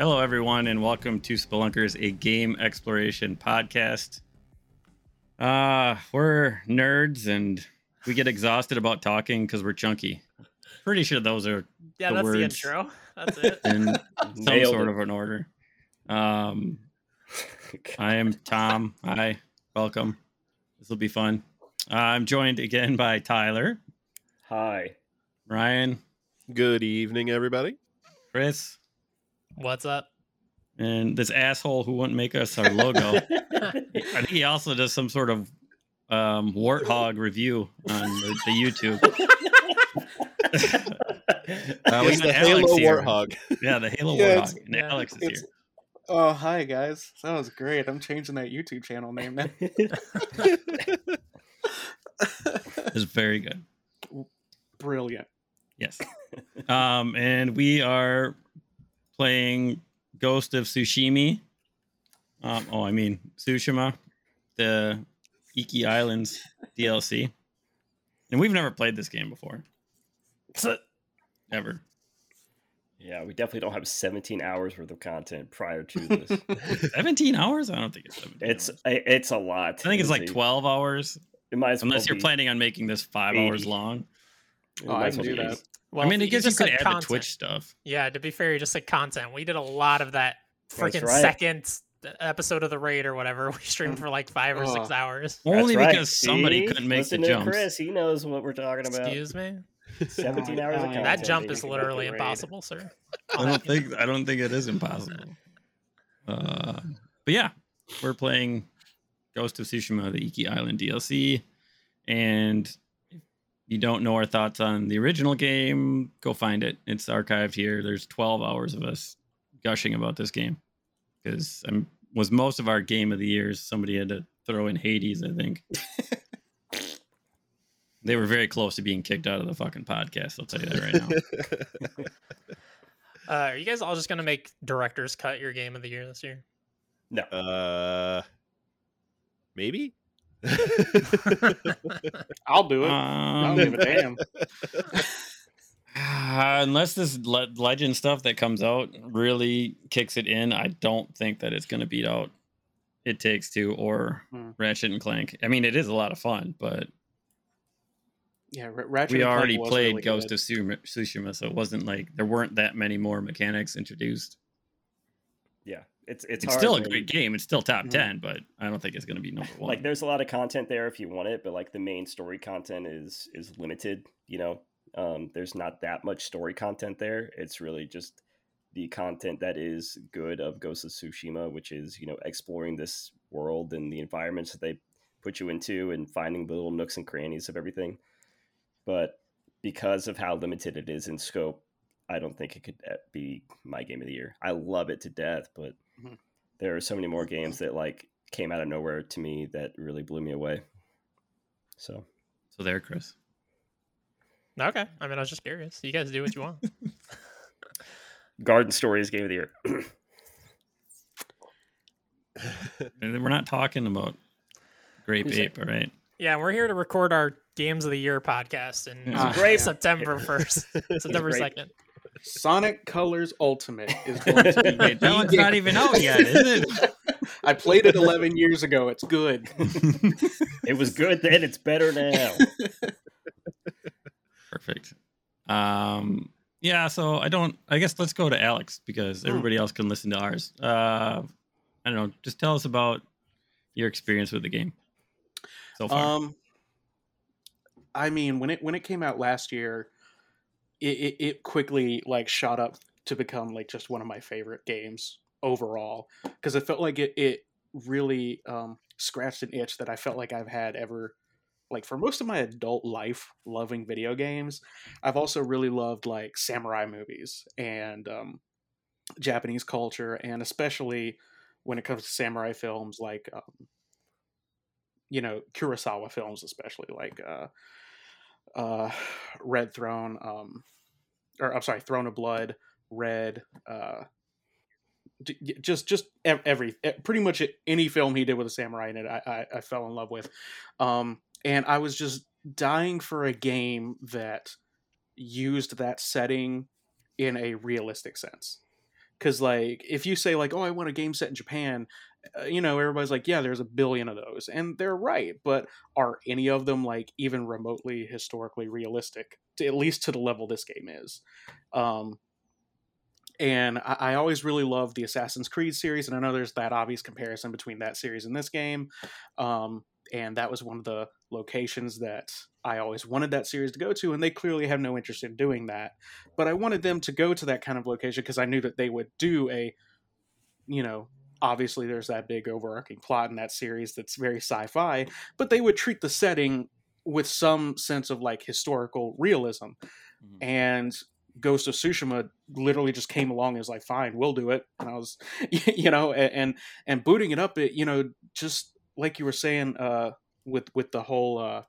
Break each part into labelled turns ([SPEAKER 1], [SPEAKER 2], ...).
[SPEAKER 1] Hello, everyone, and welcome to Spelunkers, a game exploration podcast. Uh, we're nerds and we get exhausted about talking because we're chunky. Pretty sure those are
[SPEAKER 2] Yeah,
[SPEAKER 1] the
[SPEAKER 2] that's the intro. That's it.
[SPEAKER 1] in some sort
[SPEAKER 3] it.
[SPEAKER 1] of an order. Um, I am Tom. Hi, welcome. This will be fun. Uh, I'm joined again by Tyler,
[SPEAKER 3] Hi.
[SPEAKER 1] Ryan,
[SPEAKER 4] Good evening, everybody.
[SPEAKER 1] Chris,
[SPEAKER 2] What's up?
[SPEAKER 1] and this asshole who wouldn't make us our logo. I think he also does some sort of um, warthog review on the, the YouTube. Uh, we
[SPEAKER 4] it's the
[SPEAKER 1] Alex
[SPEAKER 4] Halo
[SPEAKER 1] here.
[SPEAKER 4] Warthog.
[SPEAKER 1] Yeah, the Halo
[SPEAKER 5] Yeah,
[SPEAKER 1] warthog. And
[SPEAKER 2] yeah,
[SPEAKER 1] Alex is here.
[SPEAKER 5] Oh, hi guys. That was great. I'm changing that YouTube channel name now.
[SPEAKER 1] It's very good.
[SPEAKER 5] Brilliant.
[SPEAKER 1] Yes. um, and we are playing Ghost of Tsushima. Um, oh, I mean Tsushima, the Iki Islands DLC. And we've never played this game before. Ever.
[SPEAKER 3] yeah, we definitely don't have 17 hours worth of content prior to this.
[SPEAKER 1] 17 hours? I don't think it's 17.
[SPEAKER 3] it's
[SPEAKER 1] hours.
[SPEAKER 3] It's a lot.
[SPEAKER 1] I think it's like 12 hours,
[SPEAKER 3] It might as
[SPEAKER 1] unless
[SPEAKER 3] well
[SPEAKER 1] you're
[SPEAKER 3] be-
[SPEAKER 1] planning on making this five hours long.
[SPEAKER 3] it
[SPEAKER 5] Oh, I can
[SPEAKER 3] well
[SPEAKER 5] do that.
[SPEAKER 2] Well,
[SPEAKER 1] I mean, I
[SPEAKER 2] you
[SPEAKER 1] guess you
[SPEAKER 2] just
[SPEAKER 1] could
[SPEAKER 2] said
[SPEAKER 1] add
[SPEAKER 2] content.
[SPEAKER 1] the Twitch stuff.
[SPEAKER 2] Yeah, to be fair, you just said content. We did a lot of that freaking
[SPEAKER 3] right.
[SPEAKER 2] second episode of the raid or whatever. We streamed for like five or six hours.
[SPEAKER 1] Only
[SPEAKER 3] right.
[SPEAKER 1] because somebody
[SPEAKER 3] See?
[SPEAKER 1] couldn't make
[SPEAKER 3] Listen
[SPEAKER 1] the
[SPEAKER 3] to
[SPEAKER 1] jumps.
[SPEAKER 3] Chris, he knows what we're talking about.
[SPEAKER 2] Excuse me.
[SPEAKER 3] 17 hours of
[SPEAKER 5] Oh,
[SPEAKER 3] content.
[SPEAKER 2] That jump is literally
[SPEAKER 3] make the raid.
[SPEAKER 2] impossible, sir.
[SPEAKER 1] I don't think I don't think it is impossible. Uh, but yeah, we're playing Ghost of Tsushima, the Iki Island DLC, and if you don't know our thoughts on the original game, go find it. It's archived here. There's 12 hours of us gushing about this game because I'm was most of our game of the years. Somebody had to throw in Hades, I think. they were very close to being kicked out of the fucking podcast. I'll tell you that right now.
[SPEAKER 2] Uh, are you guys all just gonna make director's cut your game of the year this year?
[SPEAKER 3] No.
[SPEAKER 4] uh, maybe.
[SPEAKER 5] I'll do it. I
[SPEAKER 1] Um,
[SPEAKER 5] don't give a damn.
[SPEAKER 1] Uh, unless this le- legend stuff that comes out really kicks it in, I don't think that it's going to beat out It Takes Two or
[SPEAKER 5] Hmm.
[SPEAKER 1] Ratchet and Clank. I mean, it is a lot of fun, but
[SPEAKER 5] Yeah, R- Ratchet.
[SPEAKER 1] we already played
[SPEAKER 5] really
[SPEAKER 1] Ghost
[SPEAKER 5] good.
[SPEAKER 1] of Tsushima, so it wasn't like there weren't that many more mechanics introduced.
[SPEAKER 3] It's it's,
[SPEAKER 1] It's, still a great game. It's still top
[SPEAKER 5] Mhm.
[SPEAKER 1] ten, but I don't think it's going to be number one.
[SPEAKER 3] Like, there's a lot of content there if you want it, but like the main story content is is limited. You know, um, there's not that much story content there. It's really just the content that is good of Ghost of Tsushima, which is you know exploring this world and the environments that they put you into and finding the little nooks and crannies of everything. But because of how limited it is in scope, I don't think it could uh, be my game of the year. I love it to death, but
[SPEAKER 5] Mhm.
[SPEAKER 3] there are so many more games that like came out of nowhere to me that really blew me away. So
[SPEAKER 1] so there, Chris.
[SPEAKER 2] Okay. I mean, I was just curious. You guys do what you want.
[SPEAKER 3] Garden Story is game of the year.
[SPEAKER 1] We're not talking about Grape
[SPEAKER 3] Who's that?
[SPEAKER 1] Ape, all right?
[SPEAKER 2] yeah, we're here to record our games of the year podcast in
[SPEAKER 1] It's
[SPEAKER 3] great.
[SPEAKER 2] September first, September second.
[SPEAKER 5] Sonic Colors Ultimate is going to be.
[SPEAKER 1] Wait, that one's
[SPEAKER 5] game.
[SPEAKER 1] not even out yet, is it?
[SPEAKER 5] I played it 11 years ago. It's good.
[SPEAKER 3] It was good then, it's better now.
[SPEAKER 1] Perfect. Um, yeah, so I don't. I guess let's go to Alex because everybody else can listen to ours. Uh, I don't know. Just tell us about your experience with the game so far.
[SPEAKER 5] Um, I mean, when it when it came out last year, it, it, quickly like shot up to become like just one of my favorite games overall because it felt like it it really um, scratched an itch that I felt like I've had ever like for most of my adult life loving video games. I've also really loved like samurai movies and um, Japanese culture, and especially when it comes to samurai films like um, you know Kurosawa films, especially like uh, uh, Red Throne, um, or I'm sorry, Throne of Blood, Red, uh, just just every pretty much any film he did with a samurai in it, I, I, I fell in love with, um, and I was just dying for a game that used that setting in a realistic sense. Because like if you say like oh i want a game set in japan uh, you know everybody's like yeah there's a billion of those and they're right but are any of them like even remotely historically realistic to, at least to the level this game is um and I, I always really love the assassin's creed series and i know there's that obvious comparison between that series and this game um and that was one of the locations that I always wanted that series to go to, and they clearly have no interest in doing that. But I wanted them to go to that kind of location because I knew that they would do a, you know, obviously there's that big overarching plot in that series that's very sci-fi, but they would treat the setting with some sense of like historical realism.
[SPEAKER 1] Mhm.
[SPEAKER 5] And Ghost of Tsushima literally just came along and was like, "Fine, we'll do it." And I was, you know, and and, and booting it up, it you know, just like you were saying, uh, with with the whole uh,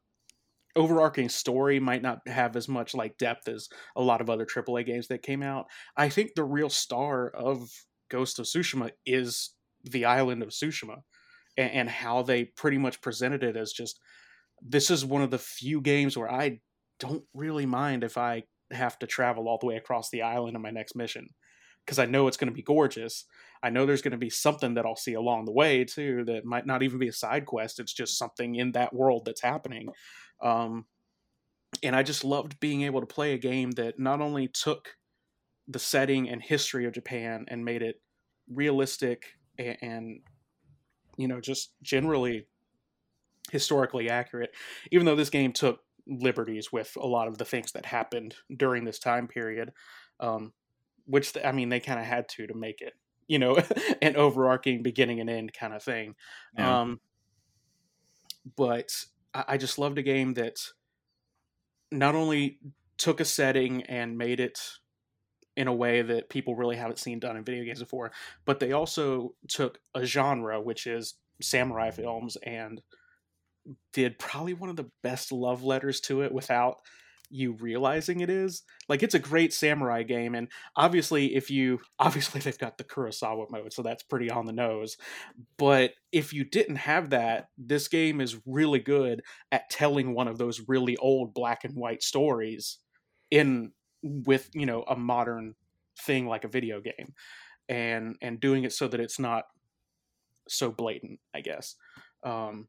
[SPEAKER 5] overarching story might not have as much like depth as a lot of other AAA games that came out. I think the real star of Ghost of Tsushima is the island of Tsushima and, and how they pretty much presented it as just this is one of the few games where I don't really mind if I have to travel all the way across the island in my next mission because I know it's going to be gorgeous. I know there's going to be something that I'll see along the way too that might not even be a side quest. It's just something in that world that's happening. Um, and I just loved being able to play a game that not only took the setting and history of Japan and made it realistic and, and you know just generally historically accurate, even though this game took liberties with a lot of the things that happened during this time period. Um, which I mean they kind of had to to make it, you know, an overarching beginning and end kind of thing.
[SPEAKER 1] Yeah.
[SPEAKER 5] Um, but I, I just loved a game that not only took a setting and made it in a way that people really haven't seen done in video games before, but they also took a genre, which is samurai films, and did probably one of the best love letters to it without you realizing it is. Like it's a great samurai game and obviously if you obviously they've got the kurosawa mode so that's pretty on the nose. But if you didn't have that this game is really good at telling one of those really old black and white stories in with you know a modern thing like a video game and and doing it so that it's not so blatant i guess um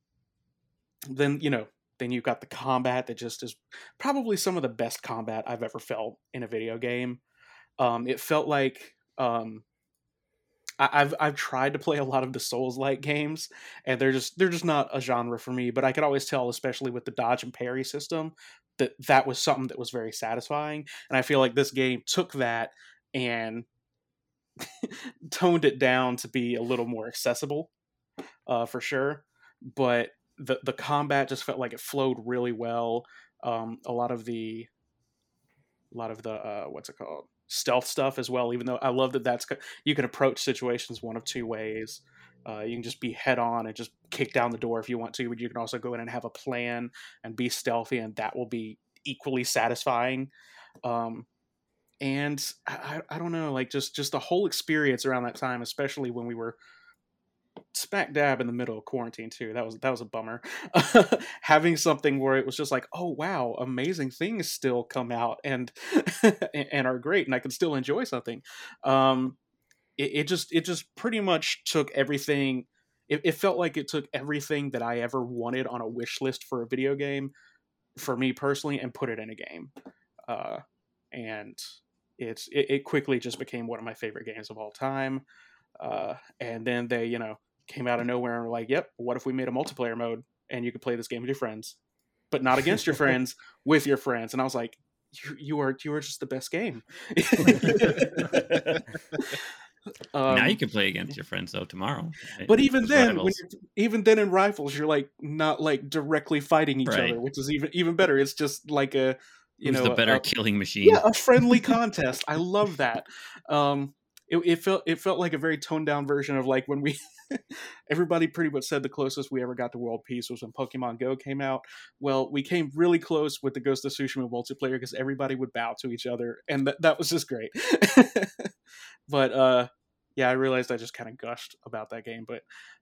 [SPEAKER 5] then you know then you've got the combat that just is probably some of the best combat I've ever felt in a video game. Um, it felt like um, I, I've I've tried to play a lot of the Souls like games, and they're just they're just not a genre for me. But I could always tell, especially with the dodge and parry system, that that was something that was very satisfying. And I feel like this game took that and toned it down to be a little more accessible, uh, for sure. But the the combat just felt like it flowed really well. Um, a lot of the, a lot of the uh, what's it called stealth stuff as well. Even though I love that that's you can approach situations one of two ways. Uh, you can just be head on and just kick down the door if you want to, but you can also go in and have a plan and be stealthy, and that will be equally satisfying. Um, and I, I don't know, like just just the whole experience around that time, especially when we were smack dab in the middle of quarantine too. That was that was a bummer. Having something where it was just like, oh wow, amazing things still come out and and are great, and I can still enjoy something. Um, it, it just it just pretty much took everything. It, it felt like it took everything that I ever wanted on a wish list for a video game, for me personally, and put it in a game. Uh, and it's it, it quickly just became one of my favorite games of all time. Uh, and then they, you know, came out of nowhere and were like, "Yep, what if we made a multiplayer mode and you could play this game with your friends, but not against your friends, with your friends?" And I was like, "You, you are, you are just the best game." um,
[SPEAKER 1] now you can play against your friends though tomorrow. right?
[SPEAKER 5] but even then, when you're, even then in Rivals, you're like not like directly fighting each
[SPEAKER 1] Right.
[SPEAKER 5] other, which is even even better. It's just like a you
[SPEAKER 1] Who's
[SPEAKER 5] know
[SPEAKER 1] the better
[SPEAKER 5] a-
[SPEAKER 1] killing machine?
[SPEAKER 5] yeah a friendly contest i love that um it, it felt it felt like a very toned down version of like when we everybody pretty much said the closest we ever got to world peace was when pokemon go came out well we came really close with the ghost of tsushima multiplayer because everybody would bow to each other and that, that was just great but uh yeah i realized i just kind of gushed about that game but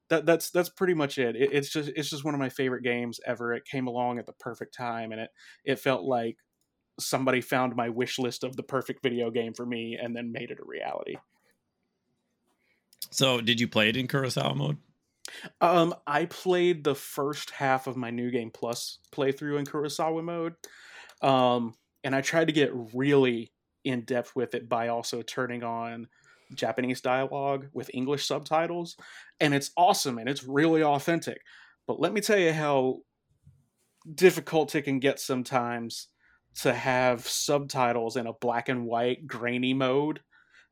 [SPEAKER 5] that, that's that's pretty much it. it it's just it's just one of my favorite games ever it came along at the perfect time and it it felt like somebody found my wish list of the perfect video game for me and then made it a reality.
[SPEAKER 1] So, did you play it in Kurosawa mode?
[SPEAKER 5] Um, I played the first half of my New Game Plus playthrough in Kurosawa mode, um, and I tried to get really in depth with it by also turning on Japanese dialogue with English subtitles, and it's awesome and it's really authentic. But let me tell you how difficult it can get sometimes to have subtitles in a black and white grainy mode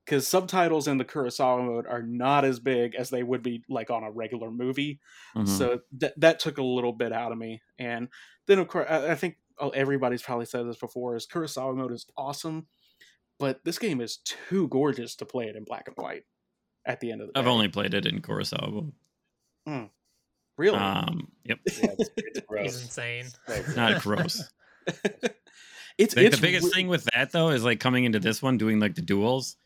[SPEAKER 5] because subtitles in the Kurosawa mode are not as big as they would be like on a regular movie.
[SPEAKER 1] Mhm.
[SPEAKER 5] So that that took a little bit out of me. And then of course, I, I think oh, everybody's probably said this before: is Kurosawa mode is awesome, but this game is too gorgeous to play it in black and white. At the end of the day,
[SPEAKER 1] I've only played it in Kurosawa mode.
[SPEAKER 5] really.
[SPEAKER 1] Um, yep,
[SPEAKER 3] Yeah, it's, it's
[SPEAKER 2] He's
[SPEAKER 3] gross.
[SPEAKER 2] insane.
[SPEAKER 3] So gross.
[SPEAKER 1] not gross.
[SPEAKER 5] it's
[SPEAKER 1] Like,
[SPEAKER 5] it's
[SPEAKER 1] the biggest
[SPEAKER 5] re-
[SPEAKER 1] thing with that though is like coming into this one doing like the duels.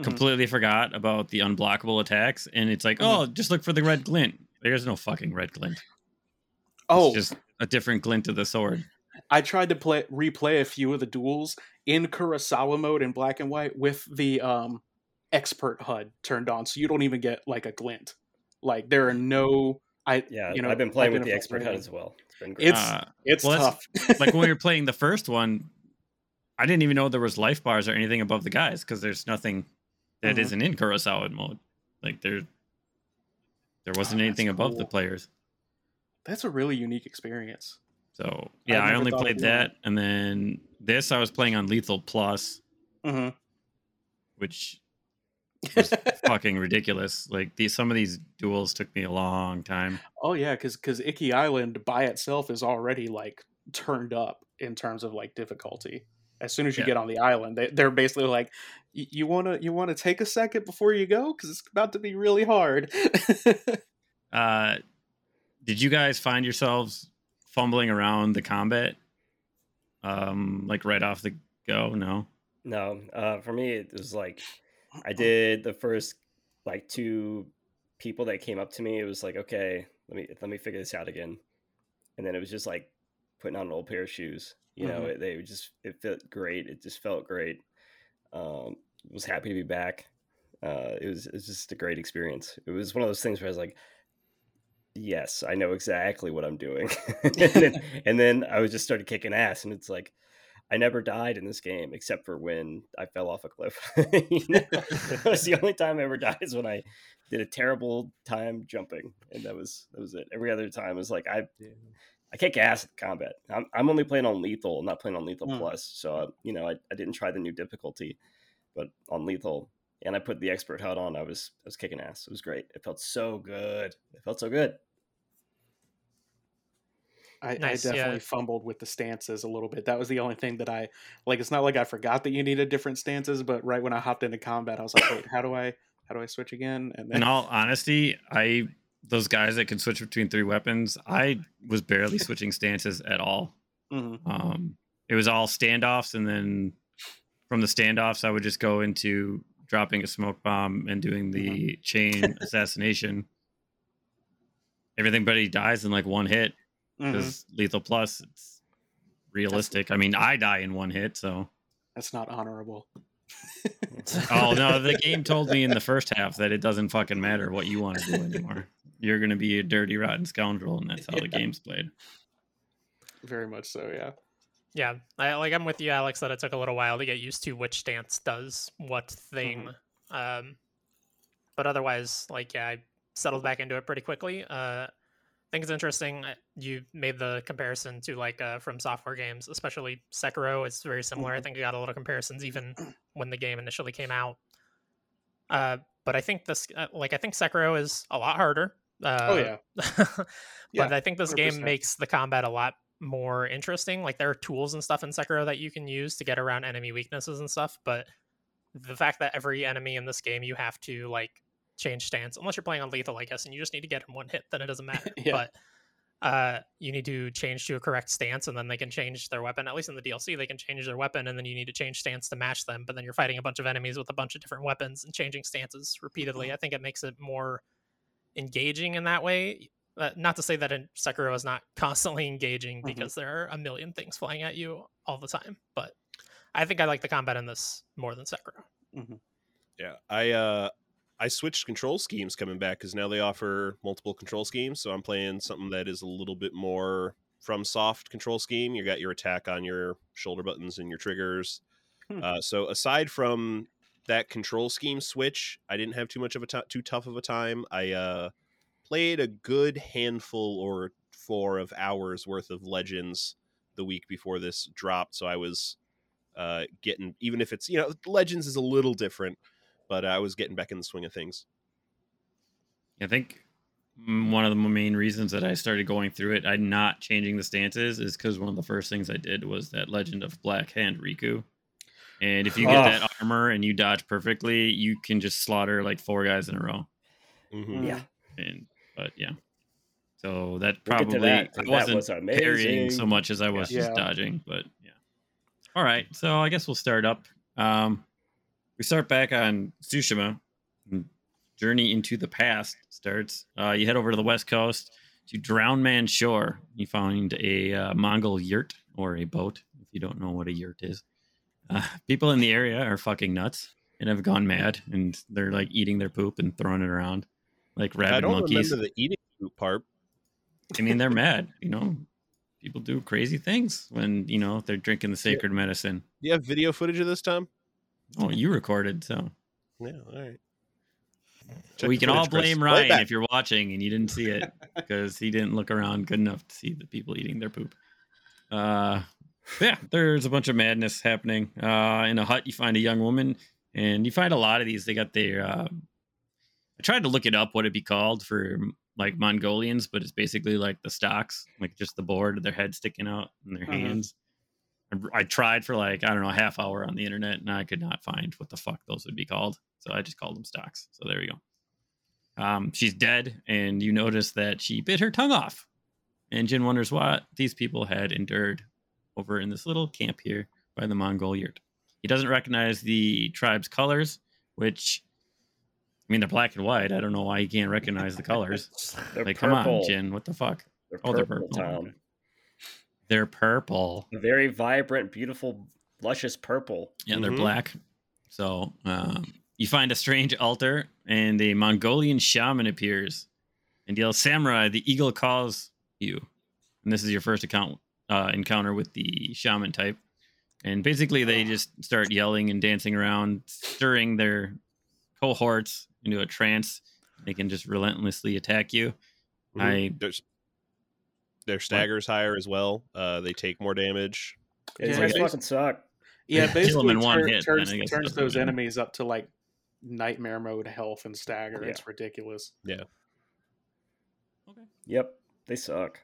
[SPEAKER 5] Mhm.
[SPEAKER 1] Completely forgot about the unblockable attacks, and it's like,
[SPEAKER 5] Mhm.
[SPEAKER 1] oh, just look for the red glint. There's no fucking red glint.
[SPEAKER 5] Oh,
[SPEAKER 1] It's just a different glint of the sword.
[SPEAKER 5] I tried to play replay a few of the duels in Kurosawa mode in black and white with the um expert HUD turned on, so you don't even get like a glint. Like there are no I
[SPEAKER 3] Yeah,
[SPEAKER 5] you know
[SPEAKER 3] I've been playing with the
[SPEAKER 5] identifiable
[SPEAKER 3] expert HUD as well. It's been great.
[SPEAKER 5] It's
[SPEAKER 1] Uh,
[SPEAKER 5] it's
[SPEAKER 1] well,
[SPEAKER 5] tough.
[SPEAKER 1] like when we were playing the first one, I didn't even know there was life bars or anything above the guys because there's nothing that
[SPEAKER 5] Mhm.
[SPEAKER 1] not in Kurosawa mode. Like there, there wasn't
[SPEAKER 5] Oh,
[SPEAKER 1] anything
[SPEAKER 5] that's
[SPEAKER 1] above the players.
[SPEAKER 5] That's a really unique experience.
[SPEAKER 1] So yeah, I only played that, and then this I was playing on Lethal Plus,
[SPEAKER 5] hmm
[SPEAKER 1] which was fucking ridiculous. Like these, some of these duels took me a long time.
[SPEAKER 5] oh yeah, because because Iki Island by itself is already like turned up in terms of like difficulty. As soon as you
[SPEAKER 1] Yeah.
[SPEAKER 5] get on the island, they, they're basically like, "You want to you want to take a second before you go because it's about to be really hard."
[SPEAKER 1] Uh, did you guys find yourselves fumbling around the combat, um, like right off the go? No.
[SPEAKER 3] No, uh, for me, it was like I did the first like two people that came up to me. It was like, okay, let me let me figure this out again, and then it was just like putting on an old pair of shoes. You know,
[SPEAKER 5] Mhm.
[SPEAKER 3] it, they just it felt great. It just felt great. Um, was happy to be back. Uh, it was it was just a great experience. It was one of those things where I was like, yes, I know exactly what I'm doing, and, then, and then I was just started kicking ass, and it's like. I never died in this game except for when I fell off a cliff. you know? that was the only time I ever died is when I did a terrible time jumping, and that was that was it. Every other time was like I I kick ass at combat. I'm I'm only playing on lethal, not playing on lethal
[SPEAKER 5] Hmm.
[SPEAKER 3] plus. So uh, you know I, I didn't try the new difficulty, but on lethal, and I put the expert HUD on. I was I was kicking ass. It was great. It felt so good. It felt so good.
[SPEAKER 5] I,
[SPEAKER 2] Nice,
[SPEAKER 5] I
[SPEAKER 2] yeah.
[SPEAKER 5] definitely fumbled with the stances a little bit. That was the only thing that I like. It's not like I forgot that you needed different stances, but right when I hopped into combat, I was like, "Wait, how do I how do I switch again?" And then...
[SPEAKER 1] In all honesty, I those guys that can switch between three weapons, I was barely switching stances at all.
[SPEAKER 5] Mhm.
[SPEAKER 1] Um, it was all standoffs, and then from the standoffs, I would just go into dropping a smoke bomb and doing the chain assassination. Everything but he dies in like one hit because lethal plus it's realistic. I mean, I die in one hit, so
[SPEAKER 5] that's not honorable.
[SPEAKER 1] oh no, the game told me in the first half that it doesn't fucking matter what you want to do anymore. You're gonna be a dirty, rotten scoundrel, and that's how the game's played.
[SPEAKER 5] Very much so. Yeah.
[SPEAKER 2] Yeah, I like I'm with you, Alex, that it took a little while to get used to which stance does what thing. Um, but otherwise, like yeah, I settled back into it pretty quickly. Uh, I think it's interesting. uh, You made the comparison to like uh, FromSoftware games, especially Sekiro. It's very similar. I
[SPEAKER 5] Mhm.
[SPEAKER 2] think I got a lot of comparisons even when the game initially came out. Uh, but I think this, uh, like, I think Sekiro is a lot harder. Uh,
[SPEAKER 5] oh yeah.
[SPEAKER 2] but
[SPEAKER 5] Yeah,
[SPEAKER 2] I think this game
[SPEAKER 5] 100%.
[SPEAKER 2] makes the combat a lot more interesting. Like there are tools and stuff in Sekiro that you can use to get around enemy weaknesses and stuff, but the fact that every enemy in this game you have to like change stance, unless you're playing on lethal, I guess, and you just need to get him one hit, then it doesn't matter.
[SPEAKER 5] Yeah.
[SPEAKER 2] But uh, you need to change to a correct stance, and then they can change their weapon. At least in the DLC, they can change their weapon, and then you need to change stance to match them. But then you're fighting a bunch of enemies with a bunch of different weapons and changing stances repeatedly. I think it makes it more engaging in that way. Uh, not to say that in Sekiro is not constantly engaging
[SPEAKER 5] Mhm.
[SPEAKER 2] because there are a million things flying at you all the time, but I think I like the combat in this more than Sekiro.
[SPEAKER 4] Yeah, I uh I switched control schemes coming back because now they offer multiple control schemes. So I'm playing something that is a little bit more FromSoft control scheme. You got your attack on your shoulder buttons and your triggers.
[SPEAKER 5] Hmm.
[SPEAKER 4] Uh, so aside from that control scheme switch, I didn't have too much of a t- too tough of a time. I uh, played a good handful or four of hours worth of Legends the week before this dropped. So I was uh, getting even if it's you know Legends is a little different, but I was getting back in the swing of things.
[SPEAKER 1] I think one of the main reasons that I started going through it, I'm not changing the stances, is because one of the first things I did was that Legend of Black Hand Riku. And if you get
[SPEAKER 3] Oh.
[SPEAKER 1] that armor and you dodge perfectly, you can just slaughter like four guys in a row.
[SPEAKER 4] Mhm.
[SPEAKER 3] Yeah.
[SPEAKER 1] And but yeah, so that
[SPEAKER 3] We'll get
[SPEAKER 1] probably
[SPEAKER 3] that, 'cause
[SPEAKER 1] I wasn't
[SPEAKER 3] was
[SPEAKER 1] parrying so much as I was just
[SPEAKER 5] Yeah.
[SPEAKER 1] dodging. But yeah. All right, so I guess we'll start up. Um, we start back on Tsushima. Journey into the past starts. Uh, you head over to the west coast to Drown Man Shore. You find a uh, Mongol yurt or a boat. If you don't know what a yurt is, uh, people in the area are fucking nuts and have gone mad, and they're like eating their poop and throwing it around like rabid I
[SPEAKER 4] don't
[SPEAKER 1] monkeys.
[SPEAKER 4] remember the eating poop part.
[SPEAKER 1] I mean, they're mad. You know, people do crazy things when you know they're drinking the sacred medicine.
[SPEAKER 4] Do you have video footage of this, Tom?
[SPEAKER 1] Oh, you recorded, so
[SPEAKER 4] Yeah, all right. Check
[SPEAKER 1] we can all
[SPEAKER 4] footage, Chris.
[SPEAKER 1] blame Ryan if you're watching and you didn't see it because he didn't look around good enough to see the people eating their poop. Uh, yeah, there's a bunch of madness happening. Uh, in a hut, you find a young woman, and you find a lot of these. They got their. Uh, I tried to look it up what it'd be called for like Mongolians, but it's basically like the stocks, like just the board, their head sticking out and their
[SPEAKER 5] Mhm.
[SPEAKER 1] hands. I, I tried for like I don't know a half hour on the internet, and I could not find what the fuck those would be called. So I just called them stocks. So there we go. Um, she's dead, and you notice that she bit her tongue off. And Jin wonders what these people had endured over in this little camp here by the Mongol yurt. He doesn't recognize the tribe's colors, which I mean they're black and white. I don't know why he can't recognize the colors.
[SPEAKER 3] They're
[SPEAKER 1] like,
[SPEAKER 3] purple.
[SPEAKER 1] come on, Jin, what the fuck?
[SPEAKER 3] They're
[SPEAKER 1] Oh,
[SPEAKER 3] purple,
[SPEAKER 1] they're purple.
[SPEAKER 3] Tom.
[SPEAKER 1] They're purple.
[SPEAKER 3] A very vibrant, beautiful, luscious purple.
[SPEAKER 1] Yeah, they're
[SPEAKER 4] Mhm.
[SPEAKER 1] black. So um, you find a strange altar, and a Mongolian shaman appears and yells, "Samurai, the eagle calls you." And this is your first account uh, encounter with the shaman type. And basically, they just start yelling and dancing around, stirring their cohorts into a trance. They can just relentlessly attack you.
[SPEAKER 4] Mhm.
[SPEAKER 1] I
[SPEAKER 4] There's their staggers higher as well. Uh, they take more damage.
[SPEAKER 3] Yeah, these
[SPEAKER 5] Yeah,
[SPEAKER 3] guys
[SPEAKER 5] basi-
[SPEAKER 3] fucking suck.
[SPEAKER 5] Yeah,
[SPEAKER 1] Kill 'em
[SPEAKER 5] basically
[SPEAKER 1] in one
[SPEAKER 5] turn-
[SPEAKER 1] hit,
[SPEAKER 5] turns,
[SPEAKER 1] then
[SPEAKER 5] turns
[SPEAKER 1] that's
[SPEAKER 5] those
[SPEAKER 1] what
[SPEAKER 5] enemies up to like nightmare mode health and stagger. It's ridiculous. Yeah. Okay.
[SPEAKER 3] Yep, they suck.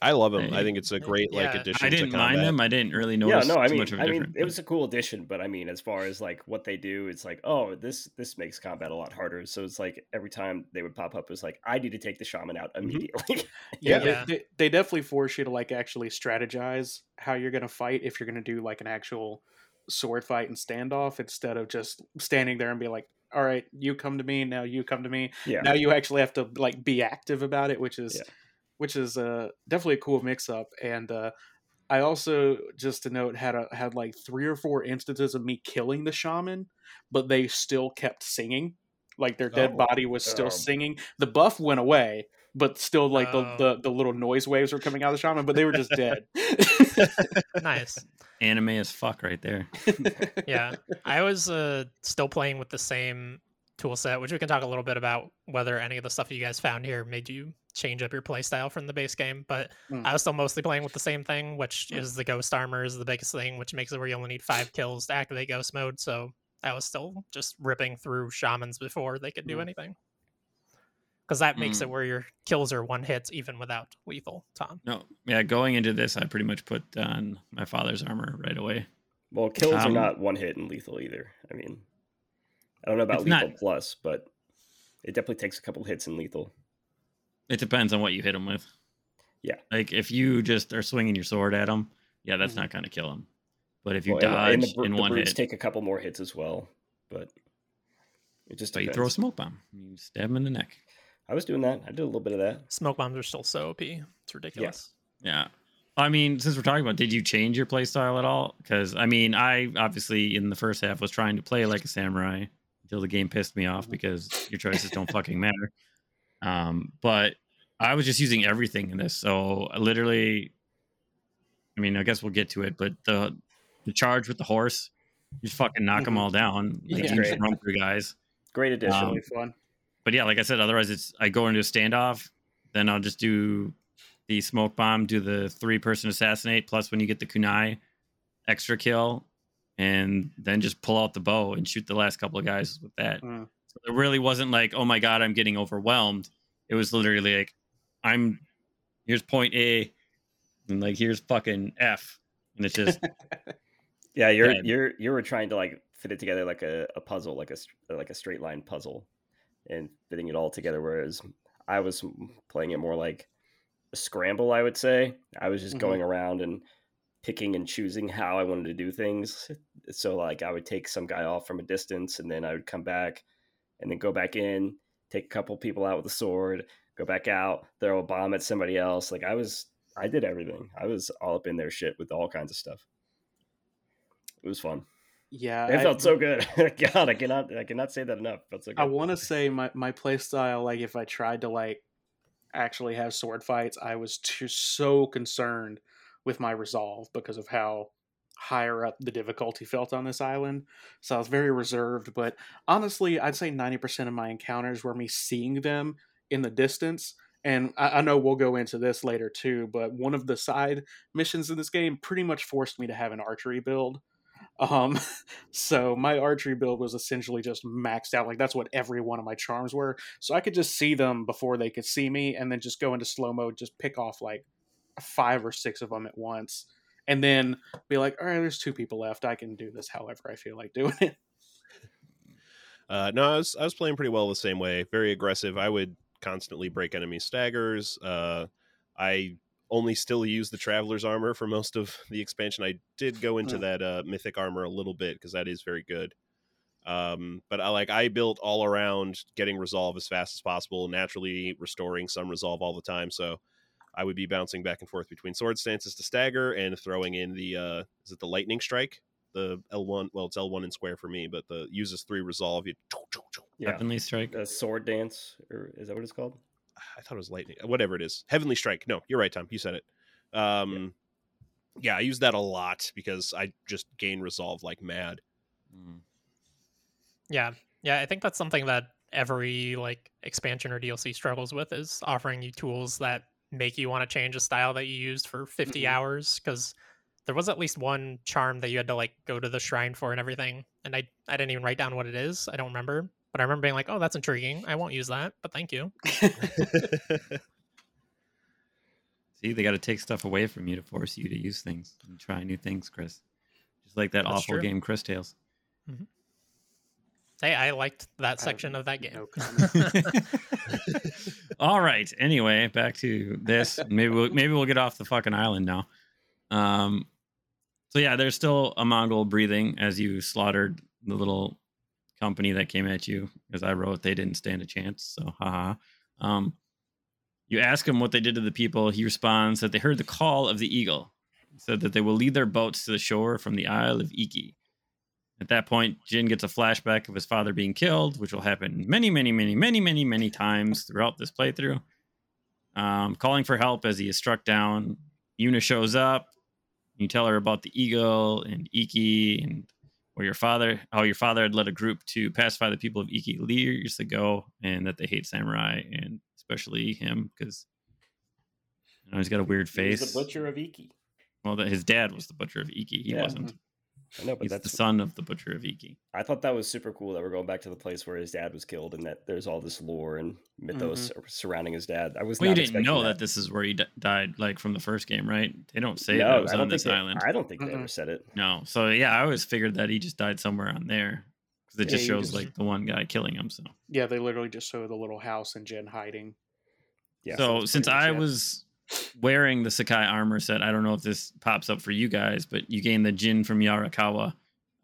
[SPEAKER 4] I love them. I
[SPEAKER 1] Hey.
[SPEAKER 4] think it's a great like
[SPEAKER 2] Yeah,
[SPEAKER 4] addition.
[SPEAKER 1] I didn't
[SPEAKER 4] to
[SPEAKER 1] mind
[SPEAKER 4] combat.
[SPEAKER 1] them. I didn't really
[SPEAKER 3] Yeah,
[SPEAKER 1] notice
[SPEAKER 3] no, I
[SPEAKER 1] too
[SPEAKER 3] mean,
[SPEAKER 1] much of a
[SPEAKER 3] I mean,
[SPEAKER 1] difference.
[SPEAKER 3] it was a cool addition, but I mean, as far as like what they do, it's like, oh, this this makes combat a lot harder. So it's like every time they would pop up, it's like I need to take the shaman out mm-hmm. immediately.
[SPEAKER 5] Yeah,
[SPEAKER 2] Yeah.
[SPEAKER 5] They, they, they definitely force you to like actually strategize how you're gonna fight if you're gonna do like an actual sword fight and standoff instead of just standing there and be like, all right, you come to me now, you come to me.
[SPEAKER 3] yeah,
[SPEAKER 5] Now you actually have to like be active about it, which is
[SPEAKER 3] Yeah.
[SPEAKER 5] Which is uh, definitely a cool mix up. And uh, I also just to note had a, had like three or four instances of me killing the shaman, but they still kept singing. Like their dead
[SPEAKER 4] Oh.
[SPEAKER 5] body was still
[SPEAKER 3] Oh.
[SPEAKER 5] singing. The buff went away, but still like
[SPEAKER 2] Oh.
[SPEAKER 5] the, the the little noise waves were coming out of the shaman, but they were just dead.
[SPEAKER 2] nice.
[SPEAKER 1] anime as fuck right there.
[SPEAKER 2] Yeah, I was uh, still playing with the same tool set, which we can talk a little bit about whether any of the stuff you guys found here made you change up your playstyle from the base game. But
[SPEAKER 5] Mm.
[SPEAKER 2] I was still mostly playing with the same thing, which is the ghost armor is the biggest thing, which makes it where you only need five kills to activate ghost mode. So I was still just ripping through shamans before they could do
[SPEAKER 5] Mm.
[SPEAKER 2] anything. Because that makes
[SPEAKER 1] Mm.
[SPEAKER 2] it where your kills are one hits even without lethal, Tom.
[SPEAKER 1] No, yeah, going into this, I pretty much put on my father's armor right away.
[SPEAKER 3] well, kills are
[SPEAKER 1] Um,
[SPEAKER 3] not one hit and lethal either. I mean, I don't know about
[SPEAKER 1] It's
[SPEAKER 3] lethal
[SPEAKER 1] not-
[SPEAKER 3] plus, but it definitely takes a couple hits in lethal.
[SPEAKER 1] It depends on what you hit them with.
[SPEAKER 3] Yeah.
[SPEAKER 1] like if you just are swinging your sword at them, yeah, that's
[SPEAKER 5] Mhm.
[SPEAKER 1] not going to kill them. But if you
[SPEAKER 3] Well, and-
[SPEAKER 1] dodge
[SPEAKER 3] and, the, br-
[SPEAKER 1] in
[SPEAKER 3] the
[SPEAKER 1] one hit,
[SPEAKER 3] take a couple more hits as well, but it just
[SPEAKER 1] but you throw a smoke bomb, you stab him in the neck.
[SPEAKER 3] I was doing that. I did a little bit of that.
[SPEAKER 2] Smoke bombs are still so OP. It's ridiculous.
[SPEAKER 1] Yeah. I mean, since we're talking about, did you change your play style at all? Because I mean, I obviously in the first half was trying to play like a samurai, until the game pissed me off because your choices don't fucking matter. Um, but I was just using everything in this. So I literally, I mean, I guess we'll get to it, but the the charge with the horse, you just fucking knock them
[SPEAKER 5] Mhm.
[SPEAKER 1] all down. Like
[SPEAKER 5] Yeah.
[SPEAKER 1] you just run through guys.
[SPEAKER 3] Great addition.
[SPEAKER 1] Um,
[SPEAKER 5] fun.
[SPEAKER 1] But yeah, like I said, otherwise it's I go into a standoff, then I'll just do the smoke bomb, do the three person assassinate, plus when you get the kunai, extra kill, and then just pull out the bow and shoot the last couple of guys with that.
[SPEAKER 5] Mm.
[SPEAKER 1] So it really wasn't like, oh my god, I'm getting overwhelmed. It was literally like, I'm here's point A, and like here's fucking F, and it's just
[SPEAKER 3] yeah, you're
[SPEAKER 1] bad.
[SPEAKER 3] you're you were trying to like fit it together like a, a puzzle, like a like a straight line puzzle, and fitting it all together. Whereas I was playing it more like a scramble. I would say I was just
[SPEAKER 5] Mhm.
[SPEAKER 3] going around and picking and choosing how I wanted to do things. So like I would take some guy off from a distance, and then I would come back, and then go back in, take a couple people out with a sword, go back out, throw a bomb at somebody else. Like I was, I did everything. I was all up in their shit with all kinds of stuff. It was fun.
[SPEAKER 5] Yeah,
[SPEAKER 3] It
[SPEAKER 5] I-
[SPEAKER 3] felt so good. God, I cannot, I cannot say that enough. So.
[SPEAKER 5] I want to say my my play style, like if I tried to like actually have sword fights, I was too so concerned with my resolve because of how higher up the difficulty felt on this island. So I was very reserved. But honestly, I'd say ninety percent of my encounters were me seeing them in the distance. And I, I know we'll go into this later too, but one of the side missions in this game pretty much forced me to have an archery build. Um, so my archery build was essentially just maxed out. Like that's what every one of my charms were. So I could just see them before they could see me, and then just go into slow mode, just pick off like five or six of them at once, and then be like, "All right, there's two people left. I can do this however I feel like doing it."
[SPEAKER 4] Uh, no, I was I was playing pretty well the same way. Very aggressive. I would constantly break enemy staggers. Uh, I only still use the traveler's armor for most of the expansion. I did go into
[SPEAKER 5] Hmm.
[SPEAKER 4] that uh, mythic armor a little bit because that is very good. Um, but I like I built all around getting resolve as fast as possible, naturally restoring some resolve all the time. So I would be bouncing back and forth between sword stances to stagger and throwing in the uh, is it the lightning strike? The L one, well, it's L one and square for me, but the uses three resolve. You,
[SPEAKER 3] yeah,
[SPEAKER 1] Heavenly Strike.
[SPEAKER 3] a sword dance, or is that what it's called?
[SPEAKER 4] I thought it was lightning, whatever it is. Heavenly strike. No, you're right, Tom. You said it. Um, yeah, I use that a lot because I just gain resolve like mad.
[SPEAKER 1] Mm.
[SPEAKER 2] Yeah, yeah, I think that's something that every like expansion or DLC struggles with is offering you tools that make you want to change a style that you used for 50
[SPEAKER 5] Mhm.
[SPEAKER 2] hours because there was at least one charm that you had to like go to the shrine for and everything and I I didn't even write down what it is. I don't remember, but I remember being like, "Oh, that's intriguing. I won't use that, but thank you."
[SPEAKER 1] See, they got to take stuff away from you to force you to use things and try new things, Chris. Just like that
[SPEAKER 2] That's
[SPEAKER 1] awful
[SPEAKER 2] true.
[SPEAKER 1] game, Cris Tales.
[SPEAKER 2] Hey, I liked that section
[SPEAKER 5] have
[SPEAKER 2] of that game.
[SPEAKER 5] No comment.
[SPEAKER 1] All right. Anyway, back to this. Maybe we'll, maybe we'll get off the fucking island now. Um. So yeah, there's still a Mongol breathing as you slaughtered the little company that came at you. As I wrote, they didn't stand a chance. So haha. Um. You ask him what they did to the people. He responds that they heard the call of the eagle. Said that they will lead their boats to the shore from the Isle of Iki. At that point, Jin gets a flashback of his father being killed, which will happen many, many, many, many, many, many times throughout this playthrough. Um, calling for help as he is struck down. Yuna shows up. You tell her about the eagle and Iki and where your father, how your father had led a group to pacify the people of Iki years ago, and that they hate samurai and especially him because you know, he's got a weird face.
[SPEAKER 3] the butcher of Iki.
[SPEAKER 1] Well, that his dad was the butcher of Iki. He
[SPEAKER 3] Yeah.
[SPEAKER 1] wasn't.
[SPEAKER 3] I know, but
[SPEAKER 1] He's
[SPEAKER 3] that's
[SPEAKER 1] the son of the butcher of Iki.
[SPEAKER 3] I thought that was super cool that we're going back to the place where his dad was killed, and that there's all this lore and mythos mm-hmm. surrounding his dad. I was
[SPEAKER 1] Well, you didn't know that. this is where he d- died, like from the first game, right? They don't say
[SPEAKER 3] no,
[SPEAKER 1] that it was on this
[SPEAKER 3] they,
[SPEAKER 1] island.
[SPEAKER 3] I don't think they
[SPEAKER 5] Mm-mm.
[SPEAKER 3] ever said it.
[SPEAKER 1] No, so yeah, I always figured that he just died somewhere on there because it
[SPEAKER 5] Yeah,
[SPEAKER 1] just shows
[SPEAKER 5] just-
[SPEAKER 1] like the one guy killing him. So,
[SPEAKER 5] yeah, they literally just show the little house and Jin hiding.
[SPEAKER 3] Yeah,
[SPEAKER 1] so
[SPEAKER 5] that's
[SPEAKER 1] since I
[SPEAKER 5] it.
[SPEAKER 1] was wearing the Sakai armor set, I don't know if this pops up for you guys, but you gain the Jin from Yarikawa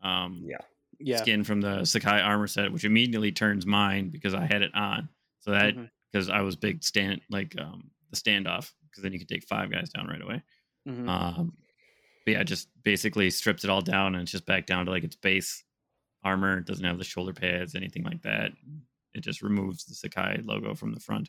[SPEAKER 1] um,
[SPEAKER 3] yeah,
[SPEAKER 5] Yeah,
[SPEAKER 1] skin from the Sakai armor set, which immediately turns mine because I had it on. So that because I was big stand like um, the standoff because then you could take five guys down right away.
[SPEAKER 5] Mhm.
[SPEAKER 1] Um, but yeah, just basically strips it all down and it's just back down to like its base armor. It doesn't have the shoulder pads, anything like that. It just removes the Sakai logo from the front.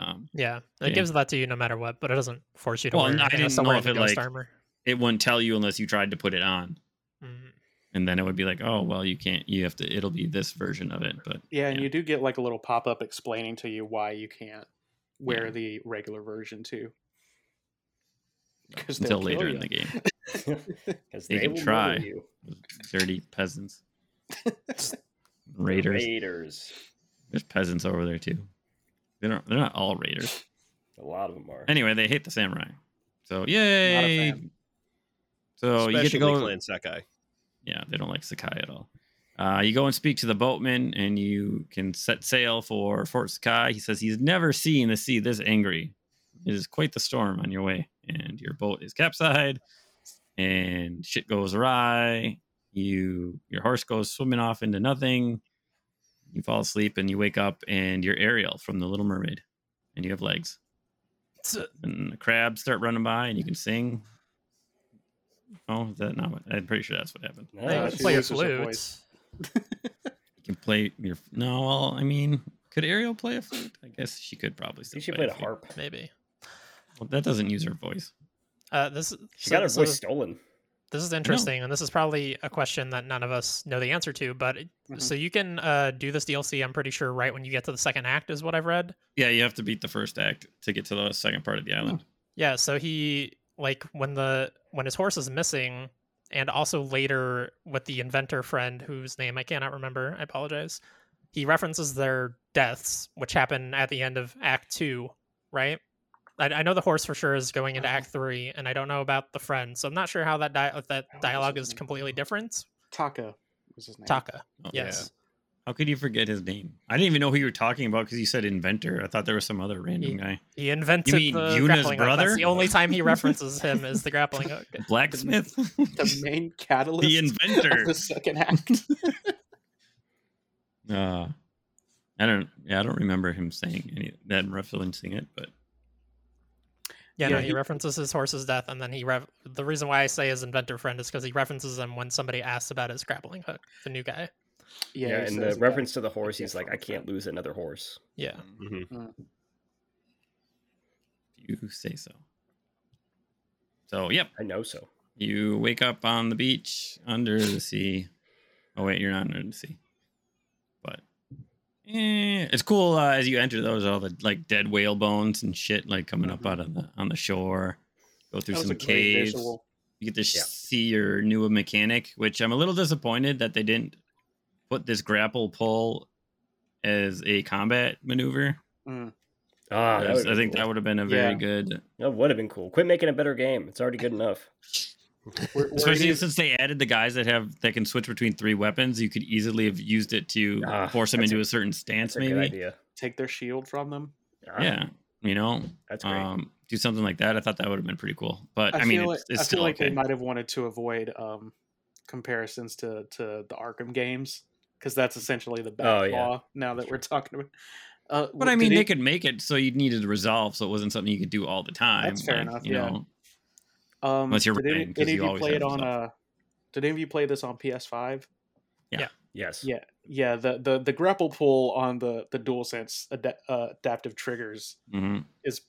[SPEAKER 1] Um,
[SPEAKER 2] Yeah, it
[SPEAKER 1] Yeah.
[SPEAKER 2] gives that to you no matter what, but it doesn't force you to
[SPEAKER 1] Well,
[SPEAKER 2] wear
[SPEAKER 1] I didn't know if it,
[SPEAKER 2] ghost
[SPEAKER 1] like,
[SPEAKER 2] armor.
[SPEAKER 1] it wouldn't tell you unless you tried to put it on,
[SPEAKER 2] Mhm.
[SPEAKER 1] and then it would be like, oh well, you can't. You have to. It'll be this version of it, but
[SPEAKER 5] Yeah, and you do get like a little pop up explaining to you why you can't wear
[SPEAKER 1] Yeah.
[SPEAKER 5] the regular version too. Because
[SPEAKER 1] until later in the game,
[SPEAKER 3] Because
[SPEAKER 1] You
[SPEAKER 3] they
[SPEAKER 1] can
[SPEAKER 3] will
[SPEAKER 1] try.
[SPEAKER 3] murder you.
[SPEAKER 1] dirty peasants, raiders.
[SPEAKER 3] Raiders.
[SPEAKER 1] There's peasants over there too. They're not. They're not all raiders.
[SPEAKER 3] A lot of them are.
[SPEAKER 1] Anyway, they hate the samurai. So yay! So you get to
[SPEAKER 4] Especially
[SPEAKER 1] go.
[SPEAKER 4] Clan Sakai.
[SPEAKER 1] Yeah, they don't like Sakai at all. Uh, you go and speak to the boatman, and you can set sail for Fort Sakai. He says he's never seen the sea this angry. It is quite the storm on your way, and your boat is capsized, and shit goes awry. You, your horse goes swimming off into nothing. You fall asleep, and you wake up, and you're Ariel from The Little Mermaid, and you have legs.
[SPEAKER 2] So-
[SPEAKER 1] And the crabs start running by, and you can sing. Oh, is that not what? I'm pretty sure that's what happened.
[SPEAKER 3] No,
[SPEAKER 2] Yeah, you
[SPEAKER 5] Uh,
[SPEAKER 2] can play a flute.
[SPEAKER 1] You can play your no. Well, I mean, could Ariel play a flute? I guess she could probably. Still
[SPEAKER 3] she
[SPEAKER 1] play
[SPEAKER 3] played a
[SPEAKER 1] flute.
[SPEAKER 3] harp.
[SPEAKER 2] Maybe.
[SPEAKER 1] Well, that doesn't use her voice.
[SPEAKER 2] Uh, this
[SPEAKER 3] She
[SPEAKER 2] so-
[SPEAKER 3] got her
[SPEAKER 2] so
[SPEAKER 3] voice stolen.
[SPEAKER 2] This is interesting, and this is probably a question that none of us know the answer to. But it-
[SPEAKER 5] Mhm.
[SPEAKER 2] so you can uh, do this DLC. I'm pretty sure right when you get to the second act is what I've read.
[SPEAKER 1] Yeah, you have to beat the first act to get to the second part of the island.
[SPEAKER 2] Yeah. So he like when the when his horse is missing, and also later with the inventor friend whose name I cannot remember. I apologize. He references their deaths, which happen at the end of Act Two, right? I, I know the horse for sure is going into. Act Three, and I don't know about the friend, so I'm not sure how that di- that dialogue is completely different.
[SPEAKER 5] Taka was his name.
[SPEAKER 2] Taka.
[SPEAKER 1] Oh,
[SPEAKER 2] Yes.
[SPEAKER 1] How could you forget his name? I didn't even know who you were talking about because you said inventor. I thought there was some other random
[SPEAKER 2] Ye-
[SPEAKER 1] guy.
[SPEAKER 2] He invented
[SPEAKER 1] mean
[SPEAKER 2] the
[SPEAKER 1] Yuna's
[SPEAKER 2] grappling hook. That's
[SPEAKER 1] brother?
[SPEAKER 2] the only time he references him is the grappling hook.
[SPEAKER 1] Blacksmith.
[SPEAKER 5] The main catalyst
[SPEAKER 1] the
[SPEAKER 5] of
[SPEAKER 1] inventor.
[SPEAKER 5] the second act.
[SPEAKER 1] Uh, I don't. Yeah, I don't remember him saying any that referencing it, but
[SPEAKER 2] Yeah,
[SPEAKER 5] Yeah,
[SPEAKER 2] no, he,
[SPEAKER 5] he-
[SPEAKER 2] references his horse's death, and then he rev- the reason why I say his inventor friend is because he references him when somebody asks about his grappling hook, the new guy.
[SPEAKER 3] Yeah,
[SPEAKER 5] he
[SPEAKER 3] and the reference to the horse, he's like, "I can't lose another horse.
[SPEAKER 2] Yeah,
[SPEAKER 4] hmm
[SPEAKER 1] you say so. So, yep,
[SPEAKER 3] I know so.
[SPEAKER 1] you wake up on the beach under the sea. Oh wait, you're not under the sea, but eh, it's cool uh, as you enter those all the like dead whale bones and shit like coming up out of the on the shore. Go through some caves. You get to
[SPEAKER 3] Yeah.
[SPEAKER 1] see your new mechanic, which I'm a little disappointed that they didn't put this grapple pull as a combat maneuver.
[SPEAKER 5] Mm.
[SPEAKER 3] Ah, that
[SPEAKER 1] Because
[SPEAKER 3] would've
[SPEAKER 1] I think
[SPEAKER 3] cool.
[SPEAKER 1] that would have been a very
[SPEAKER 5] Yeah.
[SPEAKER 1] good,
[SPEAKER 3] That would have been cool. Quit making a better game. It's already good enough.
[SPEAKER 5] Where, where
[SPEAKER 1] especially
[SPEAKER 5] you-
[SPEAKER 1] since they added the guys that have that can switch between three weapons. You could easily have used it to
[SPEAKER 3] Ah,
[SPEAKER 1] force them into
[SPEAKER 3] a-
[SPEAKER 1] a, certain stance,
[SPEAKER 3] That's a good
[SPEAKER 1] maybe.
[SPEAKER 3] idea.
[SPEAKER 5] take their shield from them.
[SPEAKER 3] Ah,
[SPEAKER 1] Yeah, you know,
[SPEAKER 3] That's great.
[SPEAKER 1] um, do something like that. I thought that would have been pretty cool. But I,
[SPEAKER 5] I,
[SPEAKER 1] mean,
[SPEAKER 5] feel
[SPEAKER 1] it's, it's
[SPEAKER 5] I
[SPEAKER 1] still
[SPEAKER 5] feel like
[SPEAKER 1] okay.
[SPEAKER 5] they might have wanted to avoid um, comparisons to to the Arkham games because that's essentially the
[SPEAKER 3] Oh,
[SPEAKER 5] back
[SPEAKER 3] yeah.
[SPEAKER 5] law. Now that we're talking about, uh,
[SPEAKER 1] But I
[SPEAKER 5] did
[SPEAKER 1] mean,
[SPEAKER 5] it-
[SPEAKER 1] they could make it so you needed to resolve, so it wasn't something you could do all the time.
[SPEAKER 5] That's fair
[SPEAKER 1] like,
[SPEAKER 5] enough,
[SPEAKER 1] You
[SPEAKER 5] yeah.
[SPEAKER 1] know,
[SPEAKER 5] Um,
[SPEAKER 1] Unless you're
[SPEAKER 5] did any, any
[SPEAKER 1] you
[SPEAKER 5] of you
[SPEAKER 1] always
[SPEAKER 5] play it on?
[SPEAKER 1] stuff.
[SPEAKER 5] Uh, did any of you play this on PS5? Yeah.
[SPEAKER 3] yes.
[SPEAKER 5] Yeah, yeah. The the the grapple pull on the the DualSense ad- uh, adaptive triggers
[SPEAKER 1] mhm.
[SPEAKER 5] is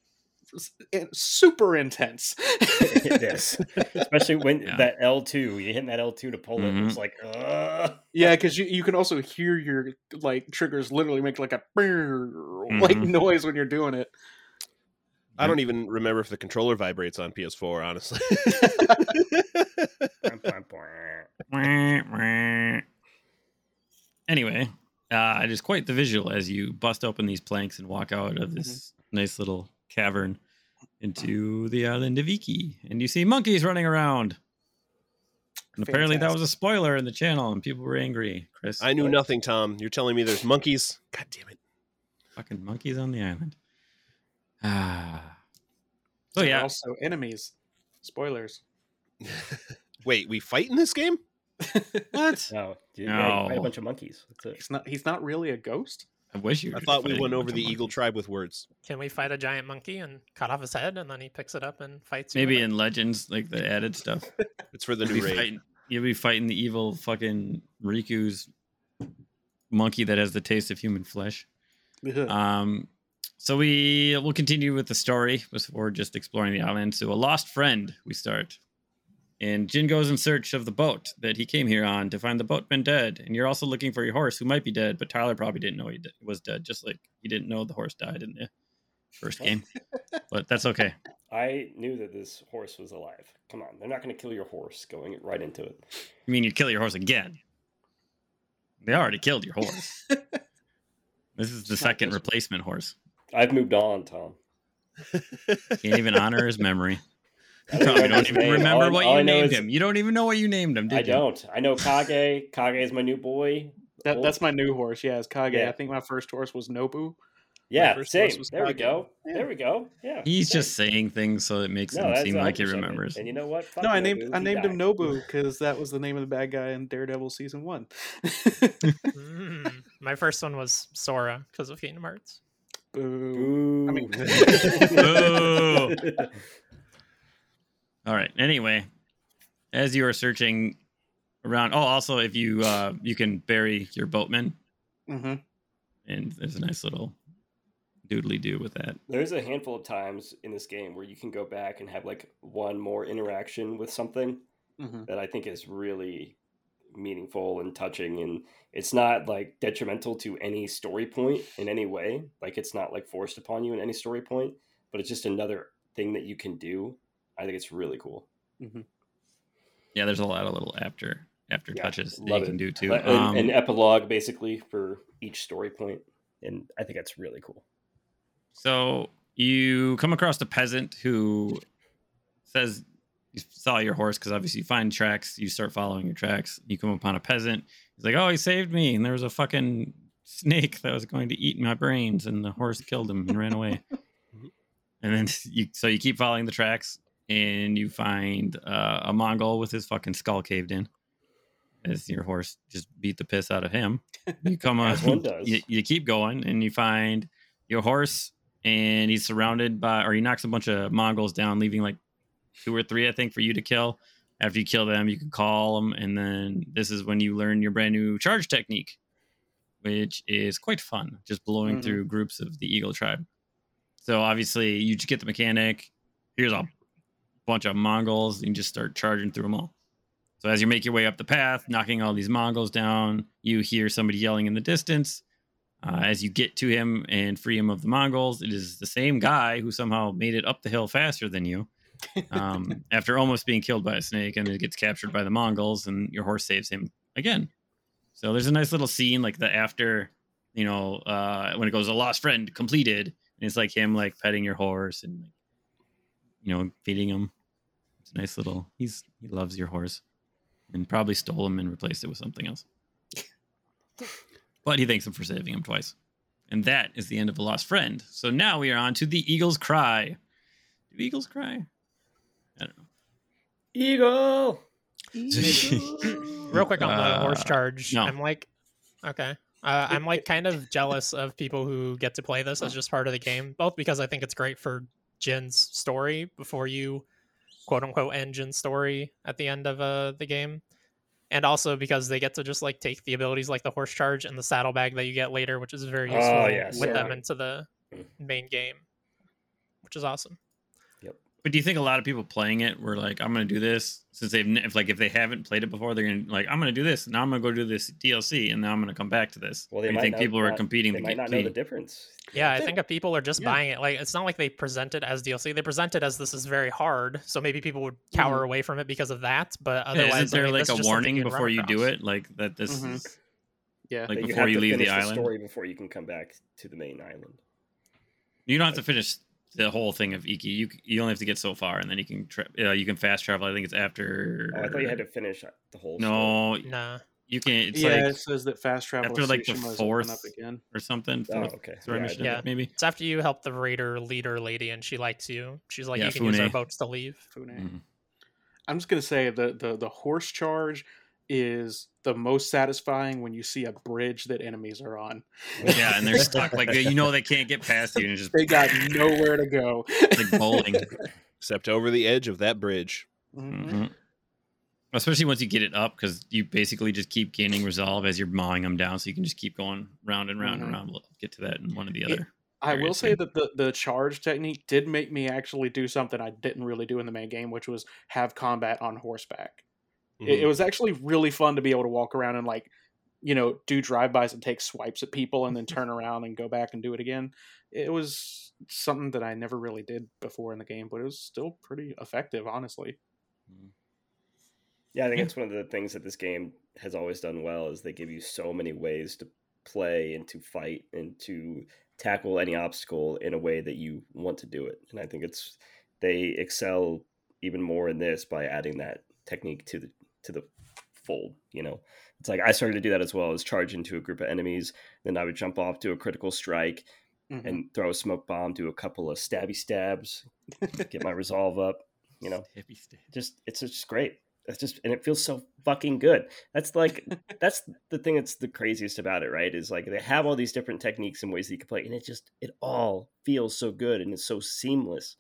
[SPEAKER 5] super intense.
[SPEAKER 3] it is. Especially when
[SPEAKER 1] Yeah.
[SPEAKER 3] that L2, you hitting that L2 to pull it.
[SPEAKER 1] Mhm.
[SPEAKER 3] It's like, uh
[SPEAKER 5] Yeah, because you, you can also hear your like triggers literally make like a brrr, like noise when you're doing it.
[SPEAKER 4] I don't even remember if the controller vibrates on PS4. Honestly,
[SPEAKER 1] Wah, wah. Anyway, uh, it is quite the visual as you bust open these planks and walk out of this nice little cavern into the island of Iki, and you see monkeys running around. And apparently, that was a spoiler in the channel, and people were angry. Chris,
[SPEAKER 4] I knew
[SPEAKER 1] what?
[SPEAKER 4] nothing. Tom, you're telling me there's monkeys? God damn it!
[SPEAKER 1] Fucking monkeys on the island. Ah. So
[SPEAKER 5] They're
[SPEAKER 1] yeah,
[SPEAKER 5] also enemies. Spoilers.
[SPEAKER 4] Wait, we fight in this game?
[SPEAKER 1] what?
[SPEAKER 3] No, dude, yeah, you fight a bunch of monkeys. That's it.
[SPEAKER 5] He's not. He's not really a ghost.
[SPEAKER 1] I wish you.
[SPEAKER 4] I thought we went over the
[SPEAKER 1] of
[SPEAKER 4] Eagle tribe with words.
[SPEAKER 2] can we fight a giant monkey and cut off his head, and then he picks it up and fights? you
[SPEAKER 1] Maybe
[SPEAKER 2] with it?
[SPEAKER 1] in Legends, like the added stuff.
[SPEAKER 4] It's for the new raid.
[SPEAKER 1] fighting, you'll be fighting the evil fucking Riku's monkey that has the taste of human flesh. Um, so we will continue with the story before just exploring the island. So a lost friend, we start. And Jin goes in search of the boat that he came here on to find the boatman dead. And you're also looking for your horse, who might be dead, but Tyler probably didn't know he d- was dead, just like he didn't know the horse died in the first game. but that's okay.
[SPEAKER 3] I knew that this horse was alive. Come on, they're not going to kill your horse going right into it.
[SPEAKER 1] You mean you kill your horse again? They already killed your horse. this is the second replacement horse.
[SPEAKER 3] I've moved on, Tom.
[SPEAKER 1] Can't even honor his memory.
[SPEAKER 3] I
[SPEAKER 1] You probably don't even
[SPEAKER 3] name.
[SPEAKER 1] remember
[SPEAKER 3] All
[SPEAKER 1] what
[SPEAKER 3] all
[SPEAKER 1] you
[SPEAKER 3] know
[SPEAKER 1] named
[SPEAKER 3] is-
[SPEAKER 1] him. You don't even know what you named him, did
[SPEAKER 3] I
[SPEAKER 1] you?
[SPEAKER 3] don't. I know Kage. Kage is my new boy.
[SPEAKER 5] That,
[SPEAKER 3] Old-
[SPEAKER 5] that's my new horse. Yeah, it's Kage.
[SPEAKER 3] Yeah.
[SPEAKER 5] I think my first horse was Nobu.
[SPEAKER 3] Yeah, same.
[SPEAKER 5] horse was
[SPEAKER 3] There we go.
[SPEAKER 5] Yeah.
[SPEAKER 3] There we go. Yeah.
[SPEAKER 1] He's
[SPEAKER 3] same.
[SPEAKER 1] just saying things so it makes
[SPEAKER 3] No,
[SPEAKER 1] him seem like he remembers.
[SPEAKER 3] And you know what? Fuck
[SPEAKER 5] no, I
[SPEAKER 3] Nobu,
[SPEAKER 5] named I
[SPEAKER 3] he
[SPEAKER 5] named him. Nobu because that was the name of the bad guy in Daredevil season one.
[SPEAKER 2] Mm, my first one was Sora because of Kingdom Hearts.
[SPEAKER 5] Boo.
[SPEAKER 3] Boo.
[SPEAKER 5] I mean-
[SPEAKER 1] Boo. All right. Anyway, as you are searching around, oh, also if you uh you can bury your boatman,
[SPEAKER 5] hmm
[SPEAKER 1] and there's a nice little doodly do with that.
[SPEAKER 3] There's a handful of times in this game where you can go back and have like one more interaction with something
[SPEAKER 5] hmm
[SPEAKER 3] that I think is really meaningful and touching and it's not like detrimental to any story point in any way. Like it's not like forced upon you in any story point but it's just another thing that you can do. I think it's really cool.
[SPEAKER 1] Yeah, there's a lot of little after after
[SPEAKER 3] Yeah,
[SPEAKER 1] touches that
[SPEAKER 3] love
[SPEAKER 1] you can
[SPEAKER 3] it.
[SPEAKER 1] do too.
[SPEAKER 3] Like,
[SPEAKER 1] Um,
[SPEAKER 3] an, an epilogue basically for each story point and i think that's really cool.
[SPEAKER 1] So you come across a peasant who says you saw your horse because obviously you find tracks. You start following your tracks. You come upon a peasant. He's like, "Oh, he saved me!" And there was a fucking snake that was going to eat my brains, and the horse killed him and ran away. and then you, so you keep following the tracks, and you find uh, a Mongol with his fucking skull caved in. As your horse just beat the piss out of him. You come on, you, you keep going, and you find your horse and he's surrounded by or he knocks a bunch of mongols down leaving like two or three i think for you to kill. After you kill them you can call them and then this is when you learn your brand new charge technique which is quite fun just blowing
[SPEAKER 5] Mhm.
[SPEAKER 1] through groups of the eagle tribe. So obviously you just get the mechanic. Here's a bunch of mongols and you just start charging through them all. So as you make your way up the path knocking all these mongols down you hear somebody yelling in the distance. Uh, as you get to him and free him of the Mongols, it is the same guy who somehow made it up the hill faster than you um, after almost being killed by a snake and it gets captured by the Mongols, and your horse saves him again. So there's a nice little scene like the after, you know, uh, when it goes a lost friend completed, and it's like him like petting your horse and like, you know, feeding him. It's a nice little. He's he loves your horse, and probably stole him and replaced it with something else. But he thanks him for saving him twice. And that is the end of The Lost Friend. So now we are on to The Eagles Cry. Do eagles cry? I don't know.
[SPEAKER 3] eagle
[SPEAKER 2] Real quick on the horse
[SPEAKER 1] Uh,
[SPEAKER 2] charge,
[SPEAKER 1] no.
[SPEAKER 2] I'm like, okay. Uh, I'm like kind of jealous of people who get to play this as just part of the game, both because I think it's great for Jin's story before you quote unquote end Jin's story at the end of uh, the game, and also because they get to just like take the abilities like the horse charge and the saddlebag that you get later, which is very
[SPEAKER 3] Oh,
[SPEAKER 2] useful
[SPEAKER 3] yeah,
[SPEAKER 2] with them into the main game, which is awesome.
[SPEAKER 1] But do you think a lot of people playing it were like, I'm going to do this since they've if like if they haven't played it before, they're going to like, I'm going to do this. Now I'm going to go do this DLC and now I'm going to come back to this.
[SPEAKER 3] well
[SPEAKER 1] Or
[SPEAKER 3] they
[SPEAKER 1] you
[SPEAKER 3] might
[SPEAKER 1] think
[SPEAKER 3] not-
[SPEAKER 1] people are competing
[SPEAKER 3] they
[SPEAKER 1] to
[SPEAKER 3] might not know the
[SPEAKER 1] clean?
[SPEAKER 3] difference
[SPEAKER 2] Yeah, I think if people are just
[SPEAKER 5] Yeah.
[SPEAKER 2] buying it, like it's not like they present it as DLC. They present it as this is very hard, so maybe people would cower away from it because of that. But
[SPEAKER 1] Yeah,
[SPEAKER 2] otherwise,
[SPEAKER 1] isn't there
[SPEAKER 2] I mean,
[SPEAKER 1] like a
[SPEAKER 2] just something
[SPEAKER 1] warning
[SPEAKER 2] you
[SPEAKER 1] before you do it? Like that this
[SPEAKER 5] Mhm.
[SPEAKER 1] is
[SPEAKER 5] Yeah.
[SPEAKER 1] like
[SPEAKER 3] That
[SPEAKER 1] before
[SPEAKER 3] have
[SPEAKER 1] you
[SPEAKER 3] to
[SPEAKER 1] leave the
[SPEAKER 3] finish
[SPEAKER 1] island?
[SPEAKER 3] story before you can come back to the main island
[SPEAKER 1] You don't have to finish the whole thing of Iki. You you only have to get so far, and then you can tra- uh, you can fast travel. I think it's after.
[SPEAKER 3] oh, i thought you had to finish the whole story.
[SPEAKER 1] No,
[SPEAKER 2] Nah,
[SPEAKER 1] you can. It's
[SPEAKER 5] yeah,
[SPEAKER 1] like
[SPEAKER 5] it says that fast travel
[SPEAKER 1] after, like, the fourth-
[SPEAKER 5] up again.
[SPEAKER 1] or something.
[SPEAKER 3] oh
[SPEAKER 1] fourth
[SPEAKER 3] okay Yeah,
[SPEAKER 1] mission,
[SPEAKER 2] Yeah.
[SPEAKER 1] maybe.
[SPEAKER 2] it's after you help the raider leader lady, and she likes you. She's like,
[SPEAKER 1] Yeah,
[SPEAKER 2] you can use our boats to leave.
[SPEAKER 5] Fune.
[SPEAKER 1] Mhm.
[SPEAKER 5] I'm just gonna say the, the the horse charge is the most satisfying when you see a bridge that enemies are on.
[SPEAKER 1] Yeah, and they're stuck. Like you know they can't get past you, and just
[SPEAKER 5] They got nowhere to go.
[SPEAKER 1] like bowling.
[SPEAKER 4] Except over the edge of that bridge.
[SPEAKER 5] Mhm.
[SPEAKER 1] Mhm. especially once you get it up because you basically just keep gaining resolve as you're mowing them down so you can just keep going round and round
[SPEAKER 5] Mhm.
[SPEAKER 1] and round we'll get to that in one of the
[SPEAKER 5] It-
[SPEAKER 1] other
[SPEAKER 5] I will say that the, the charge technique did make me actually do something I didn't really do in the main game, which was have combat on horseback. It,
[SPEAKER 4] Mm-hmm.
[SPEAKER 5] it was actually really fun to be able to walk around and like, you know, do drive-bys and take swipes at people and then turn around and go back and do it again. It was something that I never really did before in the game, but it was still pretty effective, honestly.
[SPEAKER 3] Yeah, I think
[SPEAKER 1] Yeah.
[SPEAKER 3] it's one of the things that this game has always done well is they give you so many ways to play and to fight and to tackle any obstacle in a way that you want to do it. And I think it's they excel even more in this by adding that technique to the to the fold, you know. It's like I started to do that as well as charge into a group of enemies, then I would jump off do a critical strike
[SPEAKER 5] Mhm.
[SPEAKER 3] and throw a smoke bomb, do a couple of stabby stabs, get my resolve up, you know
[SPEAKER 1] Hippie state.
[SPEAKER 3] just it's just great. It's just and it feels so fucking good. That's like that's the thing that's the craziest about it, right? Is like they have all these different techniques and ways that you can play, and it just it all feels so good and it's so seamless.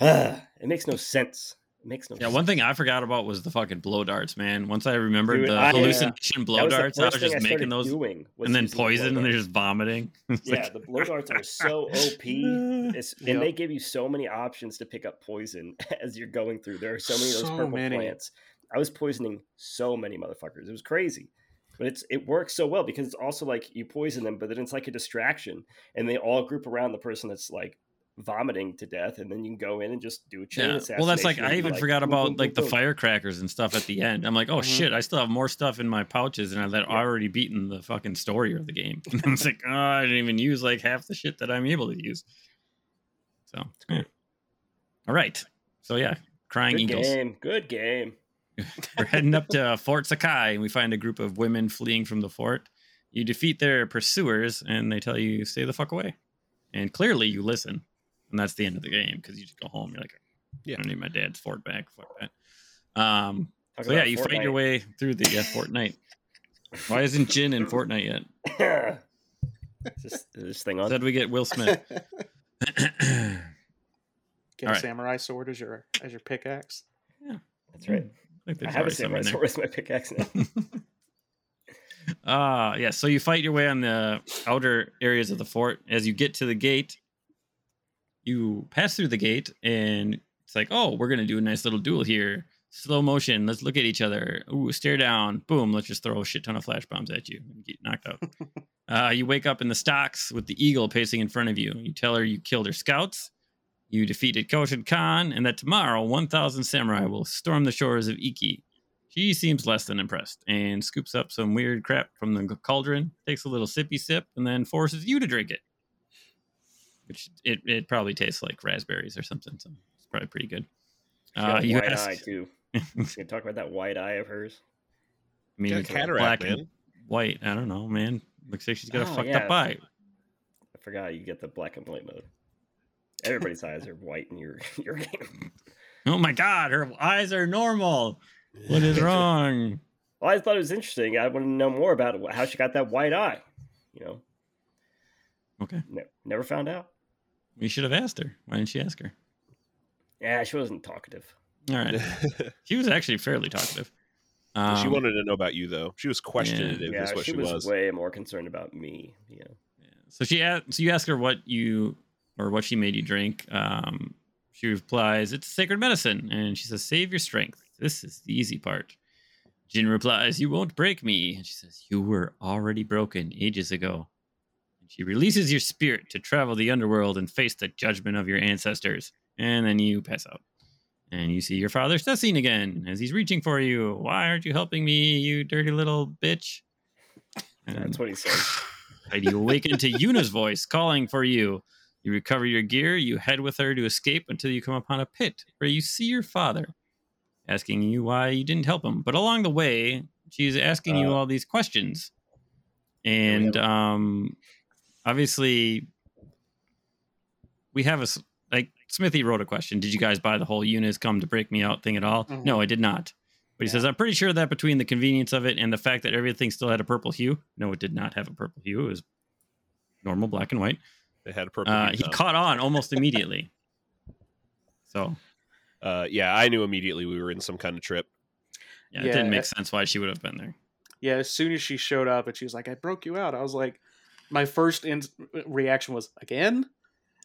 [SPEAKER 3] Ah, it makes no sense. It makes no
[SPEAKER 1] Yeah,
[SPEAKER 3] sense.
[SPEAKER 1] one thing I forgot about was the fucking blow darts, man. Once I remembered
[SPEAKER 3] Dude,
[SPEAKER 1] the
[SPEAKER 3] I-
[SPEAKER 1] hallucination blow
[SPEAKER 3] That was
[SPEAKER 1] darts, I was
[SPEAKER 3] first thing
[SPEAKER 1] just making those
[SPEAKER 3] doing
[SPEAKER 1] and then
[SPEAKER 3] using blow
[SPEAKER 1] poison and they're just vomiting.
[SPEAKER 3] Yeah,
[SPEAKER 1] like-
[SPEAKER 3] the blow darts are so OP. It's,
[SPEAKER 5] Yep.
[SPEAKER 3] And they give you so many options to pick up poison as you're going through. There are so many of those
[SPEAKER 5] So
[SPEAKER 3] purple
[SPEAKER 5] many.
[SPEAKER 3] plants. I was poisoning so many motherfuckers. It was crazy. But it's it works so well because it's also like you poison them, but then it's like a distraction. And they all group around the person that's like vomiting to death, and then you can go in and just do a chain
[SPEAKER 1] Yeah.
[SPEAKER 3] assassination.
[SPEAKER 1] Well, that's like I even
[SPEAKER 3] like,
[SPEAKER 1] forgot
[SPEAKER 3] boom,
[SPEAKER 1] about
[SPEAKER 3] boom,
[SPEAKER 1] like
[SPEAKER 3] boom,
[SPEAKER 1] the
[SPEAKER 3] boom.
[SPEAKER 1] firecrackers and stuff at the end. I'm like, oh
[SPEAKER 5] Mhm.
[SPEAKER 1] shit, I still have more stuff in my pouches and I had
[SPEAKER 3] Yeah.
[SPEAKER 1] already beaten the fucking story of the game. And I was like, oh, I didn't even use like half the shit that I'm able to use. So, yeah. all right. So yeah, crying
[SPEAKER 3] Good
[SPEAKER 1] eagles.
[SPEAKER 3] game. Good game.
[SPEAKER 1] We're heading up to Fort Sakai and we find a group of women fleeing from the fort. You defeat their pursuers and they tell you stay the fuck away. And clearly you listen. And that's the end of the game because you just go home. You're like,
[SPEAKER 4] Yeah.
[SPEAKER 1] I don't need my dad's fort back. Fuck that. Um,
[SPEAKER 3] Talk
[SPEAKER 1] so yeah,
[SPEAKER 3] about
[SPEAKER 1] you fight your way through the uh, Fortnite. Why isn't Jin in Fortnite yet?
[SPEAKER 3] Is this, is this thing on?
[SPEAKER 1] Said we get Will Smith.
[SPEAKER 5] Get a
[SPEAKER 1] Alright.
[SPEAKER 5] samurai sword as your as your pickaxe.
[SPEAKER 3] Yeah, that's right.
[SPEAKER 1] I,
[SPEAKER 3] I have a samurai sword as my pickaxe now.
[SPEAKER 1] Uh yeah, so you fight your way on the outer areas of the fort. As you get to the gate, you pass through the gate and it's like, oh, we're gonna do a nice little duel here. Slow motion, let's look at each other. Ooh, stare down. Boom, let's just throw a shit ton of flash bombs at you and get knocked out. uh, you wake up in the stocks with the eagle pacing in front of you. You tell her you killed her scouts, you defeated Koshin Khan, and that tomorrow 1,000 samurai will storm the shores of Iki. She seems less than impressed and scoops up some weird crap from the cauldron, takes a little sippy sip, and then forces you to drink it. Which it, it probably tastes like raspberries or something, so it's probably pretty good.
[SPEAKER 3] She got
[SPEAKER 1] Uh, you
[SPEAKER 3] white
[SPEAKER 1] ask,
[SPEAKER 3] eye too. Can you talk about that white eye of hers?
[SPEAKER 1] I mean, it's
[SPEAKER 4] cataract,
[SPEAKER 1] black and
[SPEAKER 4] man.
[SPEAKER 1] white. I don't know, man. Looks like she's got a
[SPEAKER 3] Oh,
[SPEAKER 1] fucked
[SPEAKER 3] yeah.
[SPEAKER 1] up eye.
[SPEAKER 3] I forgot you get the black and white mode. Everybody's eyes are white in your your game.
[SPEAKER 1] Oh my god, her eyes are normal. What is wrong?
[SPEAKER 3] Well, I thought it was interesting. I want to know more about how she got that white eye. You know,
[SPEAKER 1] Okay,
[SPEAKER 3] ne- never found out.
[SPEAKER 1] We should have asked her. Why didn't she ask her?
[SPEAKER 3] Yeah, she wasn't talkative.
[SPEAKER 1] All right, she was actually fairly talkative.
[SPEAKER 4] she
[SPEAKER 1] Um,
[SPEAKER 4] wanted to know about you though. She was questioning
[SPEAKER 3] Yeah,
[SPEAKER 4] is what
[SPEAKER 3] she,
[SPEAKER 4] she,
[SPEAKER 3] was,
[SPEAKER 4] was.
[SPEAKER 3] way more concerned about me. You know,
[SPEAKER 1] So she asked, so you ask her what you or what she made you drink. Um, she replies, "It's sacred medicine," and she says, "Save your strength. This is the easy part." Jin replies, "You won't break me," and she says, "You were already broken ages ago." She releases your spirit to travel the underworld and face the judgment of your ancestors. And then you pass out. And you see your father Sessing again as he's reaching for you. Why aren't you helping me, you dirty little bitch? And-
[SPEAKER 3] that's what he said.
[SPEAKER 1] and you awaken to Yuna's voice calling for you. You recover your gear, you head with her to escape until you come upon a pit where you see your father asking you why you didn't help him. But along the way, she's asking you
[SPEAKER 3] Uh,
[SPEAKER 1] all these questions. And um obviously we have a like Smithy wrote a question. Did you guys buy the whole Yuna's come to break me out thing at all?
[SPEAKER 5] Mhm.
[SPEAKER 1] No, I did not. But he
[SPEAKER 5] Yeah.
[SPEAKER 1] says, I'm pretty sure that between the convenience of it and the fact that everything still had a purple hue, no, it did not have a purple hue. It was normal black and white.
[SPEAKER 4] They had a purple.
[SPEAKER 1] Uh,
[SPEAKER 4] hue
[SPEAKER 1] he
[SPEAKER 4] tone.
[SPEAKER 1] caught on almost immediately. So,
[SPEAKER 4] uh, yeah, I knew immediately we were in some kind of trip.
[SPEAKER 1] Yeah, it
[SPEAKER 5] Yeah,
[SPEAKER 1] didn't make sense why she would have been there.
[SPEAKER 5] Yeah, as soon as she showed up and she was like, "I broke you out," I was like, my first in- uh, reaction was again.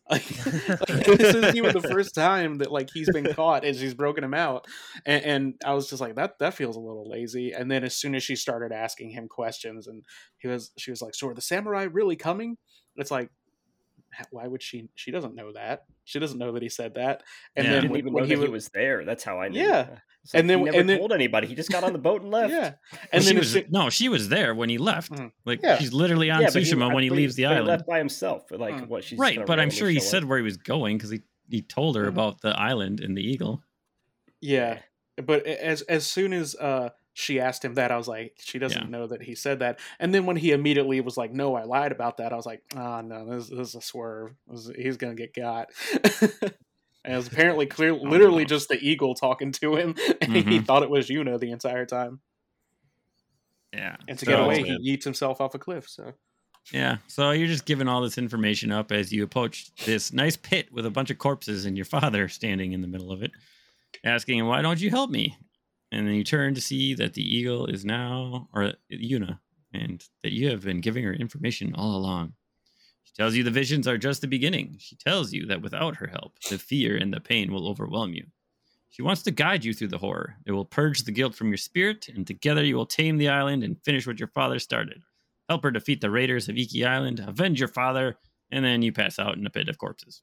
[SPEAKER 5] Like, like, this isn't even the first time that like he's been caught and she's broken him out, and, and I was just like, that that feels a little lazy. And then as soon as she started asking him questions, and he was she was like, "So are the samurai really coming?" It's like, why would she? She doesn't know that. She doesn't know that he said that. And
[SPEAKER 1] Yeah.
[SPEAKER 5] Then
[SPEAKER 3] didn't
[SPEAKER 5] when,
[SPEAKER 3] even
[SPEAKER 5] when
[SPEAKER 3] know
[SPEAKER 5] he
[SPEAKER 3] that he
[SPEAKER 5] was,
[SPEAKER 3] was there. That's how I knew.
[SPEAKER 5] Yeah.
[SPEAKER 3] Like,
[SPEAKER 5] And then-
[SPEAKER 3] he never
[SPEAKER 5] and then-
[SPEAKER 3] told anybody. He just got on the boat and left.
[SPEAKER 5] yeah,
[SPEAKER 1] And she
[SPEAKER 5] then as
[SPEAKER 1] was no, she was there when he left.
[SPEAKER 5] Mhm.
[SPEAKER 1] Like
[SPEAKER 5] Yeah.
[SPEAKER 1] she's literally on
[SPEAKER 3] Yeah, but he-
[SPEAKER 1] Tsushima when he leaves the island.
[SPEAKER 3] left by himself. Like
[SPEAKER 5] Mm.
[SPEAKER 3] what? She's
[SPEAKER 1] Right, but I'm sure he said
[SPEAKER 3] up.
[SPEAKER 1] where he was going because he, he told her
[SPEAKER 5] Mhm.
[SPEAKER 1] about the island and the eagle.
[SPEAKER 5] Yeah, but as as soon as uh she asked him that, I was like, she doesn't
[SPEAKER 1] Yeah.
[SPEAKER 5] know that he said that. And then when he immediately was like, "No, I lied about that," I was like, "Ah, no, this, this is a swerve. Is- he's gonna get got." and it was apparently clear, literally just the eagle talking to him, and he
[SPEAKER 1] Mhm.
[SPEAKER 5] thought it was Yuna the entire time.
[SPEAKER 1] Yeah.
[SPEAKER 5] And to
[SPEAKER 1] So-
[SPEAKER 5] get away, he eats himself off a cliff. So
[SPEAKER 1] Yeah. So you're just giving all this information up as you approach this nice pit with a bunch of corpses and your father standing in the middle of it, asking him, Why don't you help me? And then you turn to see that the eagle is now, or Yuna, and that you have been giving her information all along. She tells you the visions are just the beginning. She tells you that without her help, the fear and the pain will overwhelm you. She wants to guide you through the horror. It will purge the guilt from your spirit, and together you will tame the island and finish what your father started. Help her defeat the raiders of Iki Island, avenge your father, and then you pass out in a pit of corpses.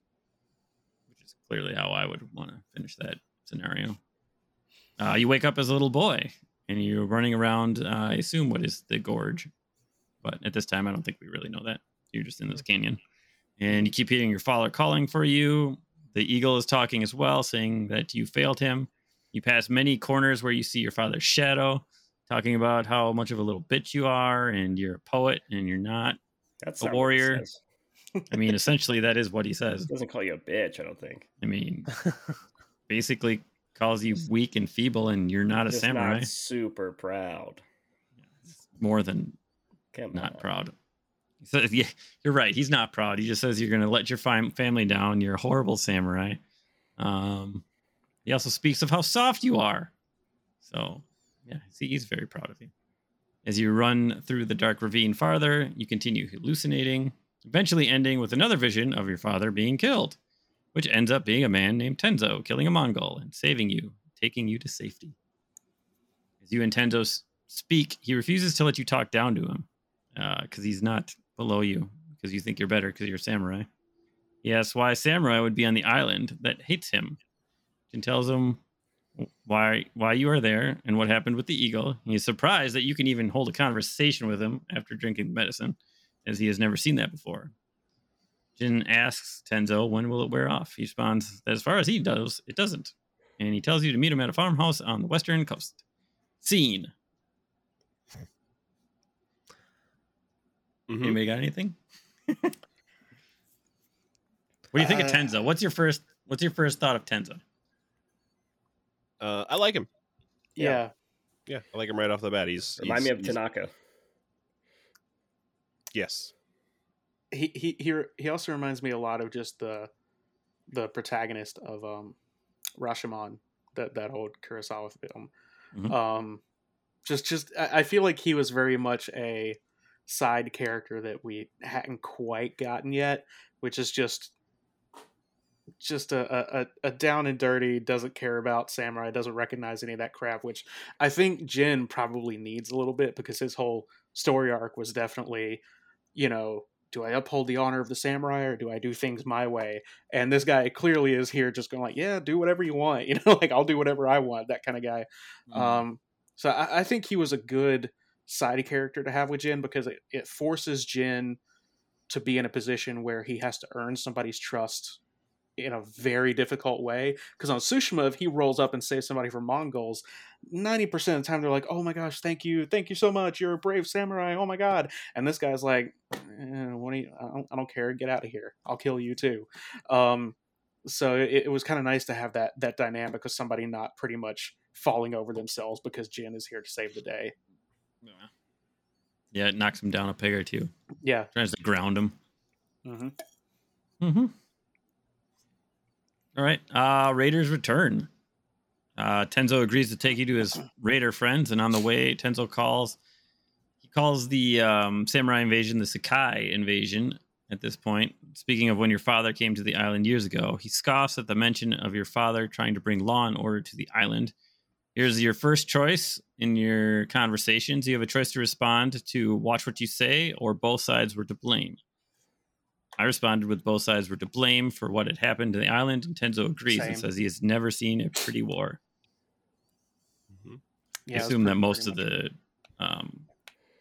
[SPEAKER 1] Which is clearly how I would want to finish that scenario. Uh, you wake up as a little boy, and you're running around, uh, I assume, what is the gorge. But at this time, I don't think we really know that. You're just in this canyon. And you keep hearing your father calling for you. The eagle is talking as well, saying that you failed him. You pass many corners where you see your father's shadow, talking about how much of a little bitch you are, and you're a poet, and you're not.
[SPEAKER 3] That's
[SPEAKER 1] a
[SPEAKER 3] not
[SPEAKER 1] warrior. I mean, essentially, that is what he says.
[SPEAKER 3] He doesn't call you a bitch. I don't think.
[SPEAKER 1] I mean, basically calls you weak and feeble, and you're not a
[SPEAKER 3] Just
[SPEAKER 1] samurai.
[SPEAKER 3] Not super proud.
[SPEAKER 1] More than
[SPEAKER 3] Come
[SPEAKER 1] not
[SPEAKER 3] on.
[SPEAKER 1] proud. So yeah, you're right. He's not proud. He just says you're going to let your fam- family down. You're a horrible samurai. Um, he also speaks of how soft you are. So yeah, see, he's very proud of you. As you run through the dark ravine farther, you continue hallucinating, eventually ending with another vision of your father being killed, which ends up being a man named Tenzo killing a Mongol and saving you, taking you to safety. As you and Tenzo speak, he refuses to let you talk down to him uh, because he's not below you because you think you're better because you're a samurai. He asks why a samurai would be on the island that hates him and tells him why why you are there and what happened with the eagle. He's surprised that you can even hold a conversation with him after drinking medicine, as he has never seen that before. Jin asks Tenzo when will it wear off. He responds that as far as he knows, it doesn't. And he tells you to meet him at a farmhouse on the western coast. Scene.
[SPEAKER 4] Mhm.
[SPEAKER 1] Anybody got anything? what do you think of
[SPEAKER 5] Uh,
[SPEAKER 1] Tenzo? What's your first what's your first thought of Tenzo?
[SPEAKER 4] Uh, I like him.
[SPEAKER 3] Yeah.
[SPEAKER 5] yeah,
[SPEAKER 4] Yeah, I like him right off the bat. He's
[SPEAKER 3] Remind
[SPEAKER 4] he's-
[SPEAKER 3] me of Tanaka.
[SPEAKER 4] Yes.
[SPEAKER 5] He he he he also reminds me a lot of just the the protagonist of um Rashomon that that old Kurosawa film.
[SPEAKER 1] Mhm.
[SPEAKER 5] Um just just I I feel like he was very much a side character that we hadn't quite gotten yet, which is just just a, a, a down and dirty, doesn't care about samurai, doesn't recognize any of that crap, which I think Jin probably needs a little bit because his whole story arc was definitely, you know, do I uphold the honor of the samurai or do I do things my way? And this guy clearly is here just going like, yeah, do whatever you want, you know, like I'll do whatever I want, that kind of guy. Um, so I, I think he was a good side character to have with Jin because it, it forces Jin to be in a position where he has to earn somebody's trust in a very difficult way. Because on Tsushima, if he rolls up and saves somebody from Mongols, 90% of the time they're like, oh my gosh, thank you. Thank you so much. You're a brave samurai. Oh my God. And this guy's like, eh, what do you, I, don't, I don't care. Get out of here. I'll kill you too. Um, so it, it was kind of nice to have that that dynamic of somebody not pretty much falling over themselves because Jin is here to save the day.
[SPEAKER 1] yeah. yeah, it knocks him down a peg or two.
[SPEAKER 5] Yeah.
[SPEAKER 1] Tries to ground him.
[SPEAKER 5] hmm
[SPEAKER 1] Mm-hmm. All right. Uh Raiders return. Uh, Tenzo agrees to take you to his raider friends, and on the way, Tenzo calls. He calls the um, samurai invasion the Sakai invasion. At this point, speaking of when your father came to the island years ago, he scoffs at the mention of your father trying to bring law and order to the island. Here's your first choice in your conversations. You have a choice to respond to watch what you say or both sides were to blame. I responded with both sides were to blame for what had happened to the island, and Tenzo agrees and says he has never seen a pretty war.
[SPEAKER 5] Yeah,
[SPEAKER 1] I assume that most of the um,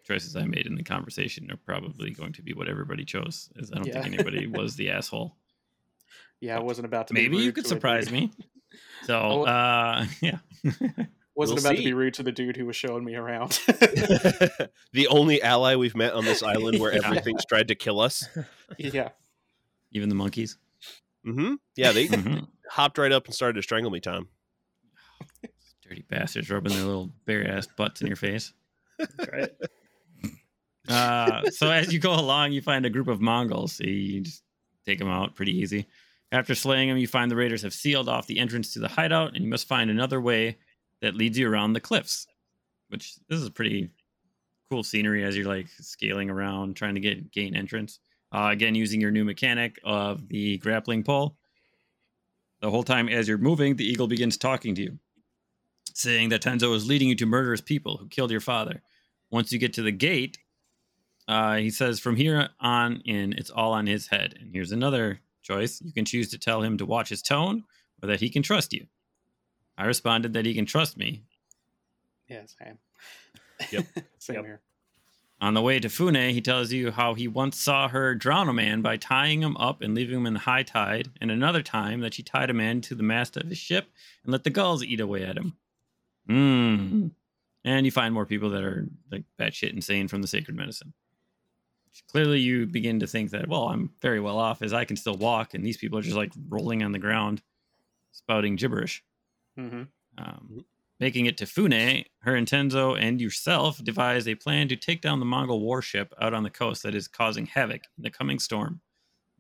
[SPEAKER 1] choices I made in the conversation are probably going to be what everybody chose. As I don't think anybody was the asshole.
[SPEAKER 5] Yeah, I wasn't about to. be
[SPEAKER 1] Maybe you could surprise me. So
[SPEAKER 5] Oh.
[SPEAKER 1] uh, yeah,
[SPEAKER 5] Wasn't
[SPEAKER 4] We'll
[SPEAKER 5] about to be rude to the dude who was showing me around.
[SPEAKER 4] the only ally we've met on this island where
[SPEAKER 1] Yeah.
[SPEAKER 4] everything's tried to kill us.
[SPEAKER 5] yeah,
[SPEAKER 1] even the monkeys.
[SPEAKER 4] hmm Yeah, they
[SPEAKER 1] Mhm.
[SPEAKER 4] hopped right up and started to strangle me, Tom.
[SPEAKER 1] Dirty bastards rubbing their little bare ass butts in your face.
[SPEAKER 3] That's right.
[SPEAKER 1] Uh, so as you go along, you find a group of Mongols. So you just take them out pretty easy. After slaying them, you find the raiders have sealed off the entrance to the hideout, and you must find another way that leads you around the cliffs. Which this is a pretty cool scenery as you're like scaling around, trying to get gain entrance. Uh, again, using your new mechanic of the grappling pole. The whole time as you're moving, the eagle begins talking to you, saying that Tenzo is leading you to murderous people who killed your father. Once you get to the gate, uh, he says, from here on in, it's all on his head. And here's another choice. You can choose to tell him to watch his tone or that he can trust you. I responded that he can trust me.
[SPEAKER 5] yeah, same.
[SPEAKER 4] Yep.
[SPEAKER 5] same
[SPEAKER 3] Yep.
[SPEAKER 5] here.
[SPEAKER 1] On the way to Fune, he tells you how he once saw her drown a man by tying him up and leaving him in the high tide, and another time that she tied a man to the mast of his ship and let the gulls eat away at him. Mm. And you find more people that are like batshit insane from the sacred medicine. Clearly, you begin to think that, well, I'm very well off as I can still walk, and these people are just like rolling on the ground, spouting gibberish.
[SPEAKER 5] Hmm
[SPEAKER 1] Um, making it to Fune, her and Tenzo and yourself devise a plan to take down the Mongol warship out on the coast that is causing havoc in the coming storm.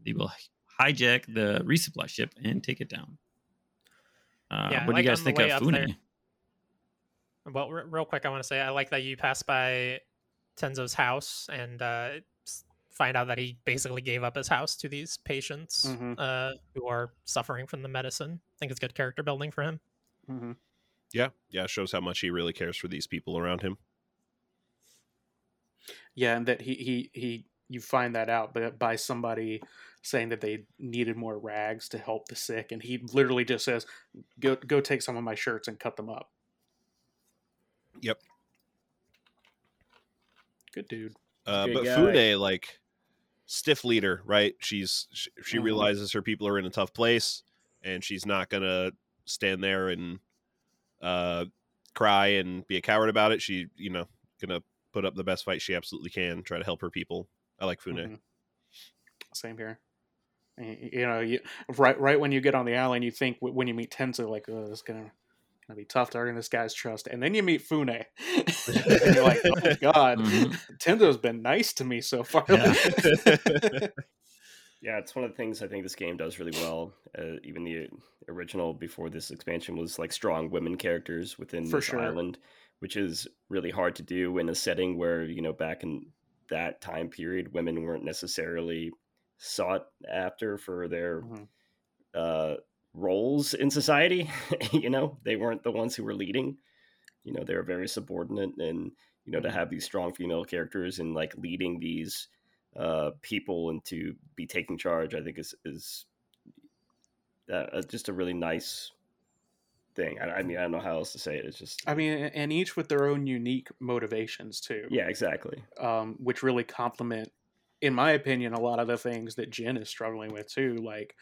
[SPEAKER 1] They will hijack the resupply ship and take it down. Uh,
[SPEAKER 2] Yeah,
[SPEAKER 1] what do you guys think of
[SPEAKER 2] up there-
[SPEAKER 1] Fune?
[SPEAKER 2] Well, re- real quick, I want to say I like that you pass by Tenzo's house and uh, find out that he basically gave up his house to these patients
[SPEAKER 5] Mhm.
[SPEAKER 2] uh, who are suffering from the medicine. I think it's good character building for him.
[SPEAKER 5] Hmm
[SPEAKER 4] Yeah, yeah, it shows how much he really cares for these people around him.
[SPEAKER 5] Yeah, and that he he he you find that out but by somebody saying that they needed more rags to help the sick, and he literally just says, "Go go take some of my shirts and cut them up."
[SPEAKER 4] Yep.
[SPEAKER 5] Good dude.
[SPEAKER 4] Uh,
[SPEAKER 3] Good
[SPEAKER 4] but
[SPEAKER 3] guy.
[SPEAKER 4] Fune, like stiff leader, right? She's she, she
[SPEAKER 5] Mhm.
[SPEAKER 4] realizes her people are in a tough place, and she's not gonna stand there and uh, cry and be a coward about it. She, you know, gonna put up the best fight she absolutely can, try to help her people. I like Fune.
[SPEAKER 5] Mhm. Same here. You know, you, right right when you get on the island, you think when you meet Tenzo, like, oh, it's gonna gonna be tough to earn this guy's trust, and then you meet Fune, and you're like, oh my god,
[SPEAKER 1] Mhm.
[SPEAKER 5] Tenzo's been nice to me so far.
[SPEAKER 1] Yeah.
[SPEAKER 3] Yeah, it's one of the things I think this game does really well. Uh, even the original before this expansion was like strong women characters within
[SPEAKER 5] For
[SPEAKER 3] this
[SPEAKER 5] sure.
[SPEAKER 3] island, which is really hard to do in a setting where you know back in that time period, women weren't necessarily sought after for their
[SPEAKER 5] Mhm.
[SPEAKER 3] uh, roles in society. you know, they weren't the ones who were leading. You know, they were very subordinate, and you know, to have these strong female characters and like leading these uh, people and to be taking charge, I think is is uh, uh, just a really nice thing. I, I mean, I don't know how else to say it. It's just
[SPEAKER 5] I mean, and each with their own unique motivations too.
[SPEAKER 3] yeah, exactly.
[SPEAKER 5] um, which really complement, in my opinion, a lot of the things that Jin is struggling with too. Like,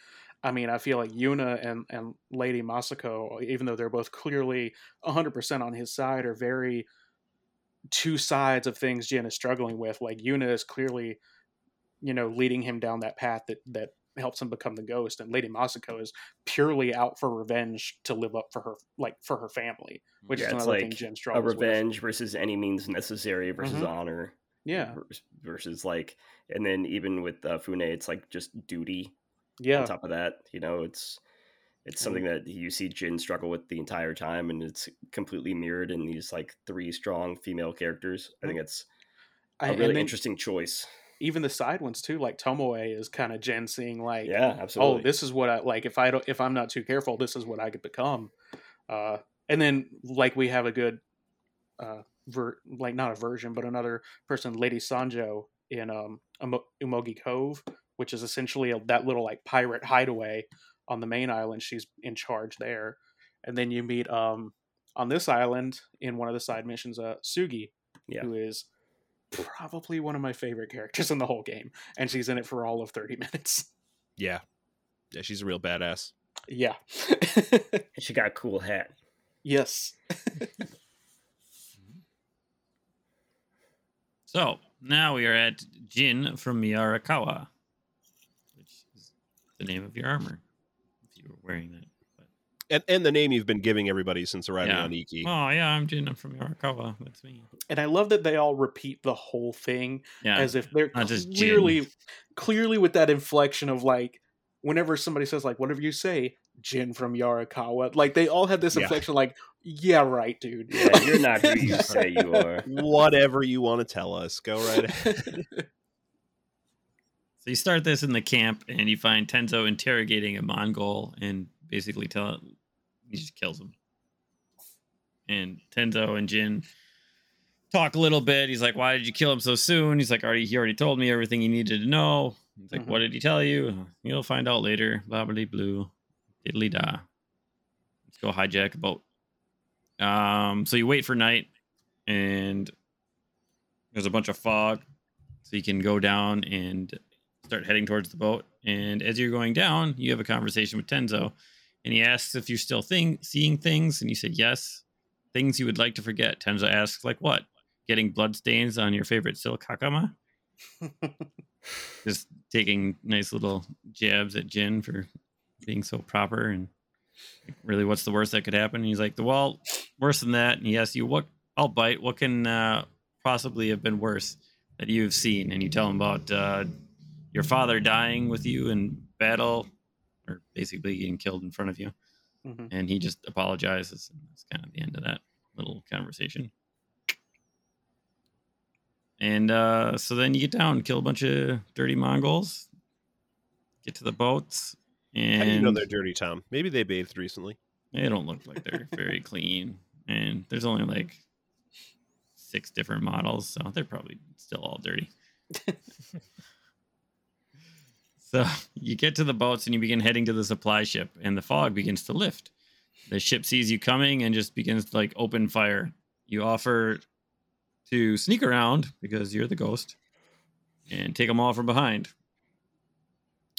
[SPEAKER 5] I mean, I feel like Yuna and and Lady Masako, even though they're both clearly 100% on his side, are very two sides of things Jin is struggling with. Like Yuna is clearly, you know, leading him down that path that that helps him become the ghost, and Lady Masako is purely out for revenge to live up for her, like for her family, which
[SPEAKER 3] Yeah,
[SPEAKER 5] is
[SPEAKER 3] it's
[SPEAKER 5] another thing
[SPEAKER 3] like
[SPEAKER 5] Jin
[SPEAKER 3] A
[SPEAKER 5] struggles with.
[SPEAKER 3] revenge versus any means necessary versus
[SPEAKER 5] Mhm.
[SPEAKER 3] honor.
[SPEAKER 5] Yeah,
[SPEAKER 3] Versus like, and then even with uh, Fune, it's like just duty
[SPEAKER 5] yeah.
[SPEAKER 3] on top of that you know it's It's something that you see Jin struggle with the entire time, and it's completely mirrored in these like three strong female characters. I think it's a really
[SPEAKER 5] then
[SPEAKER 3] interesting choice.
[SPEAKER 5] Even the side ones too, like Tomoe is kind of Jin seeing like,
[SPEAKER 3] Yeah, absolutely.
[SPEAKER 5] oh, this is what I like. If I don't, if I'm not too careful, this is what I could become. Uh, and then like we have a good, uh, ver- like not a version, but another person, Lady Sanjo in um Umo- Umugi Cove, which is essentially a, that little like pirate hideaway on the main island. She's in charge there, and then you meet um on this island in one of the side missions, uh, Sugi,
[SPEAKER 3] Yeah.
[SPEAKER 5] who is probably one of my favorite characters in the whole game, and she's in it for all of thirty minutes.
[SPEAKER 4] Yeah. Yeah, she's a real badass.
[SPEAKER 5] Yeah.
[SPEAKER 3] she got a cool hat.
[SPEAKER 5] yes.
[SPEAKER 1] So now we are at Jin from Miyarakawa, which is the name of your armor. If you were wearing that. But,
[SPEAKER 4] And and the name you've been giving everybody since arriving
[SPEAKER 1] Yeah.
[SPEAKER 4] on Iki.
[SPEAKER 1] oh yeah, I'm Jin. I'm from Miyarakawa. That's me.
[SPEAKER 5] And I love that they all repeat the whole thing
[SPEAKER 1] Yeah.
[SPEAKER 5] as if they're
[SPEAKER 1] Not just
[SPEAKER 5] clearly clearly with that inflection of like whenever somebody says like whatever you say, Jin from Yarikawa, like they all have this
[SPEAKER 4] Yeah.
[SPEAKER 5] inflection like, yeah, right, dude.
[SPEAKER 3] Yeah, you're not who you say you are.
[SPEAKER 4] Whatever you want to tell us, go right ahead.
[SPEAKER 1] So you start this in the camp, and you find Tenzo interrogating a Mongol, and basically tell he just kills him. And Tenzo and Jin talk a little bit. He's like, "Why did you kill him so soon?" He's like, "Already, he already told me everything he needed to know." He's like,
[SPEAKER 5] Mhm.
[SPEAKER 1] "What did he tell you?" You'll find out later. Blah blue, diddly da. Let's go hijack a boat. Um, so you wait for night, and there's a bunch of fog, so you can go down and start heading towards the boat. And as you're going down, you have a conversation with Tenzo, and he asks if you're still thing- seeing things, and you said yes. Things you would like to forget. Tenzo asks, like what? Getting blood stains on your favorite silk hakama? Just taking nice little jabs at Jin for being so proper and like, really, what's the worst that could happen? And he's like, well, worse than that. And he asks you, what? I'll bite. What can uh, possibly have been worse that you've seen? And you tell him about uh, your father dying with you in battle, or basically getting killed in front of you.
[SPEAKER 5] Mhm.
[SPEAKER 1] And he just apologizes. And that's kind of the end of that little conversation. And uh, so then you get down, kill a bunch of dirty Mongols, get to the boats, and
[SPEAKER 4] How do you know they're dirty, Tom? Maybe they bathed recently.
[SPEAKER 1] they don't look like they're very clean. And there's only like six different models, so they're probably still all dirty. so you get to the boats and you begin heading to the supply ship, and the fog begins to lift. The ship sees you coming and just begins to like open fire. You offer to sneak around because you're the ghost and take them all from behind.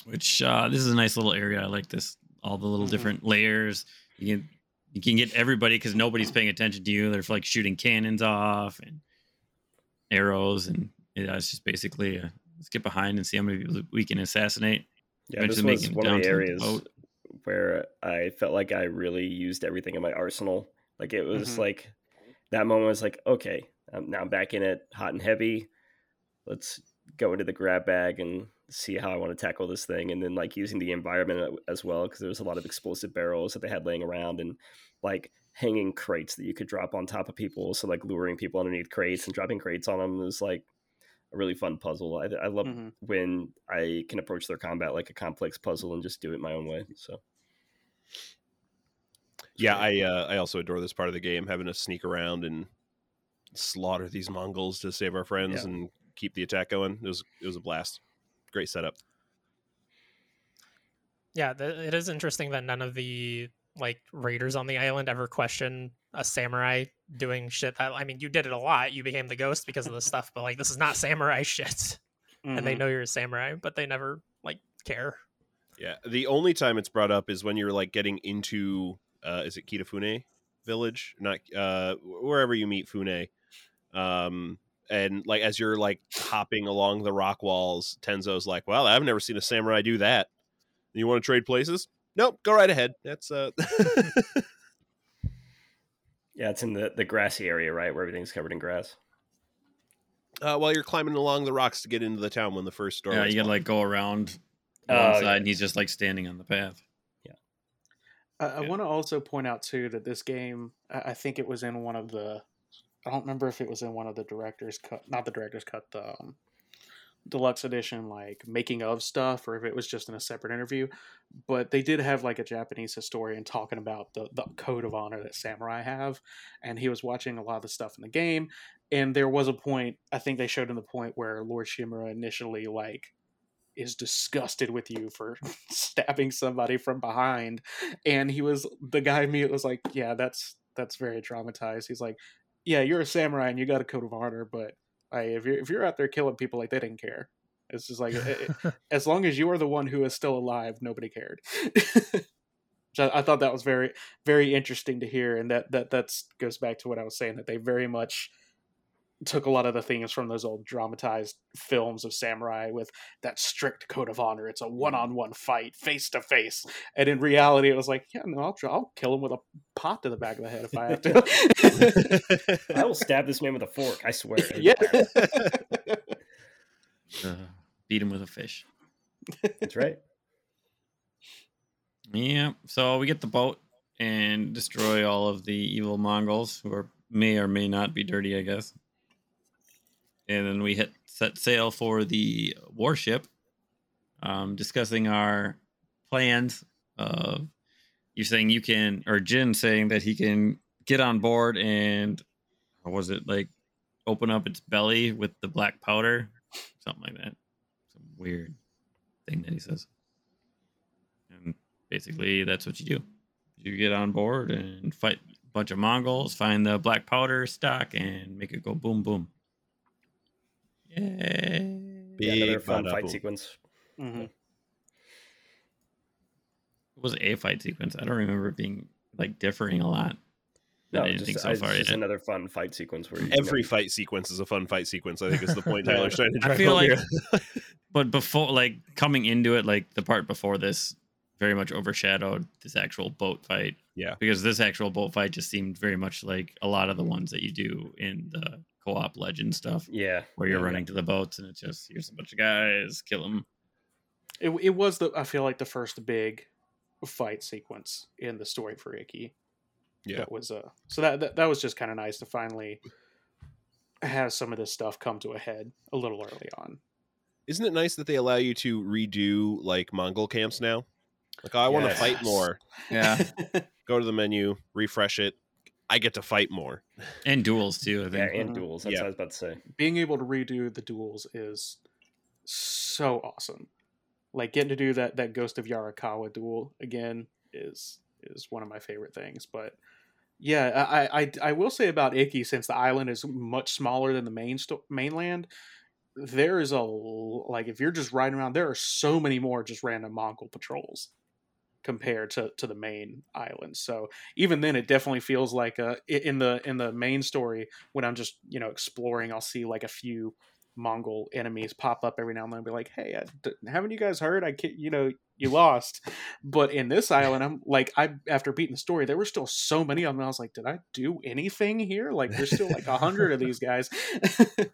[SPEAKER 1] Which uh, this is a nice little area. I like this. All the little
[SPEAKER 5] Mhm.
[SPEAKER 1] different layers. You can you can get everybody because nobody's paying attention to you. They're like shooting cannons off and arrows, and yeah, it's just basically uh let's get behind and see how many people we can assassinate.
[SPEAKER 3] Yeah, this
[SPEAKER 1] Eventually
[SPEAKER 3] was
[SPEAKER 1] it
[SPEAKER 3] one
[SPEAKER 1] down
[SPEAKER 3] of the
[SPEAKER 1] to the
[SPEAKER 3] areas
[SPEAKER 1] boat.
[SPEAKER 3] where I felt like I really used everything in my arsenal. Like it was
[SPEAKER 5] Mhm.
[SPEAKER 3] like that moment was like, okay, I'm now I'm back in it, hot and heavy. Let's go into the grab bag and see how I want to tackle this thing, and then like using the environment as well because there was a lot of explosive barrels that they had laying around and like hanging crates that you could drop on top of people. So like luring people underneath crates and dropping crates on them was like a really fun puzzle. I, I love
[SPEAKER 5] Mhm.
[SPEAKER 3] when I can approach their combat like a complex puzzle and just do it my own way. So
[SPEAKER 4] Yeah, I uh, I also adore this part of the game, having to sneak around and slaughter these Mongols to save our friends
[SPEAKER 3] Yeah.
[SPEAKER 4] and keep the attack going. It was it was a blast. Great setup.
[SPEAKER 2] Yeah, th- it is interesting that none of the like raiders on the island ever question a samurai doing shit that I mean you did it a lot. You became the ghost because of this stuff, but like this is not samurai shit. And they
[SPEAKER 5] Mhm.
[SPEAKER 2] know you're a samurai, but they never like care.
[SPEAKER 4] Yeah, the only time it's brought up is when you're like getting into uh, is it Kitafune village, not uh, wherever you meet Fune, um, and like as you're like hopping along the rock walls, Tenzo's like, "Well, I've never seen a samurai do that. You want to trade places? Nope, go right ahead. That's uh,
[SPEAKER 3] yeah, it's in the, the grassy area, right, where everything's covered in grass.
[SPEAKER 4] uh, while you're climbing along the rocks to get into the town when the first door.
[SPEAKER 1] yeah, you gotta
[SPEAKER 4] pop.
[SPEAKER 1] like go around one side,
[SPEAKER 3] yeah.
[SPEAKER 1] and he's just like standing on the path. Yeah.
[SPEAKER 5] I, I
[SPEAKER 1] Yeah.
[SPEAKER 5] want to also point out too that this game, I I think it was in one of the, I don't remember if it was in one of the director's cut, not the director's cut, the um, deluxe edition, like making of stuff, or if it was just in a separate interview. But they did have like a Japanese historian talking about the the code of honor that samurai have, and he was watching a lot of the stuff in the game, and there was a point I think they showed him the point where Lord Shimura initially like is disgusted with you for stabbing somebody from behind and he was the guy immediately was like yeah that's that's very traumatized he's like yeah you're a samurai and you got a code of honor but if you're if you're out there killing people like they didn't care. It's just like it- it- as long as you are the one who is still alive nobody cared. So I, I thought that was very very interesting to hear and that that that's goes back to what i was saying that they very much took a lot of the things from those old dramatized films of samurai with that strict code of honor. It's a one-on-one fight, face to face, and in reality, it was like, yeah, no, I'll, try- I'll kill him with a pot to the back of the head if I have to.
[SPEAKER 3] I will stab this man with a fork. I swear.
[SPEAKER 5] yeah,
[SPEAKER 1] Uh, beat him with a fish.
[SPEAKER 3] that's right.
[SPEAKER 1] Yeah. So we get the boat and destroy all of the evil Mongols who are may or may not be dirty, I guess. And then we hit set sail for the warship, um, discussing our plans. Of you're saying you can, or Jin saying that he can get on board and, or was it like open up its belly with the black powder, something like that. Some weird thing that he says. And basically, that's what you do. You get on board and fight a bunch of Mongols, find the black powder stock, and make it go boom boom. Yay!
[SPEAKER 3] Yeah, another fun fight
[SPEAKER 4] boom.
[SPEAKER 3] sequence.
[SPEAKER 5] Mhm.
[SPEAKER 1] It was a fight sequence. I don't remember it being like differing a lot.
[SPEAKER 3] No,
[SPEAKER 1] I
[SPEAKER 3] just,
[SPEAKER 1] think so
[SPEAKER 3] I-
[SPEAKER 1] far.
[SPEAKER 3] it's just another fun fight sequence where you
[SPEAKER 4] Every
[SPEAKER 3] know,
[SPEAKER 4] fight sequence is a fun fight sequence. I think is the point
[SPEAKER 3] Yeah.
[SPEAKER 4] Tyler's trying to
[SPEAKER 1] I feel like-
[SPEAKER 4] here.
[SPEAKER 1] But before, like coming into it, like the part before this, very much overshadowed this actual boat fight.
[SPEAKER 4] Yeah.
[SPEAKER 1] because this actual boat fight just seemed very much like a lot of the ones that you do in the co-op legend stuff,
[SPEAKER 3] yeah,
[SPEAKER 1] where you're
[SPEAKER 3] yeah,
[SPEAKER 1] running to the boats and it's just here's a bunch of guys, kill them.
[SPEAKER 5] it it was the I feel like the first big fight sequence in the story for Iki.
[SPEAKER 4] Yeah.
[SPEAKER 5] that was uh so that that, that was just kind of nice to finally have some of this stuff come to a head a little early on.
[SPEAKER 4] Isn't it nice that they allow you to redo like Mongol camps now? Like, oh, I want to fight more.
[SPEAKER 1] Yeah,
[SPEAKER 4] Go to the menu, refresh it. I get to fight more.
[SPEAKER 1] and duels too. I
[SPEAKER 3] yeah,
[SPEAKER 1] think.
[SPEAKER 3] and
[SPEAKER 5] Mhm.
[SPEAKER 3] duels. That's
[SPEAKER 4] Yeah.
[SPEAKER 3] what I was about to say.
[SPEAKER 5] being able to redo the duels is so awesome. Like getting to do that that Ghost of Yarikawa duel again is is one of my favorite things. But yeah, I I, I will say about Iki since the island is much smaller than the main sto- mainland. There is a like if you're just riding around, there are so many more just random Mongol patrols compared to to the main island. So even then, it definitely feels like uh i- in the in the main story when I'm just you know exploring, I'll see like a few Mongol enemies pop up every now and then, and be like, "Hey, I haven't you guys heard? I you know you lost." But in this island, I'm like, I after beating the story, there were still so many of them. I was like, "Did I do anything here? Like, there's still like a hundred of these guys."
[SPEAKER 1] I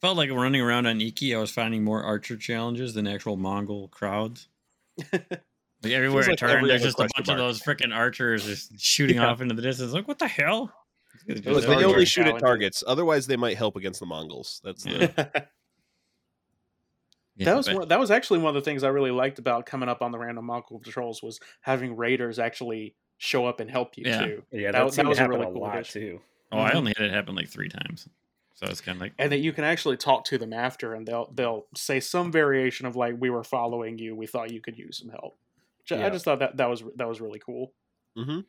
[SPEAKER 1] felt like running around on Iki, I was finding more archer challenges than actual Mongol crowds. Like everywhere I turn, there's just a
[SPEAKER 4] question
[SPEAKER 1] bunch of those freaking archers just shooting
[SPEAKER 5] Yeah.
[SPEAKER 1] off into the distance. Like, what the hell?
[SPEAKER 4] Look, they
[SPEAKER 5] Target
[SPEAKER 4] only shoot at targets. Otherwise, they might help against the Mongols. That's the
[SPEAKER 5] that was
[SPEAKER 1] but-
[SPEAKER 5] one, that was actually one of the things I really liked about coming up on the random Mongol patrols was having raiders actually show up and help you
[SPEAKER 1] Yeah.
[SPEAKER 5] too,
[SPEAKER 3] Yeah,
[SPEAKER 5] That
[SPEAKER 3] that,
[SPEAKER 5] was- that was a really
[SPEAKER 3] a
[SPEAKER 5] cool
[SPEAKER 3] lot
[SPEAKER 5] addition.
[SPEAKER 3] too.
[SPEAKER 1] Oh, I
[SPEAKER 5] Mhm.
[SPEAKER 1] only had it happen like three times. So it's kind of like,
[SPEAKER 5] and that you can actually talk to them after, and they'll they'll say some variation of like, "We were following you. We thought you could use some help." Which I- I just thought that that was that was really cool.
[SPEAKER 4] hmm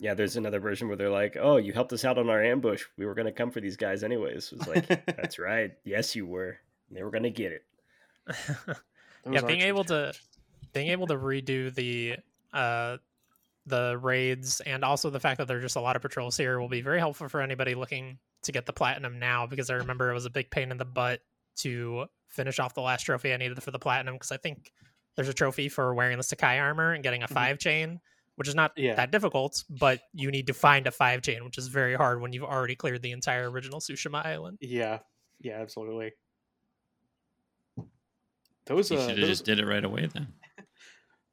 [SPEAKER 3] Yeah, there's another version where they're like, "Oh, you helped us out on our ambush. We were gonna come for these guys anyways." It was like, "That's right. Yes, you were. They were gonna get it."
[SPEAKER 2] Yeah, being
[SPEAKER 5] archers.
[SPEAKER 2] able to being able to redo the uh the raids and also the fact that there's just a lot of patrols here will be very helpful for anybody looking to get the platinum now because I remember it was a big pain in the butt to finish off the last trophy I needed for the platinum because I think there's a trophy for wearing the Sakai armor and getting a
[SPEAKER 5] Mhm.
[SPEAKER 2] five chain, which is not
[SPEAKER 5] Yeah.
[SPEAKER 2] that difficult, but you need to find a five chain, which is very hard when you've already cleared the entire original Tsushima island.
[SPEAKER 5] Yeah, yeah, absolutely. Those
[SPEAKER 1] you
[SPEAKER 5] uh,
[SPEAKER 1] should have
[SPEAKER 5] those,
[SPEAKER 1] just did it right away then.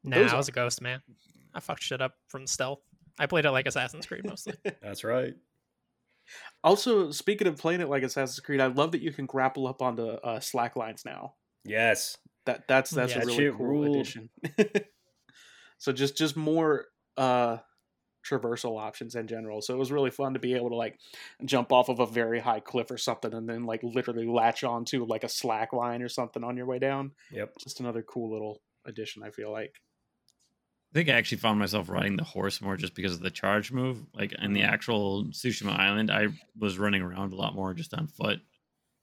[SPEAKER 2] Nah,
[SPEAKER 5] Those
[SPEAKER 2] I
[SPEAKER 5] are-
[SPEAKER 2] a ghost man. I fucked shit up from stealth. I played it like Assassin's Creed mostly.
[SPEAKER 3] That's right.
[SPEAKER 5] Also, speaking of playing it like Assassin's Creed, I love that you can grapple up onto uh, slack lines now.
[SPEAKER 3] Yes.
[SPEAKER 5] That that's that's
[SPEAKER 2] Yeah,
[SPEAKER 5] a really cool
[SPEAKER 3] ruled.
[SPEAKER 5] addition. so just just more uh traversal options in general. So it was really fun to be able to like jump off of a very high cliff or something and then like literally latch onto like a slack line or something on your way down.
[SPEAKER 3] Yep.
[SPEAKER 5] Just another cool little addition, I feel like.
[SPEAKER 1] I think I actually found myself riding the horse more just because of the charge move. Like in the actual Tsushima Island, I was running around a lot more just on foot,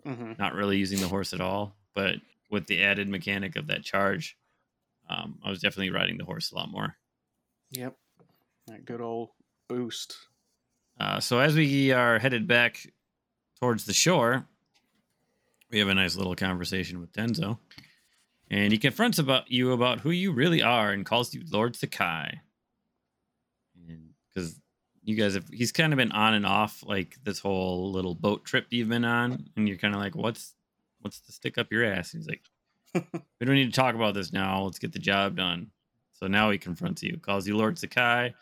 [SPEAKER 5] hmm
[SPEAKER 1] not really using the horse at all. But with the added mechanic of that charge, um, I was definitely riding the horse a lot more.
[SPEAKER 5] Yep. That good old boost.
[SPEAKER 1] Uh, so as we are headed back towards the shore, we have a nice little conversation with Tenzo, and he confronts about you about who you really are and calls you Lord Sakai. And because you guys have, he's kind of been on and off like this whole little boat trip you've been on, and you're kind of like, what's what's the stick up your ass? He's like, we don't need to talk about this now. Let's get the job done. So now he confronts you, calls you Lord Sakai.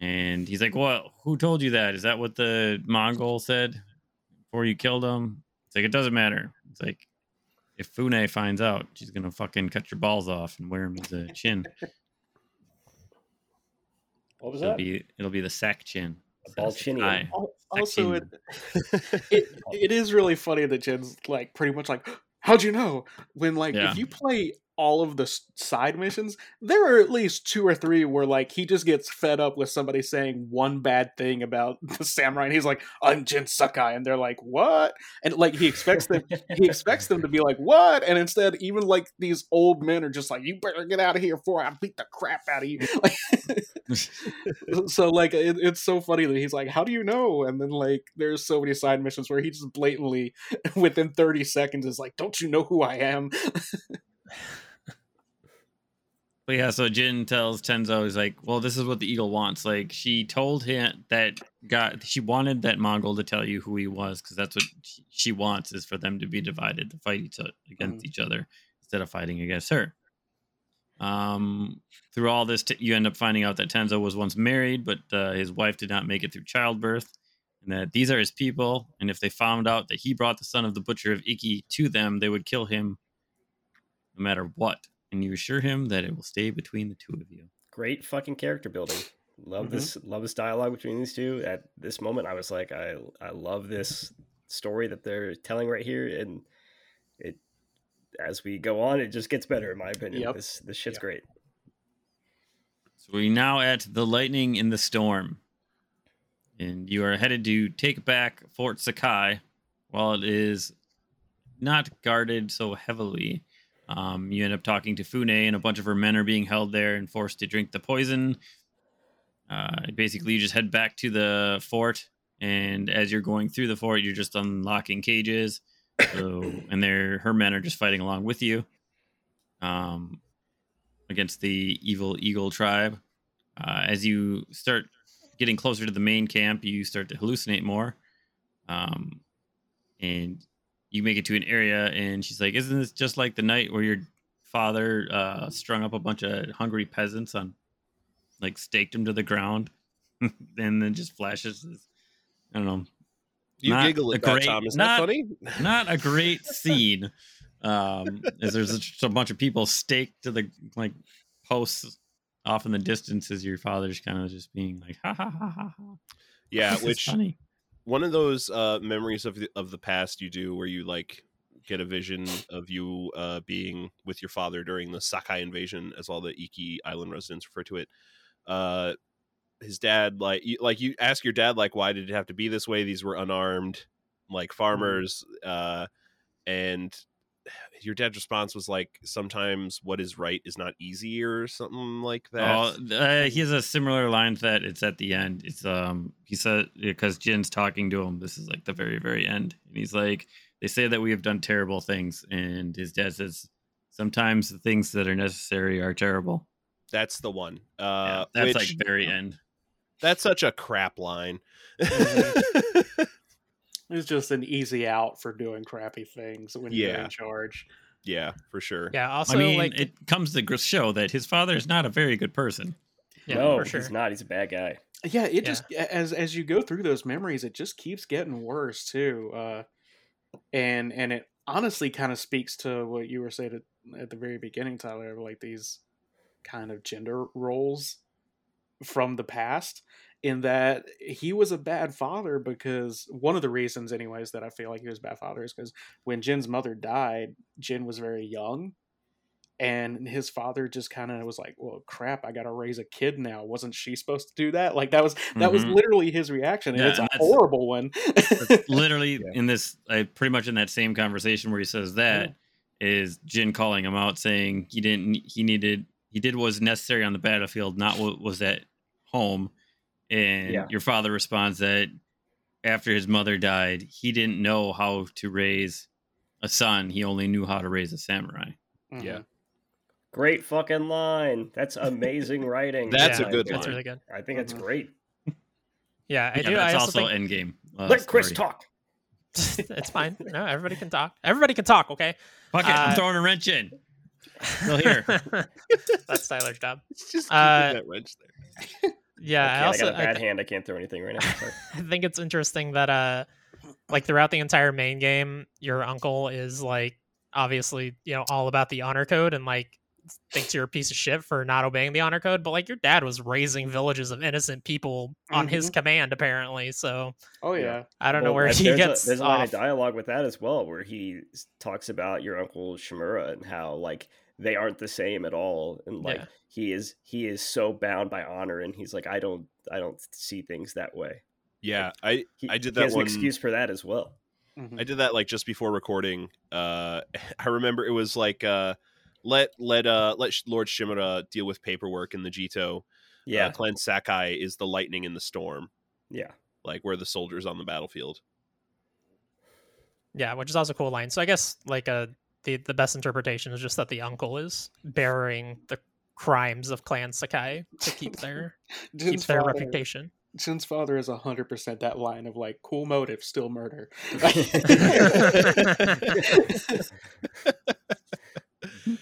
[SPEAKER 1] And he's like, Well, who told you that? Is that what the Mongol said before you killed him? It's like, It doesn't matter. It's like, if Fune finds out, she's going to fucking cut your balls off and wear them as a chin.
[SPEAKER 3] What was
[SPEAKER 1] It'll
[SPEAKER 3] that?
[SPEAKER 1] be, it'll be the sack chin.
[SPEAKER 3] Bald chinny.
[SPEAKER 1] Sakai.
[SPEAKER 5] Al- Also, it, it it is really funny that Jin's like pretty much like, how'd you know? When like
[SPEAKER 1] Yeah.
[SPEAKER 5] if you play all of the side missions, there are at least two or three where like he just gets fed up with somebody saying one bad thing about the samurai, and he's like, "I'm Jin Sakai," and they're like, "What?" And like he expects them, he expects them to be like, "What?" And instead, even like these old men are just like, "You better get out of here before I beat the crap out of you." Like, so like it, it's so funny that he's like, "How do you know?" And then like there's so many side missions where he just blatantly, within 30 seconds, is like, "Don't you know who I am?"
[SPEAKER 1] But yeah, so Jin tells Tenzo, he's like, Well, this is what the eagle wants. Like, she told him that God, she wanted that Mongol to tell you who he was because that's what she- wants is for them to be divided, to fight each other against each other instead of fighting against her. Um, through all this, t- you end up finding out that Tenzo was once married, but uh, his wife did not make it through childbirth, and that these are his people. And if they found out that he brought the son of the butcher of Iki to them, they would kill him no matter what. And you assure him that it will stay between the two of you.
[SPEAKER 3] Great fucking character building. Love
[SPEAKER 5] Mhm.
[SPEAKER 3] this. Love this dialogue between these two. At this moment, I was like, I I love this story that they're telling right here, and it as we go on, it just gets better in my opinion.
[SPEAKER 5] Yep.
[SPEAKER 3] This this shit's
[SPEAKER 5] Yep.
[SPEAKER 3] great.
[SPEAKER 1] So we're now at the lightning in the storm. And you are headed to take back Fort Sakai while it is not guarded so heavily. Um, you end up talking to Fune, and a bunch of her men are being held there and forced to drink the poison. Uh, basically, you just head back to the fort, and as you're going through the fort, you're just unlocking cages. So, and they're her men are just fighting along with you. Um, against the evil eagle tribe. Uh, as you start getting closer to the main camp, you start to hallucinate more. Um, and you make it to an area, and she's like, Isn't this just like the night where your father uh, strung up a bunch of hungry peasants on, like, staked them to the ground? and then just flashes this, I don't know,
[SPEAKER 4] You
[SPEAKER 1] Not
[SPEAKER 4] giggle
[SPEAKER 1] a
[SPEAKER 4] at that,
[SPEAKER 1] great-
[SPEAKER 4] Tom. Is
[SPEAKER 1] not-
[SPEAKER 4] that funny?
[SPEAKER 1] not a great scene. Um, as there's just a bunch of people staked to the like posts off in the distance as your father's kind of just being like, ha ha ha ha. ha.
[SPEAKER 4] Yeah,
[SPEAKER 1] is
[SPEAKER 4] which
[SPEAKER 1] funny.
[SPEAKER 4] One of those uh, memories of the of the past you do where you like get a vision of you uh, being with your father during the Sakai invasion, as all the Iki Island residents refer to it. Uh, his dad, like, you, like you ask your dad, like, why did it have to be this way? These were unarmed, like farmers, uh, and your dad's response was like, sometimes what is right is not easy, or something like that.
[SPEAKER 1] Oh, uh, he has a similar line to that. It's at the end. It's um he said because Jin's talking to him. This is like the very very end, and he's like, they say that we have done terrible things, and his dad says sometimes the things that are necessary are terrible.
[SPEAKER 4] That's the one.
[SPEAKER 1] Yeah,
[SPEAKER 4] Uh,
[SPEAKER 1] that's
[SPEAKER 4] which,
[SPEAKER 1] like very end.
[SPEAKER 4] that's such a crap line.
[SPEAKER 5] It's just an easy out for doing crappy things when you're in charge.
[SPEAKER 4] yeah, for sure.
[SPEAKER 2] Yeah. Also,
[SPEAKER 1] I mean,
[SPEAKER 2] like
[SPEAKER 1] it comes to show that his father is not a very good person.
[SPEAKER 2] Yeah,
[SPEAKER 3] no,
[SPEAKER 2] for sure.
[SPEAKER 3] he's not. He's a bad guy.
[SPEAKER 5] yeah it
[SPEAKER 2] Yeah.
[SPEAKER 5] just as as you go through those memories it just keeps getting worse too uh and and it honestly kind of speaks to what you were saying at, at the very beginning tyler like these kind of gender roles from the past in that he was a bad father because one of the reasons anyways that i feel like he was a bad father is because when jin's mother died jin was very young and his father just kind of was like well crap i gotta raise a kid now. Wasn't she supposed to do that? Like that was that was
[SPEAKER 1] Mhm.
[SPEAKER 5] literally his reaction and
[SPEAKER 1] Yeah,
[SPEAKER 5] it's
[SPEAKER 1] and
[SPEAKER 5] a horrible one.
[SPEAKER 1] Literally
[SPEAKER 4] Yeah.
[SPEAKER 1] in this I pretty much in that same conversation where he says that is Jin calling him out saying he didn't he needed he did what was necessary on the battlefield not what was at home and
[SPEAKER 3] Yeah.
[SPEAKER 1] your father responds that after his mother died he didn't know how to raise a son he only knew how to raise a samurai
[SPEAKER 5] Mhm.
[SPEAKER 4] Yeah.
[SPEAKER 3] Great fucking line. That's amazing writing.
[SPEAKER 4] That's
[SPEAKER 2] Yeah,
[SPEAKER 4] a good
[SPEAKER 2] That's
[SPEAKER 4] line.
[SPEAKER 2] really good.
[SPEAKER 3] I think it's
[SPEAKER 5] Mhm.
[SPEAKER 3] great.
[SPEAKER 2] Yeah, I
[SPEAKER 1] yeah,
[SPEAKER 2] do.
[SPEAKER 1] but
[SPEAKER 2] I
[SPEAKER 1] that's
[SPEAKER 2] also,
[SPEAKER 1] also,
[SPEAKER 2] think
[SPEAKER 1] endgame uh,
[SPEAKER 3] Let Chris
[SPEAKER 1] story.
[SPEAKER 3] talk.
[SPEAKER 2] it's fine. No, everybody can talk. Everybody can talk. Okay.
[SPEAKER 1] fuck it I'm
[SPEAKER 2] Uh,
[SPEAKER 1] throwing a wrench in Still here.
[SPEAKER 2] That's Tyler's job.
[SPEAKER 4] It's just
[SPEAKER 2] Uh,
[SPEAKER 4] that wrench there.
[SPEAKER 2] Yeah,
[SPEAKER 3] Okay,
[SPEAKER 2] I also
[SPEAKER 3] I got a
[SPEAKER 2] I
[SPEAKER 3] bad
[SPEAKER 2] thi-
[SPEAKER 3] hand. I can't throw anything right now.
[SPEAKER 2] I think it's interesting that uh like throughout the entire main game, your uncle is like obviously, you know, all about the honor code and like thinks you're a piece of shit for not obeying the honor code, but like your dad was raising villages of innocent people on his command apparently. So
[SPEAKER 5] oh
[SPEAKER 3] Yeah.
[SPEAKER 5] yeah
[SPEAKER 2] I don't know where he
[SPEAKER 3] there's
[SPEAKER 2] gets
[SPEAKER 3] A, there's a line
[SPEAKER 2] off.
[SPEAKER 3] of dialogue with that as well, where he talks about your uncle Shimura and how like they aren't the same at all, and like
[SPEAKER 2] Yeah.
[SPEAKER 3] he is he is so bound by honor, and he's like, I don't I don't see things that way.
[SPEAKER 4] Yeah, I
[SPEAKER 3] He,
[SPEAKER 4] I did
[SPEAKER 3] he
[SPEAKER 4] that
[SPEAKER 3] has
[SPEAKER 4] one-
[SPEAKER 3] an excuse for that as well.
[SPEAKER 5] Mhm.
[SPEAKER 4] I did that like just before recording. Uh, I remember it was like uh, let let uh let Lord Shimura deal with paperwork in the Jito.
[SPEAKER 3] Yeah,
[SPEAKER 4] uh, Clan Sakai is the lightning in the storm,
[SPEAKER 3] yeah.
[SPEAKER 4] like where the soldiers on the battlefield.
[SPEAKER 2] Yeah, which is also a cool line. So I guess like uh the the best interpretation is just that the uncle is bearing the crimes of Clan Sakai to keep their keep their
[SPEAKER 5] father,
[SPEAKER 2] reputation.
[SPEAKER 5] Jin's father is hundred percent that line of like cool motive, still murder.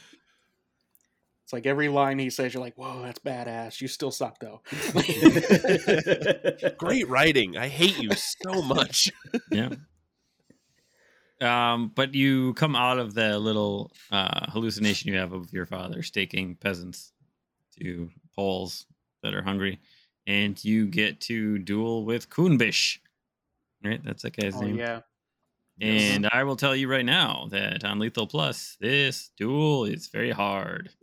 [SPEAKER 5] It's like every line he says, you're like, "Whoa, that's badass." You still suck though.
[SPEAKER 4] Great writing. I hate you so much.
[SPEAKER 1] yeah. Um, but you come out of the little uh, hallucination you have of your father staking peasants to poles that are hungry, and you get to duel with Kunbish. Right, that's that guy's
[SPEAKER 5] oh
[SPEAKER 1] name.
[SPEAKER 5] yeah.
[SPEAKER 1] And I will tell you right now that on Lethal Plus, this duel is very hard.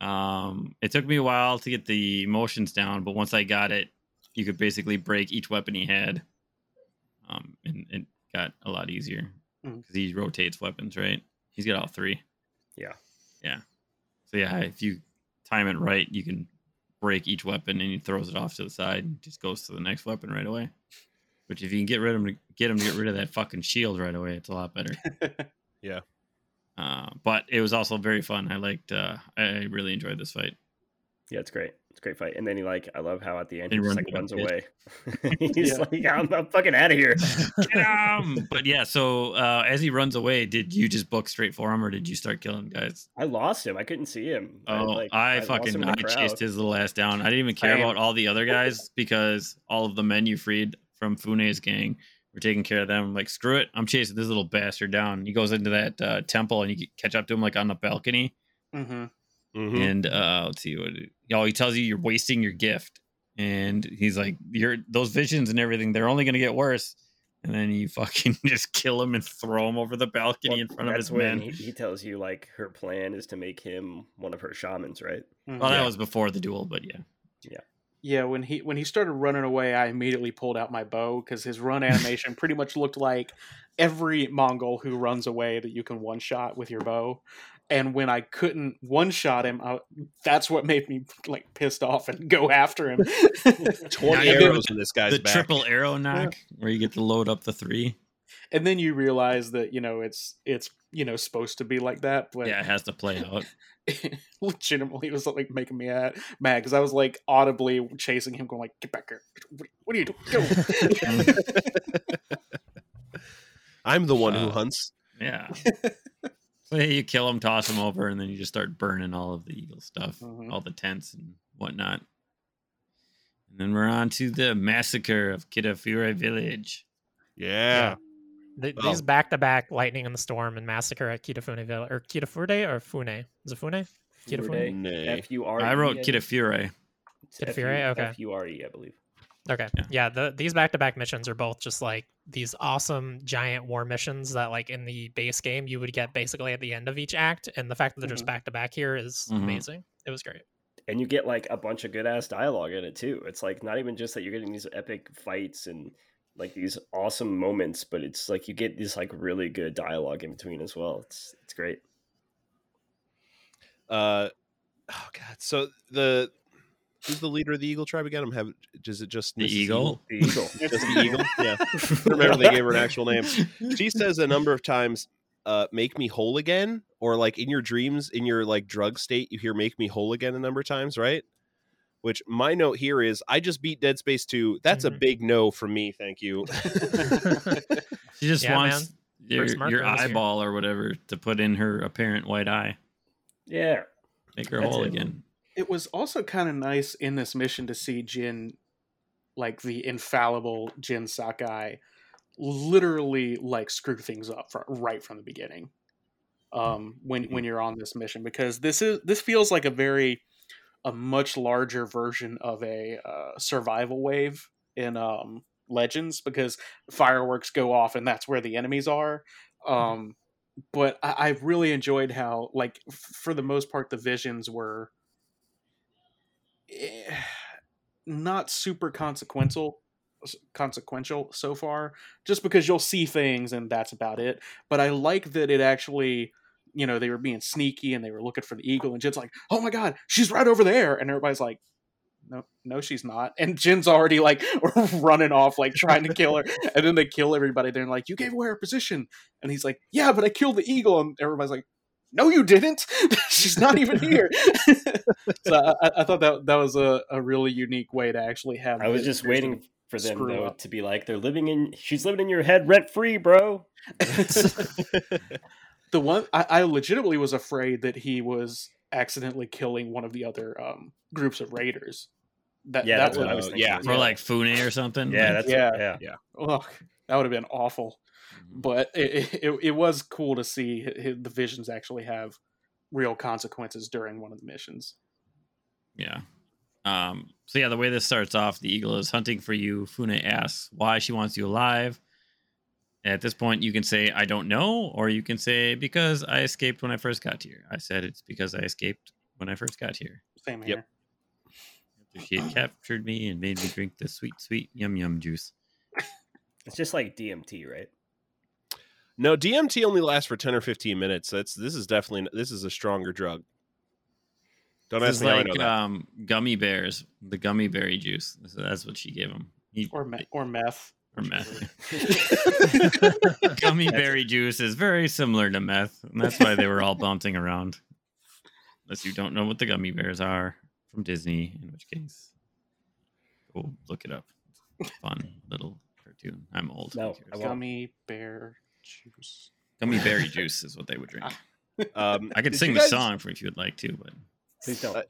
[SPEAKER 1] Um, it took me a while to get the emotions down, but once I got it, you could basically break each weapon he had. Um, and it got a lot easier because he rotates weapons, right? He's got all three.
[SPEAKER 3] Yeah.
[SPEAKER 1] Yeah. So yeah, if you time it right, you can break each weapon and he throws it off to the side and just goes to the next weapon right away. Which if you can get rid of him, get him to get rid of that fucking shield right away, it's a lot better.
[SPEAKER 4] Yeah.
[SPEAKER 1] Uh, but it was also very fun. I liked. Uh, I really enjoyed this fight.
[SPEAKER 3] Yeah, it's great. It's a great fight. And then he like I love how at the end
[SPEAKER 1] He
[SPEAKER 3] he just
[SPEAKER 1] runs
[SPEAKER 3] like
[SPEAKER 1] like
[SPEAKER 3] runs
[SPEAKER 1] bitch.
[SPEAKER 3] away. He's
[SPEAKER 5] Yeah.
[SPEAKER 3] like, I'm, I'm fucking out of here.
[SPEAKER 1] Get him! but yeah, so uh, as he runs away, did you just book straight for him, or did you start killing guys?
[SPEAKER 3] I lost him. I couldn't see him.
[SPEAKER 1] Oh,
[SPEAKER 3] like,
[SPEAKER 1] I,
[SPEAKER 3] lost him
[SPEAKER 1] fucking I
[SPEAKER 3] crowd.
[SPEAKER 1] chased his little ass down. I didn't even care
[SPEAKER 5] Same.
[SPEAKER 1] about all the other guys because all of the men you freed from Fune's gang were taking care of them. I'm like, screw it, I'm chasing this little bastard down. He goes into that uh, temple and you catch up to him like on the balcony.
[SPEAKER 5] hmm
[SPEAKER 4] Mhm.
[SPEAKER 1] and uh let's see what oh he tells you you're wasting your gift and he's like you're those visions and everything they're only going to get worse and then you fucking just kill him and throw him over the balcony
[SPEAKER 3] Well,
[SPEAKER 1] in front of his
[SPEAKER 3] when
[SPEAKER 1] men
[SPEAKER 3] he, he tells you like her plan is to make him one of her shamans, right?
[SPEAKER 1] well
[SPEAKER 4] Yeah.
[SPEAKER 1] that was before the duel but yeah.
[SPEAKER 5] yeah Yeah, when he when he started running away, I immediately pulled out my bow because his run animation pretty much looked like every Mongol who runs away that you can one shot with your bow. And when I couldn't one shot him, I, that's what made me like pissed off and go after him.
[SPEAKER 4] Twenty arrows in this guy's
[SPEAKER 1] the
[SPEAKER 4] back.
[SPEAKER 1] triple arrow knock where you get to load up the three
[SPEAKER 5] and then you realize that you know it's it's you know supposed to be like that, but
[SPEAKER 1] yeah it has to play out
[SPEAKER 5] legitimately was like making me mad mad because I was like audibly chasing him, going like, "Get back here! What, what are you doing?
[SPEAKER 4] I'm the one who
[SPEAKER 1] Uh,
[SPEAKER 4] hunts.
[SPEAKER 1] yeah so yeah, you kill them, toss them over and then you just start burning all of the eagle stuff
[SPEAKER 5] Mhm.
[SPEAKER 1] all the tents and whatnot. And then we're on to the massacre of Kitafure Village.
[SPEAKER 4] Yeah.
[SPEAKER 2] The,
[SPEAKER 4] Oh.
[SPEAKER 2] These back to back lightning in the storm and massacre at Kitafune Village or Kitafurde or Fune? Is it Fune? Kitafune?
[SPEAKER 4] Nay.
[SPEAKER 3] F U R. E,
[SPEAKER 1] I wrote Kitafure.
[SPEAKER 2] Kitafure? Okay.
[SPEAKER 3] F U R E, I believe.
[SPEAKER 2] Okay.
[SPEAKER 1] Yeah.
[SPEAKER 2] Yeah, the, these back to back missions are both just like these awesome giant war missions that like in the base game you would get basically at the end of each act. And the fact that they're just
[SPEAKER 3] Mhm.
[SPEAKER 2] back to back here is
[SPEAKER 1] Mhm.
[SPEAKER 2] amazing. It was great.
[SPEAKER 3] and you get like a bunch of good ass dialogue in it too. It's like not even just that you're getting these epic fights and like these awesome moments, but it's like you get this like really good dialogue in between as well. It's it's great.
[SPEAKER 4] Uh, oh god. So the who's the leader of the Eagle tribe again? I'm having. Is it just
[SPEAKER 1] The
[SPEAKER 4] Mrs.
[SPEAKER 1] Eagle?
[SPEAKER 3] The eagle.
[SPEAKER 4] Just the Eagle. Yeah. I remember they gave her an actual name. She says a number of times, uh, "Make me whole again," or like in your dreams, in your like drug state, you hear "Make me whole again" a number of times, right? Which my note here is, I just beat Dead Space 2. That's a
[SPEAKER 2] Mhm.
[SPEAKER 4] big no from me. Thank you.
[SPEAKER 1] She just
[SPEAKER 2] Yeah,
[SPEAKER 1] wants your, your
[SPEAKER 2] girls here.
[SPEAKER 1] eyeball or whatever to put in her apparent white eye.
[SPEAKER 3] Yeah.
[SPEAKER 1] Make her
[SPEAKER 3] That's
[SPEAKER 1] whole
[SPEAKER 3] it.
[SPEAKER 1] again.
[SPEAKER 5] It was also kind of nice in this mission to see Jin, like the infallible Jin Sakai, literally like screw things up fr- right from the beginning. Um, when when you're on this mission, because this is this feels like a very a much larger version of a uh, survival wave in um, Legends, because fireworks go off and that's where the enemies are. Um, but I, I really enjoyed how, like, f- for the most part, the visions were Eh, not super consequential consequential so far just because you'll see things and that's about it. But i like that it actually you know they were being sneaky and they were looking for the eagle and jin's like oh my god she's right over there. And everybody's like no no she's not. And jin's already like running off like trying to kill her. And then they kill everybody. They're like you gave away her position. And he's like yeah but i killed the eagle. And everybody's like no you didn't she's not even here so I, I- I thought that that was a, a really unique way to actually have
[SPEAKER 3] I was just waiting for them though
[SPEAKER 5] up.
[SPEAKER 3] to be like they're living in she's living in your head rent free, bro.
[SPEAKER 5] the one I, I legitimately was afraid that he was accidentally killing one of the other um, groups of raiders. That
[SPEAKER 3] Yeah,
[SPEAKER 5] that
[SPEAKER 3] that's
[SPEAKER 5] would,
[SPEAKER 3] what I was thinking.
[SPEAKER 4] yeah.
[SPEAKER 3] as
[SPEAKER 1] Or like Fune or something.
[SPEAKER 3] yeah,
[SPEAKER 1] like-
[SPEAKER 3] that's
[SPEAKER 5] Yeah.
[SPEAKER 3] yeah.
[SPEAKER 5] ugh, that would have been awful. But it, it it was cool to see hi- hi- the visions actually have real consequences during one of the missions.
[SPEAKER 1] Yeah. Um, so yeah, the way this starts off, the eagle is hunting for you. Fune asks why she wants you alive. At this point, you can say I don't know, or you can say because I escaped when I first got here. I said it's because I escaped when I first got here.
[SPEAKER 5] Same
[SPEAKER 4] Yep.
[SPEAKER 5] here.
[SPEAKER 1] After she had captured me and made me drink the sweet, sweet yum yum juice.
[SPEAKER 3] It's just like DMT, right?
[SPEAKER 4] No, DMT only lasts for ten or fifteen minutes. That's this is definitely this is a stronger drug. Don't
[SPEAKER 1] This
[SPEAKER 4] ask
[SPEAKER 1] is
[SPEAKER 4] me how I
[SPEAKER 1] like
[SPEAKER 4] know that.
[SPEAKER 1] um, gummy bears, the gummy berry juice. So that's what she gave him. He,
[SPEAKER 5] Or me- or meth.
[SPEAKER 1] or meth. Gummy
[SPEAKER 3] That's-
[SPEAKER 1] berry juice is very similar to meth, and that's why they were all bouncing around. Unless you don't know what the gummy bears are from Disney, in which case, go look it up. It's a fun little cartoon. I'm old.
[SPEAKER 3] No,
[SPEAKER 1] cares?
[SPEAKER 3] I won't.
[SPEAKER 5] Gummy bear juice.
[SPEAKER 1] Gummy berry juice is what they would drink.
[SPEAKER 4] Um,
[SPEAKER 1] I could sing
[SPEAKER 4] you
[SPEAKER 1] the
[SPEAKER 4] guys-
[SPEAKER 1] song for if you would like to, but
[SPEAKER 3] Please don't.
[SPEAKER 4] Uh,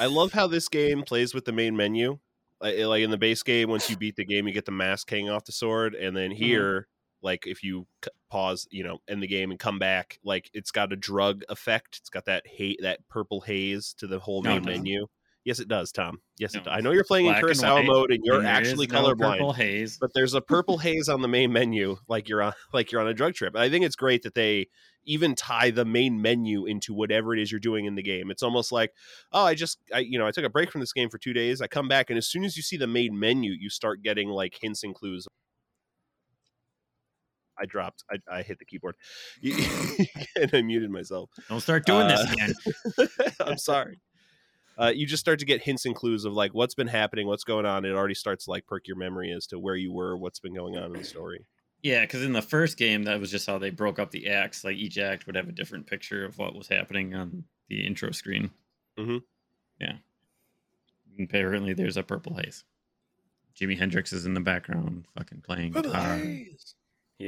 [SPEAKER 4] I love how this game plays with the main menu. Like, like in the base game, once you beat the game, you get the mask hanging off the sword, and then here, like if you pause, you know, end the game and come back, like it's got a drug effect. It's got that hate, that purple haze to the whole
[SPEAKER 1] No,
[SPEAKER 4] main
[SPEAKER 1] it doesn't.
[SPEAKER 4] menu. Yes, it does, Tom. Yes,
[SPEAKER 1] No,
[SPEAKER 4] it does. I know you're playing in
[SPEAKER 1] black and
[SPEAKER 4] mode, and you're
[SPEAKER 1] and
[SPEAKER 4] actually
[SPEAKER 1] no
[SPEAKER 4] colorblind.
[SPEAKER 1] Purple haze.
[SPEAKER 4] but there's a purple haze on the main menu like you're on like you're on a drug trip i think it's great that they even tie the main menu into whatever it is you're doing in the game it's almost like oh i just i you know i took a break from this game for two days i come back and as soon as you see the main menu you start getting like hints and clues i dropped i, I hit the keyboard and i muted myself
[SPEAKER 1] Don't start doing
[SPEAKER 4] Uh,
[SPEAKER 1] this again.
[SPEAKER 4] i'm sorry uh, you just start to get hints and clues of like what's been happening what's going on it already starts to like perk your memory as to where you were what's been going on in the story
[SPEAKER 1] Yeah, because in the first game, that was just how they broke up the acts. Like each act would have a different picture of what was happening on the intro screen.
[SPEAKER 4] Mhm.
[SPEAKER 1] Yeah. And apparently, there's a purple haze. Jimi Hendrix is in the background, fucking playing guitar.
[SPEAKER 3] He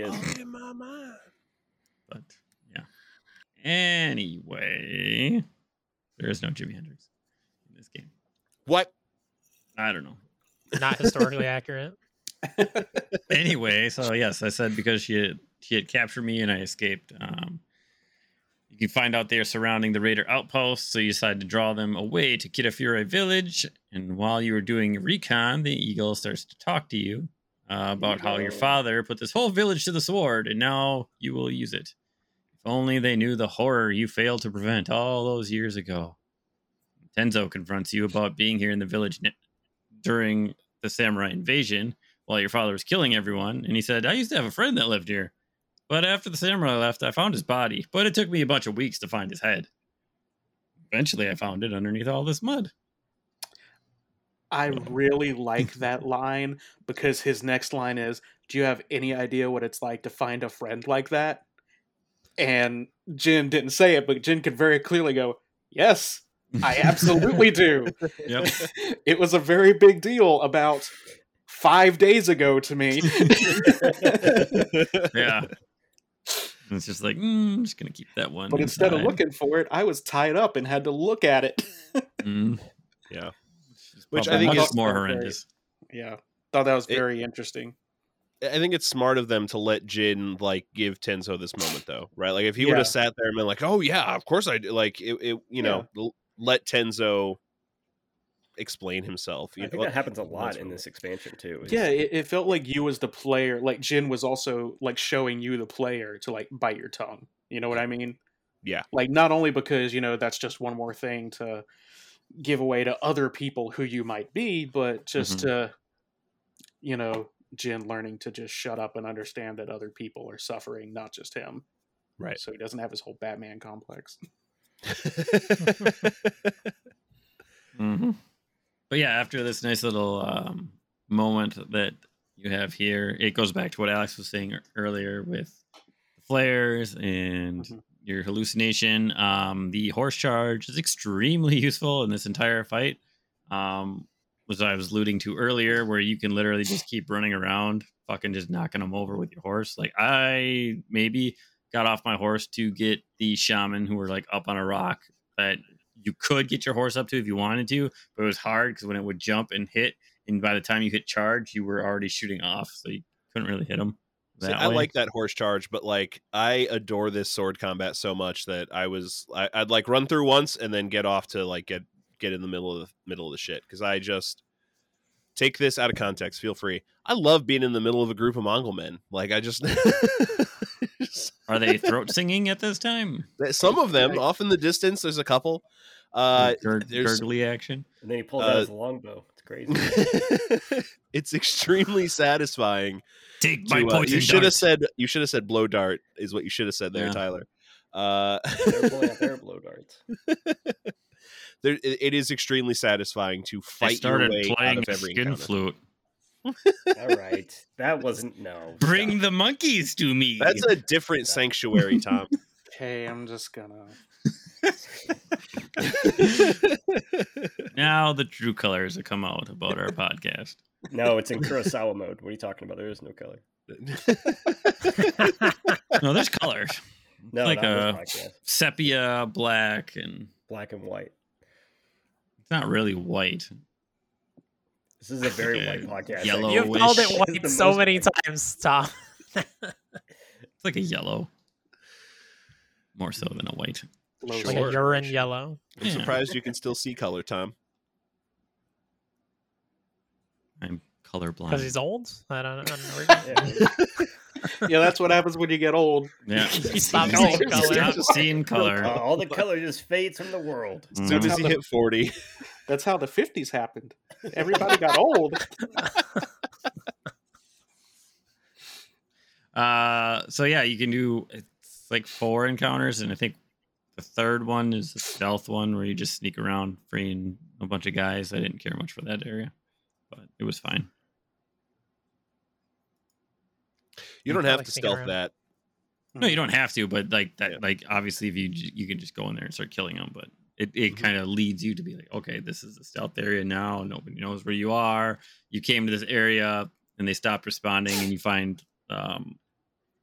[SPEAKER 3] is.
[SPEAKER 4] in my mind.
[SPEAKER 1] But yeah. Anyway, there is no Jimi Hendrix in this game.
[SPEAKER 4] What?
[SPEAKER 1] I don't know.
[SPEAKER 2] Not historically accurate.
[SPEAKER 1] anyway, so yes, I said because she had she had captured me and I escaped. Um, you can find out they are surrounding the raider outpost, so you decide to draw them away to Kitafure village. And while you are doing recon, the eagle starts to talk to you uh, about how your father put this whole village to the sword, and now you will use it. If only they knew the horror you failed to prevent all those years ago. Tenzo confronts you about being here in the village during the samurai invasion while your father was killing everyone. And he said, I used to have a friend that lived here. But after the samurai left, I found his body. But it took me a bunch of weeks to find his head. Eventually, I found it underneath all this mud.
[SPEAKER 5] I really like that line because his next line is, "Do you have any idea what it's like to find a friend like that?" And Jin didn't say it, but Jin could very clearly go, "Yes, I absolutely do."
[SPEAKER 1] Yep.
[SPEAKER 5] it was a very big deal about five days ago to me.
[SPEAKER 1] yeah. It's just like, mm, I'm just going to keep that one.
[SPEAKER 5] but instead of looking for it, I was tied up and had to look at it.
[SPEAKER 1] Mm.
[SPEAKER 4] Yeah. Which I think
[SPEAKER 5] is-
[SPEAKER 1] more
[SPEAKER 5] very-
[SPEAKER 1] horrendous.
[SPEAKER 5] yeah, thought that was
[SPEAKER 4] It-
[SPEAKER 5] very interesting.
[SPEAKER 4] I think it's smart of them to let Jin like give Tenzo this moment though, right? Like if he would have sat there and been like, "Oh yeah, of course I do," like it, it you know, l- let Tenzo explain himself.
[SPEAKER 3] I
[SPEAKER 4] You
[SPEAKER 3] think
[SPEAKER 4] know,
[SPEAKER 3] that happens a lot in this expansion too. is-
[SPEAKER 5] Yeah, it, it felt like you as the player, like Jin was also like showing you the player to like bite your tongue. You know what I mean?
[SPEAKER 4] Yeah.
[SPEAKER 5] Like not only because you know that's just one more thing to give away to other people who you might be, but just
[SPEAKER 1] Mhm.
[SPEAKER 5] to you know Jin learning to just shut up and understand that other people are suffering, not just him.
[SPEAKER 4] Right.
[SPEAKER 5] So he doesn't have his whole Batman complex.
[SPEAKER 1] hmm But yeah, after this nice little um, moment that you have here, it goes back to what Alex was saying earlier with the flares and
[SPEAKER 5] Mhm.
[SPEAKER 1] your hallucination. Um, the horse charge is extremely useful in this entire fight. Um, was I was alluding to earlier, where you can literally just keep running around, fucking just knocking them over with your horse. Like I maybe got off my horse to get the shaman who were like up on a rock that you could get your horse up to if you wanted to, but it was hard because when it would jump and hit, and by the time you hit charge, you were already shooting off, so you couldn't really hit them.
[SPEAKER 4] See, I like that horse charge, but like I adore this sword combat so much that I was I, I'd like run through once and then get off to like get get in the middle of the middle of the shit because I just take this out of context. Feel free. I love being in the middle of a group of Mongol men. Like I just-
[SPEAKER 1] Are they throat singing at this time?
[SPEAKER 4] some of them off in the distance. There's a couple. Uh,
[SPEAKER 1] Gur-
[SPEAKER 4] there's-
[SPEAKER 1] gurgly action.
[SPEAKER 3] And then he pulls
[SPEAKER 4] Uh,
[SPEAKER 3] out his longbow. It's crazy.
[SPEAKER 4] it's extremely satisfying.
[SPEAKER 1] Take
[SPEAKER 4] to,
[SPEAKER 1] my
[SPEAKER 4] uh, you should have said you should have said blow dart is what you should have said there,
[SPEAKER 1] Yeah.
[SPEAKER 4] Tyler. Uh,
[SPEAKER 3] They're pulling out their blow darts.
[SPEAKER 4] there, it, it is extremely satisfying to
[SPEAKER 1] I
[SPEAKER 4] fight your
[SPEAKER 1] started
[SPEAKER 4] way out
[SPEAKER 1] playing
[SPEAKER 4] of
[SPEAKER 1] a
[SPEAKER 4] every
[SPEAKER 1] skin
[SPEAKER 4] encounter.
[SPEAKER 1] flute.
[SPEAKER 3] All right, that wasn't no.
[SPEAKER 1] Bring
[SPEAKER 3] stop.
[SPEAKER 1] the monkeys to me.
[SPEAKER 4] That's a different sanctuary, Tom.
[SPEAKER 5] Okay, I'm just gonna.
[SPEAKER 1] now the true colors have come out about our podcast.
[SPEAKER 3] no. It's in Kurosawa mode. What are you talking about? There is no color.
[SPEAKER 1] No, there's colors.
[SPEAKER 3] No,
[SPEAKER 1] Like
[SPEAKER 3] uh,
[SPEAKER 1] a- Sepia, black, and
[SPEAKER 3] black and white.
[SPEAKER 1] it's not really white.
[SPEAKER 3] This is a very white podcast.
[SPEAKER 1] Yellow.
[SPEAKER 2] You've called it white so
[SPEAKER 3] most
[SPEAKER 2] many
[SPEAKER 3] white.
[SPEAKER 2] times, Tom.
[SPEAKER 1] It's like a yellow. More so than a white.
[SPEAKER 5] Low
[SPEAKER 2] like
[SPEAKER 4] Sure.
[SPEAKER 2] a urine yellow.
[SPEAKER 4] I'm
[SPEAKER 1] Yeah.
[SPEAKER 4] surprised you can still see color, Tom.
[SPEAKER 1] I'm colorblind.
[SPEAKER 2] Because he's old? I don't, I don't know.
[SPEAKER 3] Yeah.
[SPEAKER 5] yeah, that's what happens when you get old.
[SPEAKER 1] yeah.
[SPEAKER 2] He stopped
[SPEAKER 1] Stop
[SPEAKER 2] seeing color.
[SPEAKER 1] Stop seeing color.
[SPEAKER 3] Uh, all the color just fades from the world.
[SPEAKER 4] As soon
[SPEAKER 1] Mhm.
[SPEAKER 4] as he hit 40,
[SPEAKER 5] That's how the '50s happened. Everybody got old.
[SPEAKER 1] Uh, so yeah, you can do it's like four encounters, and I think the third one is the stealth one where you just sneak around freeing a bunch of guys. I didn't care much for that area, but it was fine.
[SPEAKER 4] you
[SPEAKER 2] You
[SPEAKER 4] don't have
[SPEAKER 2] like
[SPEAKER 4] to stealth
[SPEAKER 2] around.
[SPEAKER 4] that.
[SPEAKER 1] No, you don't have to, but like that,
[SPEAKER 4] Yeah.
[SPEAKER 1] like obviously, if you you can just go in there and start killing them, but it, it
[SPEAKER 4] Mhm.
[SPEAKER 1] kind of leads you to be like, okay, this is a stealth area now. Nobody knows where you are. You came to this area and they stopped responding, and you find um,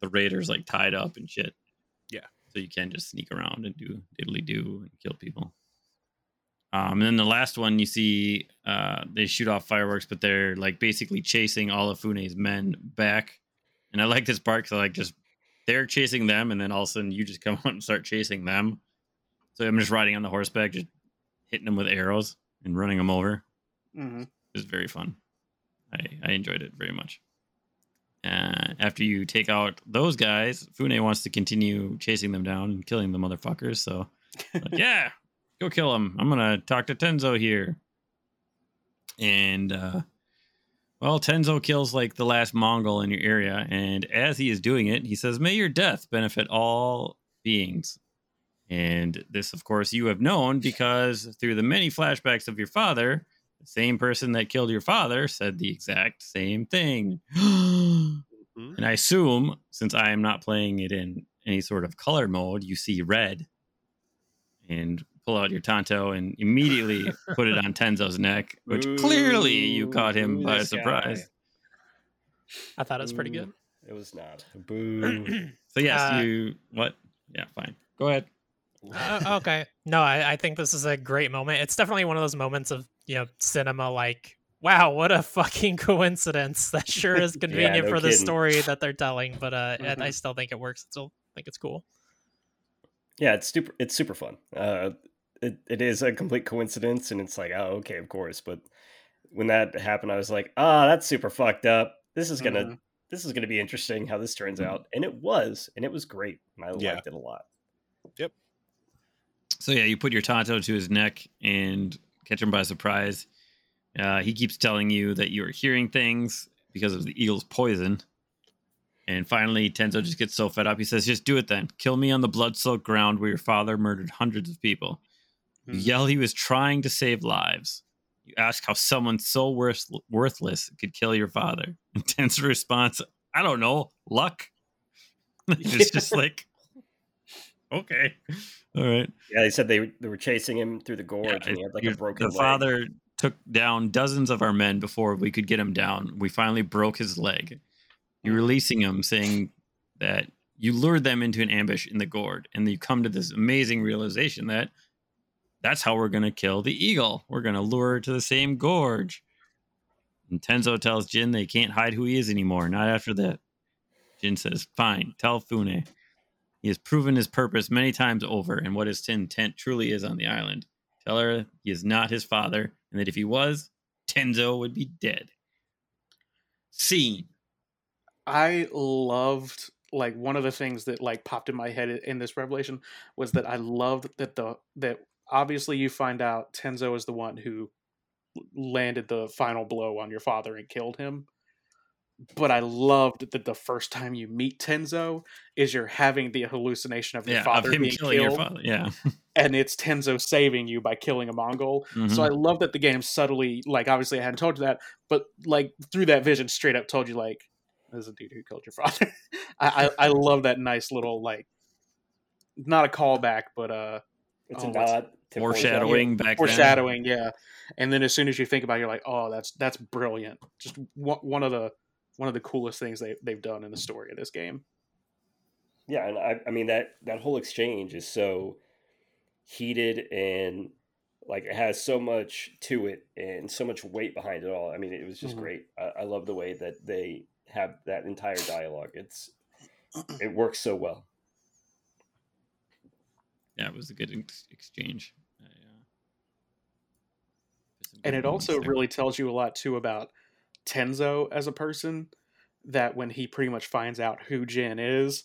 [SPEAKER 1] the raiders like tied up and shit.
[SPEAKER 4] Yeah.
[SPEAKER 1] So you can just sneak around and do diddly do and kill people. Um, and then the last one, you see uh, they shoot off fireworks, but they're like basically chasing all of Fune's men back. And I like this part because like just they're chasing them, and then all of a sudden you just come out and start chasing them. So I'm just riding on the horseback, just hitting them with arrows and running them over.
[SPEAKER 5] hmm
[SPEAKER 1] It was very fun. I, I enjoyed it very much. Uh, after you take out those guys, Fune wants to continue chasing them down and killing the motherfuckers. So, like, yeah, go kill them. I'm gonna talk to Tenzo here. And uh, well, Tenzo kills like the last Mongol in your area, and as he is doing it, he says, "May your death benefit all beings." And this, of course, you have known because through the many flashbacks of your father, the same person that killed your father said the exact same thing.
[SPEAKER 4] Mhm.
[SPEAKER 1] and I assume, since I am not playing it in any sort of color mode, you see red and pull out your tanto and immediately put it on Tenzo's neck, which clearly you caught him
[SPEAKER 3] Ooh,
[SPEAKER 1] by surprise.
[SPEAKER 3] guy.
[SPEAKER 2] I thought it was pretty good.
[SPEAKER 3] It was not. Boo.
[SPEAKER 1] So, yes,
[SPEAKER 2] Uh,
[SPEAKER 1] you. What? Yeah, fine. Go ahead.
[SPEAKER 2] Uh, okay. No, I, I think this is a great moment. It's definitely one of those moments of you know cinema. Like, wow, what a fucking coincidence! That sure is convenient
[SPEAKER 3] no
[SPEAKER 2] for the story that they're telling, but uh,
[SPEAKER 5] Mhm.
[SPEAKER 2] I, still think it works. I still think it's cool.
[SPEAKER 3] yeah, it's super. It's super fun. Uh, it it is a complete coincidence, and it's like, oh, okay, of course. But when that happened, I was like, ah, that's super fucked up. This is gonna
[SPEAKER 5] Mhm.
[SPEAKER 3] this is gonna be interesting how this turns out, and it was, and it was great. And I
[SPEAKER 4] Yeah.
[SPEAKER 3] liked it a lot.
[SPEAKER 1] So yeah, you put your tanto to his neck and catch him by surprise. Uh, he keeps telling you that you are hearing things because of the eagle's poison. And finally, Tenzo just gets so fed up. He says, "Just do it then. Kill me on the blood-soaked ground where your father murdered hundreds of people." You
[SPEAKER 5] Mhm.
[SPEAKER 1] yell he was trying to save lives. You ask how someone so worth- worthless could kill your father. And Tenzo's response, "I don't know. Luck." it's just like, okay, all right.
[SPEAKER 3] Yeah, they said they they were chasing him through the gorge,
[SPEAKER 1] Yeah,
[SPEAKER 3] and he had like a broken
[SPEAKER 1] the
[SPEAKER 3] leg.
[SPEAKER 1] father took down dozens of our men before we could get him down. We finally broke his leg. You're hmm. releasing him, saying that you lured them into an ambush in the gourd, and you come to this amazing realization that that's how we're going to kill the eagle. We're going to lure her to the same gorge. And Tenzo tells Jin they can't hide who he is anymore. Not after that. Jin says, "Fine, tell Fune." He has proven his purpose many times over and what his intent truly is on the island. Tell her he is not his father, and that if he was, Tenzo would be dead. Scene.
[SPEAKER 5] I loved like one of the things that like popped in my head in this revelation was that I loved that the that obviously you find out Tenzo is the one who landed the final blow on your father and killed him. But I loved that the first time you meet Tenzo is you're having the hallucination of your
[SPEAKER 1] Yeah, of
[SPEAKER 5] father
[SPEAKER 1] him
[SPEAKER 5] being
[SPEAKER 1] killing
[SPEAKER 5] killed,
[SPEAKER 1] your father. Yeah.
[SPEAKER 5] and it's Tenzo saving you by killing a Mongol. So
[SPEAKER 1] Mhm.
[SPEAKER 5] I love that the game subtly, like obviously I hadn't told you that, but like through that vision, straight up told you like, "There's a dude who killed your father." I, I I love that nice little like, not a callback, but uh,
[SPEAKER 3] It's
[SPEAKER 5] Oh,
[SPEAKER 3] a
[SPEAKER 5] what's-
[SPEAKER 3] nod to
[SPEAKER 1] foreshadowing back then.
[SPEAKER 5] foreshadowing. Yeah, and then as soon as you think about, it, you're like, "Oh, that's that's brilliant." Just one, one of the one of the coolest things they they've done in the story of this game.
[SPEAKER 3] Yeah, and I, I mean that that whole exchange is so heated and like it has so much to it and so much weight behind it all. I mean, it was just
[SPEAKER 5] Mhm.
[SPEAKER 3] great. I, I love the way that they have that entire dialogue. It's it works so well.
[SPEAKER 1] Yeah, it was a good ex- exchange. I, uh, there's
[SPEAKER 5] and it also
[SPEAKER 1] there.
[SPEAKER 5] really tells you a lot too about Tenzo as a person. That when he pretty much finds out who Jin is,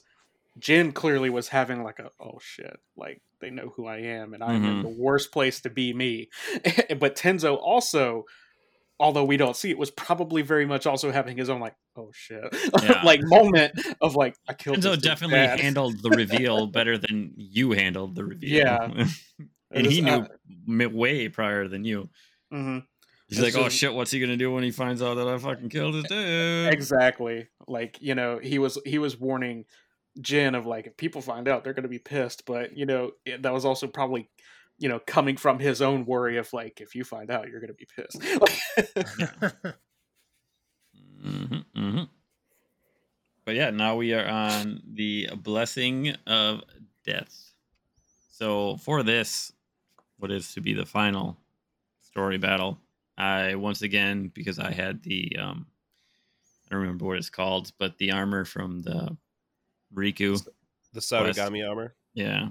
[SPEAKER 5] Jin clearly was having like a oh shit, like they know who I am, and I'm in
[SPEAKER 1] Mhm.
[SPEAKER 5] the worst place to be me. but Tenzo also, although we don't see it, was probably very much also having his own like oh shit,
[SPEAKER 1] Yeah.
[SPEAKER 5] like moment of like I killed.
[SPEAKER 1] Tenzo
[SPEAKER 5] this dude's
[SPEAKER 1] definitely
[SPEAKER 5] dad.
[SPEAKER 1] handled the reveal better than you handled the reveal.
[SPEAKER 5] Yeah.
[SPEAKER 1] and
[SPEAKER 5] It
[SPEAKER 1] he knew
[SPEAKER 5] uh,
[SPEAKER 1] way prior than you.
[SPEAKER 5] mhm.
[SPEAKER 1] He's
[SPEAKER 5] This
[SPEAKER 1] like, "Oh shit, what's he gonna do when he finds out that I fucking killed his dude?
[SPEAKER 5] exactly like you know he was he was warning Jin of like if people find out they're going to be pissed but you know it, that was also probably you know coming from his own worry of like if you find out you're going to be pissed
[SPEAKER 1] hmm hmm But yeah, now we are on the blessing of death. So for this, what is to be the final story battle. I once again because I had the um, I don't remember what it's called, but the armor from the Riku.
[SPEAKER 4] The Sarugami armor.
[SPEAKER 1] Yeah,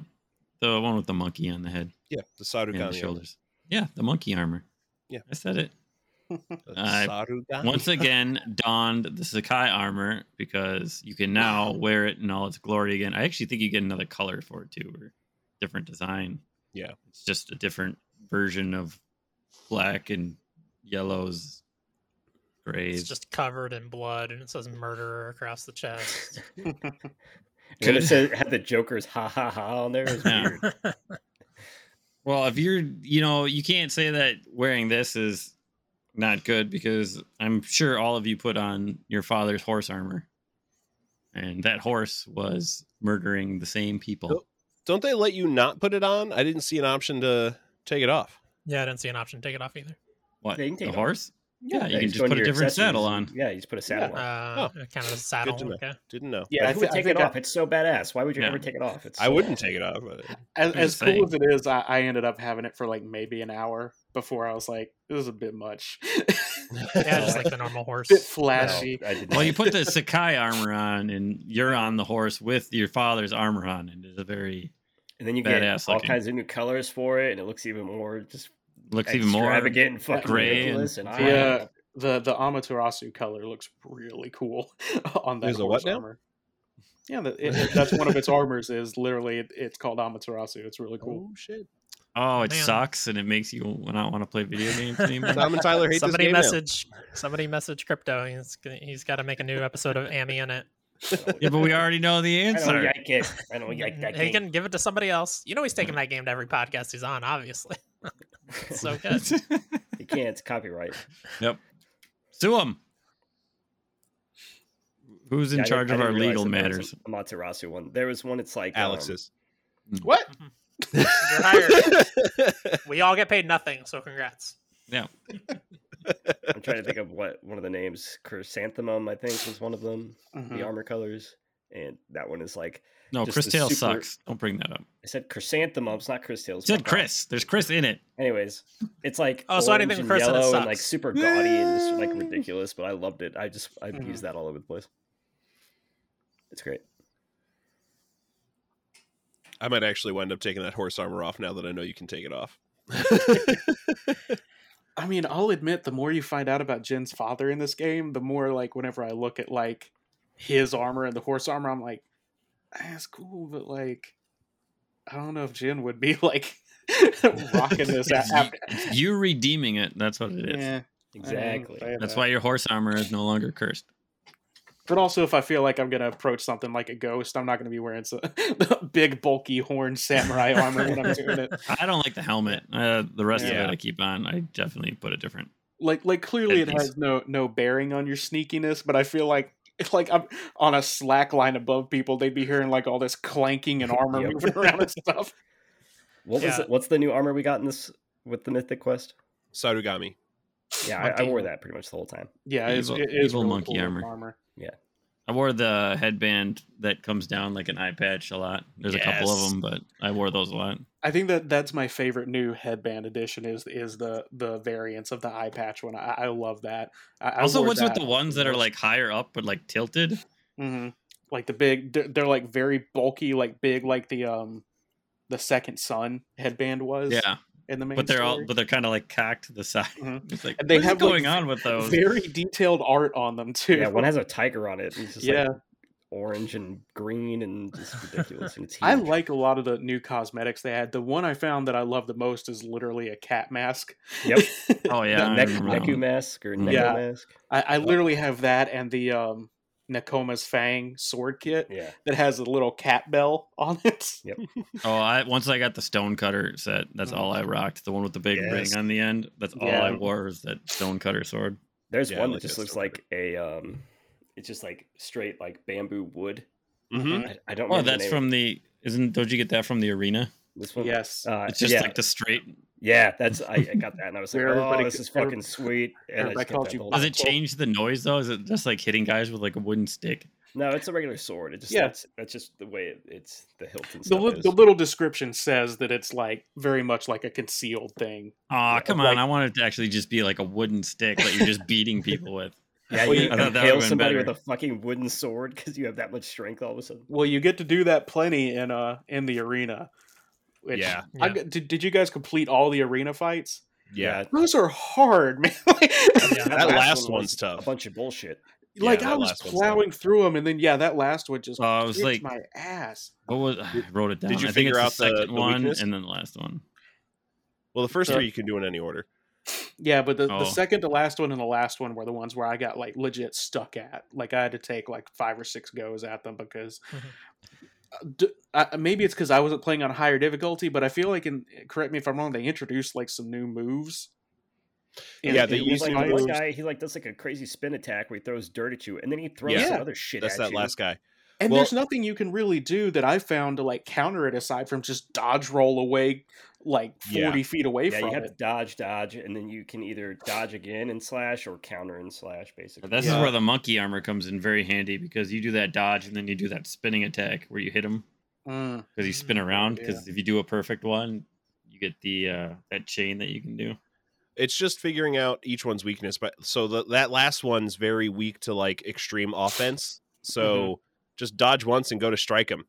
[SPEAKER 1] the one with the monkey on the head
[SPEAKER 4] Yeah, the
[SPEAKER 1] and
[SPEAKER 4] Sarugami
[SPEAKER 1] the shoulders. Yeah, the monkey armor.
[SPEAKER 4] Yeah.
[SPEAKER 1] I said it.
[SPEAKER 4] armor.
[SPEAKER 1] I- once again donned the Sakai armor because you can now wear it in all its glory again. I actually think you get another color for it too, or different design.
[SPEAKER 4] Yeah.
[SPEAKER 1] It's just a different version of black and yellows, grays.
[SPEAKER 2] It's just covered in blood and it says murderer across the chest.
[SPEAKER 3] Could
[SPEAKER 1] Good.
[SPEAKER 3] have said had the Joker's ha ha ha on there. It was weird.
[SPEAKER 1] Well, if you're, you know, you can't say that wearing this is not good because I'm sure all of you put on your father's horse armor. And that horse was murdering the same people.
[SPEAKER 4] Don't they let you not put it on? I didn't see an option to take it off.
[SPEAKER 2] yeah, I didn't see an option to take it off either.
[SPEAKER 1] What?
[SPEAKER 3] Yeah, you can take
[SPEAKER 1] the
[SPEAKER 3] it
[SPEAKER 1] horse? Yeah, you can
[SPEAKER 3] just
[SPEAKER 1] just
[SPEAKER 3] go into
[SPEAKER 1] put a different saddle on.
[SPEAKER 3] Yeah, you just put a saddle on.
[SPEAKER 2] Uh, kind of a saddle.
[SPEAKER 4] to know.
[SPEAKER 2] Okay.
[SPEAKER 4] Didn't know.
[SPEAKER 5] Yeah,
[SPEAKER 3] But
[SPEAKER 5] I,
[SPEAKER 3] who
[SPEAKER 5] thi-
[SPEAKER 3] would
[SPEAKER 5] I
[SPEAKER 3] take
[SPEAKER 5] think
[SPEAKER 3] it
[SPEAKER 5] I-
[SPEAKER 3] off? It's so badass. Why would you
[SPEAKER 1] Yeah.
[SPEAKER 3] ever take it off? It's
[SPEAKER 4] I
[SPEAKER 3] so
[SPEAKER 4] wouldn't
[SPEAKER 3] bad.
[SPEAKER 4] take it off.
[SPEAKER 5] As, as cool
[SPEAKER 1] saying.
[SPEAKER 5] as it is, I, I ended up having it for like maybe an hour before I was like, this is a bit much.
[SPEAKER 2] Yeah, just like the normal horse.
[SPEAKER 5] bit flashy.
[SPEAKER 3] I did
[SPEAKER 1] Well, you put the Sakai armor on, and you're on the horse with your father's armor on, and it's a very
[SPEAKER 3] and then you get all
[SPEAKER 1] looking.
[SPEAKER 3] kinds of new colors for it, and it looks even more just
[SPEAKER 1] looks even more
[SPEAKER 3] extravagant and fucking
[SPEAKER 1] gray and-
[SPEAKER 3] ridiculous. And, I,
[SPEAKER 5] Yeah. the the Amaterasu color looks really cool on that
[SPEAKER 4] There's a
[SPEAKER 5] horse
[SPEAKER 4] what now?
[SPEAKER 5] armor. Yeah, that, it, it- that's one of its armors. Is literally it, it's called Amaterasu. It's really cool.
[SPEAKER 4] oh shit!
[SPEAKER 1] Oh, it
[SPEAKER 2] Man.
[SPEAKER 1] sucks, and it makes you not want to play video games anymore.
[SPEAKER 4] Tom and Tyler hate
[SPEAKER 2] somebody
[SPEAKER 4] this game now.
[SPEAKER 2] message somebody message crypto. He's he's got to make a new episode of Amy in it.
[SPEAKER 1] yeah, but we already know the answer.
[SPEAKER 3] I don't
[SPEAKER 1] answer.
[SPEAKER 3] like it. I don't like that Game.
[SPEAKER 2] he can give it to somebody else. You know he's taking that game to every podcast he's on. Obviously, It's so good.
[SPEAKER 3] You can't. It's copyright.
[SPEAKER 1] yep. Sue him. Who's in
[SPEAKER 3] Yeah, I
[SPEAKER 1] charge
[SPEAKER 3] didn't-
[SPEAKER 1] of
[SPEAKER 3] I
[SPEAKER 1] our
[SPEAKER 3] didn't
[SPEAKER 1] legal
[SPEAKER 3] realize that there was
[SPEAKER 1] matters?
[SPEAKER 3] a Amaterasu one. There was one. It's like um,
[SPEAKER 4] Alex's.
[SPEAKER 5] What?
[SPEAKER 2] You're hired. we all get paid nothing, so congrats.
[SPEAKER 1] Yeah.
[SPEAKER 3] I'm trying to think of what one of the names. Chrysanthemum, I think, was one of them.
[SPEAKER 5] Mhm.
[SPEAKER 3] The armor colors, and that one is like
[SPEAKER 1] No, Chris
[SPEAKER 3] the
[SPEAKER 1] Tail
[SPEAKER 3] super-
[SPEAKER 1] sucks. Don't bring that up.
[SPEAKER 3] I said chrysanthemums, not Cris Tales.
[SPEAKER 1] You said Chris. There's Chris in it.
[SPEAKER 3] Anyways, it's like
[SPEAKER 2] Oh, so I
[SPEAKER 3] didn't
[SPEAKER 2] with Chris in it
[SPEAKER 3] yellow and like super gaudy and just like ridiculous. But I loved it. I just I
[SPEAKER 5] Mhm.
[SPEAKER 3] used that all over the place. It's great.
[SPEAKER 4] I might actually wind up taking that horse armor off now that I know you can take it off.
[SPEAKER 5] I mean, I'll admit, the more you find out about Jin's father in this game, the more like whenever I look at like his armor and the horse armor, I'm like, "Ah, it's cool, but like, I don't know if Jin would be like rocking this. After,
[SPEAKER 1] you, you redeeming it. That's what it is.
[SPEAKER 5] yeah,
[SPEAKER 3] Exactly.
[SPEAKER 5] I- I-
[SPEAKER 1] That's why your horse armor is no longer cursed.
[SPEAKER 5] But also, if I feel like I'm gonna approach something like a ghost, I'm not gonna be wearing some big, bulky, horn samurai armor when I'm doing it.
[SPEAKER 1] I don't like the helmet. Uh, the rest
[SPEAKER 4] Yeah.
[SPEAKER 1] of it I keep on. I definitely put a different.
[SPEAKER 5] Like, like clearly it has no no bearing on your sneakiness, but I feel like it's like I'm on a slack line above people. They'd be hearing like all this clanking and armor
[SPEAKER 3] Yep.
[SPEAKER 5] moving around and stuff.
[SPEAKER 3] What was it? What's the new armor we got in this with the Mythic Quest?
[SPEAKER 4] Sarugami.
[SPEAKER 3] Yeah, I, I wore that pretty much the whole time.
[SPEAKER 5] Yeah, it's,
[SPEAKER 1] Evil-
[SPEAKER 5] it is
[SPEAKER 1] evil
[SPEAKER 5] really
[SPEAKER 1] monkey
[SPEAKER 5] cool
[SPEAKER 1] armor.
[SPEAKER 5] armor.
[SPEAKER 1] I wore the headband that comes down like an eye patch a lot. There's a couple of them, but I wore those a lot.
[SPEAKER 5] I think that that's my favorite new headband edition is is the the variants of the eye patch one. I, I love that. I, I
[SPEAKER 1] also,
[SPEAKER 5] wore
[SPEAKER 1] what's with the ones that are like higher up but like tilted?
[SPEAKER 5] hmm Like the big, they're, they're like very bulky, like big, like the um, the second sun headband was.
[SPEAKER 1] Yeah,
[SPEAKER 5] in the main.
[SPEAKER 1] but they're all but they're kind of like cocked to the side.
[SPEAKER 5] Mhm.
[SPEAKER 1] It's like
[SPEAKER 5] And they
[SPEAKER 1] what is
[SPEAKER 5] have, like,
[SPEAKER 1] going on with those?
[SPEAKER 5] very detailed art on them too.
[SPEAKER 3] Yeah, one has a tiger on it. It's just
[SPEAKER 5] Yeah.
[SPEAKER 3] like orange and green and just ridiculous. And it's huge.
[SPEAKER 5] I like a lot of the new cosmetics they had. The one I found that I love the most is literally a cat mask.
[SPEAKER 3] Yep.
[SPEAKER 1] Oh yeah, I
[SPEAKER 3] Neck, Neku mask or Neko
[SPEAKER 5] Yeah.
[SPEAKER 3] mask.
[SPEAKER 5] I, I literally have that and the um Nakoma's Fang sword kit
[SPEAKER 3] Yeah.
[SPEAKER 5] that has a little cat bell on it.
[SPEAKER 1] Oh, I once I got the stone cutter set. That's
[SPEAKER 5] Mhm.
[SPEAKER 1] all I rocked. The one with the big
[SPEAKER 4] Yes.
[SPEAKER 1] ring on the end. That's all
[SPEAKER 5] Yeah.
[SPEAKER 1] I wore is that stone cutter sword.
[SPEAKER 3] There's
[SPEAKER 4] Yeah,
[SPEAKER 3] one that just looks like a um it's just like straight like bamboo wood.
[SPEAKER 4] Mm-hmm.
[SPEAKER 3] I, I don't
[SPEAKER 1] Oh,
[SPEAKER 3] remember the
[SPEAKER 1] that's
[SPEAKER 3] name.
[SPEAKER 1] from the. Isn't? Don't you get that from the arena?
[SPEAKER 3] this one.
[SPEAKER 5] Yes.
[SPEAKER 3] Uh,
[SPEAKER 1] It's just
[SPEAKER 3] yeah,
[SPEAKER 1] like the straight.
[SPEAKER 3] Yeah, that's I, I got that and I was like, oh, this is fucking sweet. And I
[SPEAKER 5] everybody
[SPEAKER 3] just
[SPEAKER 5] called you
[SPEAKER 1] Does it change the noise though? Is it just like hitting guys with like a wooden stick?
[SPEAKER 3] No, it's a regular sword. It just
[SPEAKER 5] Yeah.
[SPEAKER 3] that's, that's just the way it, it's the hilt and
[SPEAKER 5] The,
[SPEAKER 3] stuff.
[SPEAKER 5] li- the little description says that it's like very much like a concealed thing.
[SPEAKER 1] Aw, come
[SPEAKER 5] like-
[SPEAKER 1] on! I want it to actually just be like a wooden stick that you're just beating people with.
[SPEAKER 3] yeah,
[SPEAKER 5] Well,
[SPEAKER 3] you
[SPEAKER 5] you-
[SPEAKER 1] I thought that
[SPEAKER 3] impale
[SPEAKER 1] would've
[SPEAKER 3] somebody with a fucking wooden sword because you have that much strength all of a sudden.
[SPEAKER 5] Well, you get to do that plenty in uh in the arena. Which
[SPEAKER 4] Yeah.
[SPEAKER 5] I
[SPEAKER 2] Yeah.
[SPEAKER 5] did, did you guys complete all the arena fights?
[SPEAKER 4] Yeah.
[SPEAKER 5] Those are hard, man. Like-
[SPEAKER 2] Yeah.
[SPEAKER 4] That last
[SPEAKER 3] one
[SPEAKER 4] one's tough.
[SPEAKER 3] A bunch of bullshit.
[SPEAKER 5] like
[SPEAKER 4] Yeah,
[SPEAKER 5] I was plowing through them, and then yeah, that last one just
[SPEAKER 1] Oh, I was
[SPEAKER 5] kicked
[SPEAKER 1] like-
[SPEAKER 5] my ass.
[SPEAKER 1] What was I wrote it down?
[SPEAKER 4] Did you
[SPEAKER 1] I
[SPEAKER 4] figure out the-
[SPEAKER 1] the second
[SPEAKER 4] the
[SPEAKER 1] one
[SPEAKER 4] weakness?
[SPEAKER 1] and then the last one?
[SPEAKER 4] Well, the first
[SPEAKER 5] So-
[SPEAKER 4] three you can do in any order.
[SPEAKER 5] Yeah, but the,
[SPEAKER 1] Oh.
[SPEAKER 5] the second to last one and the last one were the ones where I got like legit stuck at. Like I had to take like five or six goes at them because
[SPEAKER 2] mm-hmm.
[SPEAKER 5] Uh, maybe it's because I wasn't playing on higher difficulty, but I feel like, in correct me if I'm wrong, they introduced like some new moves. in-
[SPEAKER 4] Yeah,
[SPEAKER 5] in
[SPEAKER 4] they
[SPEAKER 5] these
[SPEAKER 3] He's like
[SPEAKER 4] to
[SPEAKER 5] fights.
[SPEAKER 3] one guy. He like does like a crazy spin attack where he throws dirt at you, and then he throws
[SPEAKER 4] Yeah.
[SPEAKER 3] some other shit.
[SPEAKER 4] That's
[SPEAKER 3] at
[SPEAKER 4] that
[SPEAKER 3] you.
[SPEAKER 4] last guy.
[SPEAKER 5] And
[SPEAKER 4] Well-
[SPEAKER 5] there's nothing you can really do that I found to like counter it aside from just dodge roll away like 40
[SPEAKER 4] Yeah.
[SPEAKER 5] feet away
[SPEAKER 3] Yeah,
[SPEAKER 5] from
[SPEAKER 3] you have
[SPEAKER 5] it.
[SPEAKER 3] to dodge, dodge, and then you can either dodge again and slash or counter and slash. Basically,
[SPEAKER 1] This
[SPEAKER 5] Yeah.
[SPEAKER 1] is where the monkey armor comes in very handy because you do that dodge and then you do that spinning attack where you hit him
[SPEAKER 5] Mm.
[SPEAKER 1] because you spin around.
[SPEAKER 5] yeah.
[SPEAKER 1] Because if you do a perfect one, you get the uh, that chain that you can do.
[SPEAKER 4] It's just figuring out each one's weakness. But so the, that last one's very weak to like extreme offense. So just dodge once and go to strike him.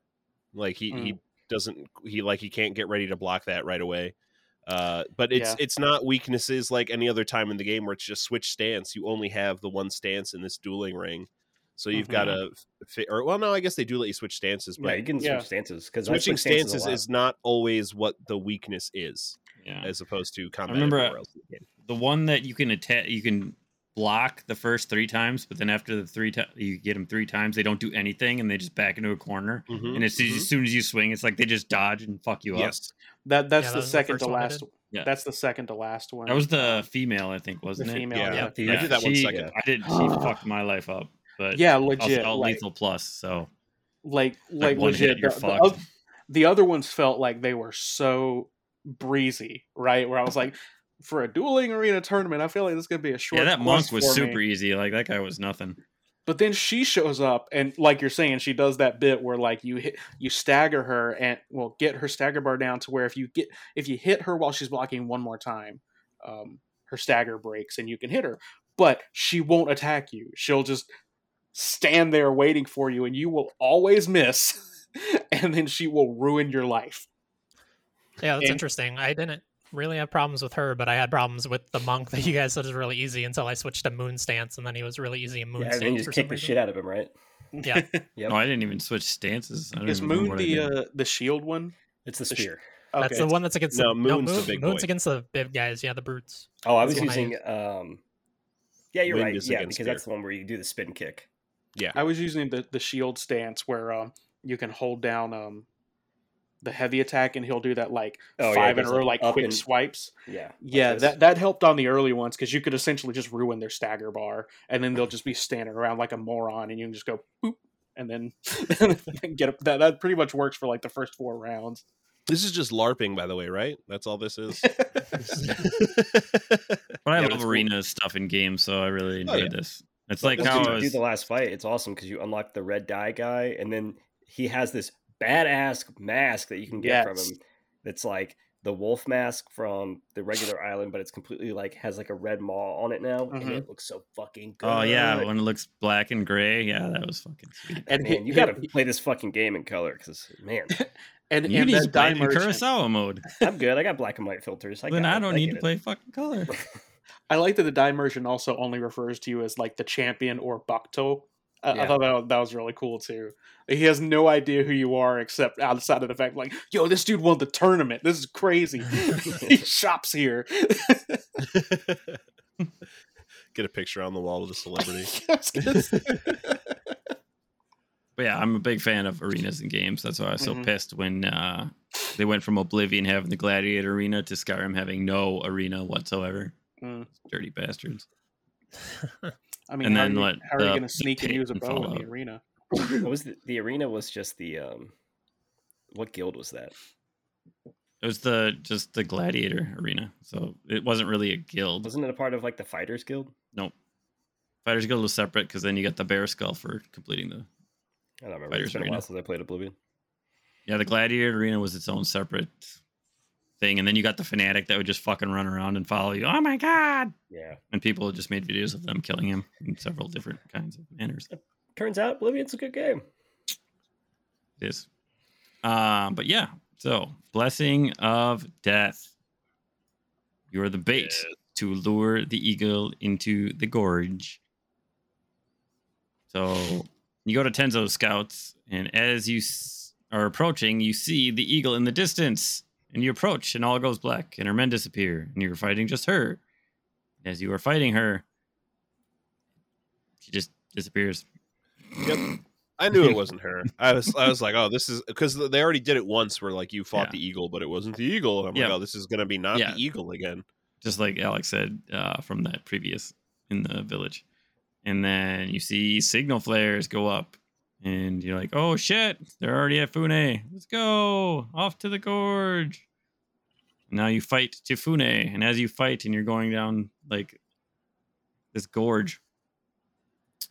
[SPEAKER 4] Like he he doesn't he like he can't get ready to block that right away. Uh, but it's
[SPEAKER 5] Yeah.
[SPEAKER 4] it's not weaknesses like any other time in the game where it's just switch stance. You only have the one stance in this dueling ring, so you've
[SPEAKER 5] Mhm.
[SPEAKER 4] got to fit. Or well, no, I guess they do let you switch stances,
[SPEAKER 3] yeah,
[SPEAKER 4] but
[SPEAKER 3] you can
[SPEAKER 5] Yeah.
[SPEAKER 3] switch stances because
[SPEAKER 4] switching stances is not always what the weakness is,
[SPEAKER 1] Yeah.
[SPEAKER 4] as opposed to combat.
[SPEAKER 1] I remember-
[SPEAKER 4] everywhere else in the
[SPEAKER 1] the one that you can attack, you can block the first three times, but then after the three times you get them three times, they don't do anything and they just back into a corner.
[SPEAKER 4] Mhm,
[SPEAKER 1] And as, soon-
[SPEAKER 4] mhm.
[SPEAKER 1] as soon as you swing, it's like they just dodge and fuck you up.
[SPEAKER 5] That that's
[SPEAKER 2] Yeah,
[SPEAKER 5] the
[SPEAKER 2] was the
[SPEAKER 5] second
[SPEAKER 2] first
[SPEAKER 5] to last.
[SPEAKER 2] did.
[SPEAKER 1] Yeah.
[SPEAKER 5] That's the second to last one.
[SPEAKER 1] That was the female, I think, wasn't it?
[SPEAKER 5] female,
[SPEAKER 4] Yeah.
[SPEAKER 5] yeah.
[SPEAKER 3] Yeah.
[SPEAKER 4] I did that one
[SPEAKER 1] she-
[SPEAKER 4] second.
[SPEAKER 1] I did. She fucked my life up, but
[SPEAKER 5] yeah, legit.
[SPEAKER 1] all
[SPEAKER 5] like,
[SPEAKER 1] lethal plus. So
[SPEAKER 5] like
[SPEAKER 1] like
[SPEAKER 5] like
[SPEAKER 1] one
[SPEAKER 5] legit.
[SPEAKER 1] hit, you're
[SPEAKER 5] the, the,
[SPEAKER 1] fucked.
[SPEAKER 5] oth- the other ones felt like they were so breezy, right? Where I was like, for a dueling arena tournament, I feel like this is gonna be a short.
[SPEAKER 1] yeah, that monk was super
[SPEAKER 5] me.
[SPEAKER 1] easy. Like that guy was nothing.
[SPEAKER 5] But then she shows up, and like you're saying, she does that bit where like you hit, you stagger her, and well, get her stagger bar down to where if you get if you hit her while she's blocking one more time, um, her stagger breaks and you can hit her. But she won't attack you. She'll just stand there waiting for you, and you will always miss, and then she will ruin your life.
[SPEAKER 2] Yeah, that's
[SPEAKER 5] And-
[SPEAKER 2] interesting. I didn't really have problems with her, but I had problems with the monk that you guys said is really easy until I switched to moon stance, and then he was really easy in moon
[SPEAKER 3] Yeah, and
[SPEAKER 2] stance
[SPEAKER 3] then you just
[SPEAKER 2] some
[SPEAKER 3] kick the shit out of him, right?
[SPEAKER 2] Yeah.
[SPEAKER 3] Yep.
[SPEAKER 1] No, I didn't even switch stances. I
[SPEAKER 5] Is Moon the uh, the shield one?
[SPEAKER 3] It's the
[SPEAKER 5] The sh-
[SPEAKER 3] spear.
[SPEAKER 2] That's the one that's against
[SPEAKER 4] No,
[SPEAKER 2] the
[SPEAKER 4] Moon's the
[SPEAKER 2] Moon-
[SPEAKER 4] big
[SPEAKER 2] Moon's
[SPEAKER 4] boy.
[SPEAKER 2] against the big guys. Yeah, the brutes.
[SPEAKER 3] Oh, I was
[SPEAKER 2] That's the one I
[SPEAKER 3] using. um Yeah, you're
[SPEAKER 4] Wind
[SPEAKER 3] right. Yeah, because
[SPEAKER 4] spear.
[SPEAKER 3] that's the one where you do the spin kick.
[SPEAKER 5] Yeah, I was using the, the shield stance where um, you can hold down um, the heavy attack and he'll do that like
[SPEAKER 3] Oh, yeah,
[SPEAKER 5] five in a row
[SPEAKER 3] like,
[SPEAKER 5] like quick
[SPEAKER 3] and-
[SPEAKER 5] swipes.
[SPEAKER 3] Yeah.
[SPEAKER 5] Yeah,
[SPEAKER 3] this.
[SPEAKER 5] that that helped on the early ones because you could essentially just ruin their stagger bar and then they'll just be standing around like a moron and you can just go boop and then get up. That that pretty much works for like the first four rounds.
[SPEAKER 4] This is just LARPing, by the way, right? That's all this is.
[SPEAKER 1] But I
[SPEAKER 4] Yeah,
[SPEAKER 1] love
[SPEAKER 4] it's cool.
[SPEAKER 1] stuff in games, so I really
[SPEAKER 4] Oh,
[SPEAKER 1] enjoyed
[SPEAKER 4] yeah.
[SPEAKER 1] this. It's
[SPEAKER 3] But
[SPEAKER 1] like
[SPEAKER 3] when
[SPEAKER 1] how
[SPEAKER 3] you
[SPEAKER 1] I
[SPEAKER 3] do the last fight. It's awesome because you unlock the red dye guy, and then he has this badass mask that you can get from
[SPEAKER 5] Yes.
[SPEAKER 3] him. That's like the wolf mask from the regular island, but it's completely like has like a red maw on it now, and
[SPEAKER 5] Mhm.
[SPEAKER 3] it looks so fucking good.
[SPEAKER 1] oh yeah, when it looks black and gray, yeah, that was fucking sweet.
[SPEAKER 5] And
[SPEAKER 3] man, you got to play this fucking game in color because man,
[SPEAKER 5] and,
[SPEAKER 1] You
[SPEAKER 5] and
[SPEAKER 1] need
[SPEAKER 5] that
[SPEAKER 1] to play
[SPEAKER 5] die
[SPEAKER 1] it in
[SPEAKER 5] merchant.
[SPEAKER 1] Kurosawa mode.
[SPEAKER 3] I'm good. I got black and white filters. I
[SPEAKER 1] then I don't need to
[SPEAKER 3] it.
[SPEAKER 1] play fucking color.
[SPEAKER 5] I like that the die merchant also only refers to you as like the champion or Bakto. I, I thought that, that was really cool too. He has no idea who you are except outside of the fact, like, yo, this dude won the tournament. This is crazy. he shops here.
[SPEAKER 4] Get a picture on the wall of the celebrity.
[SPEAKER 5] I was gonna say.
[SPEAKER 1] But yeah, I'm a big fan of arenas and games. That's why I was so
[SPEAKER 5] Mhm.
[SPEAKER 1] pissed when uh, they went from Oblivion having the Gladiator arena to Skyrim having no arena whatsoever.
[SPEAKER 5] Mm.
[SPEAKER 1] Dirty bastards.
[SPEAKER 5] I mean,
[SPEAKER 1] And
[SPEAKER 5] how,
[SPEAKER 1] then
[SPEAKER 5] are you,
[SPEAKER 1] what,
[SPEAKER 5] how are you
[SPEAKER 1] the
[SPEAKER 5] going to sneak and
[SPEAKER 1] pit
[SPEAKER 5] use a
[SPEAKER 1] and
[SPEAKER 5] bow in the arena?
[SPEAKER 3] What was the, the arena? Was just the um, what guild was that?
[SPEAKER 1] It was the just the Gladiator arena, so it wasn't really a guild.
[SPEAKER 3] Wasn't it a part of like the Fighters Guild?
[SPEAKER 1] Nope. Fighters Guild was separate because then you got the Bear Skull for completing the
[SPEAKER 3] I don't remember.
[SPEAKER 1] Fighters
[SPEAKER 3] It's been a
[SPEAKER 1] Arena.
[SPEAKER 3] while since I played Oblivion.
[SPEAKER 1] Yeah, the Gladiator Arena was its own separate thing, and then you got the fanatic that would just fucking run around and follow you. Oh my god!
[SPEAKER 3] Yeah.
[SPEAKER 1] And people just made videos of them killing him in several different kinds of manners.
[SPEAKER 3] Turns out Oblivion's a good game.
[SPEAKER 1] It is. Um, but yeah, so blessing of death. You're the bait to lure the eagle into the gorge. So you go to Tenzo's scouts, and as you s- are approaching, you see the eagle in the distance. And you approach, and all goes black, and her men disappear, and you're fighting just her. As you are fighting her, she just disappears.
[SPEAKER 4] Yep. I knew it wasn't her. I was I was like, oh, this is because they already did it once where like you fought
[SPEAKER 1] Yeah.
[SPEAKER 4] the eagle, but it wasn't the eagle. And I'm
[SPEAKER 1] Yeah.
[SPEAKER 4] like, oh, this is gonna be not
[SPEAKER 1] Yeah.
[SPEAKER 4] the eagle again.
[SPEAKER 1] just like Alex said uh, from that previous in the village. And then you see signal flares go up, and you're like, "Oh shit, they're already at Fune. Let's go off to the gorge." Now you fight to Fune, and as you fight, and you're going down like this gorge,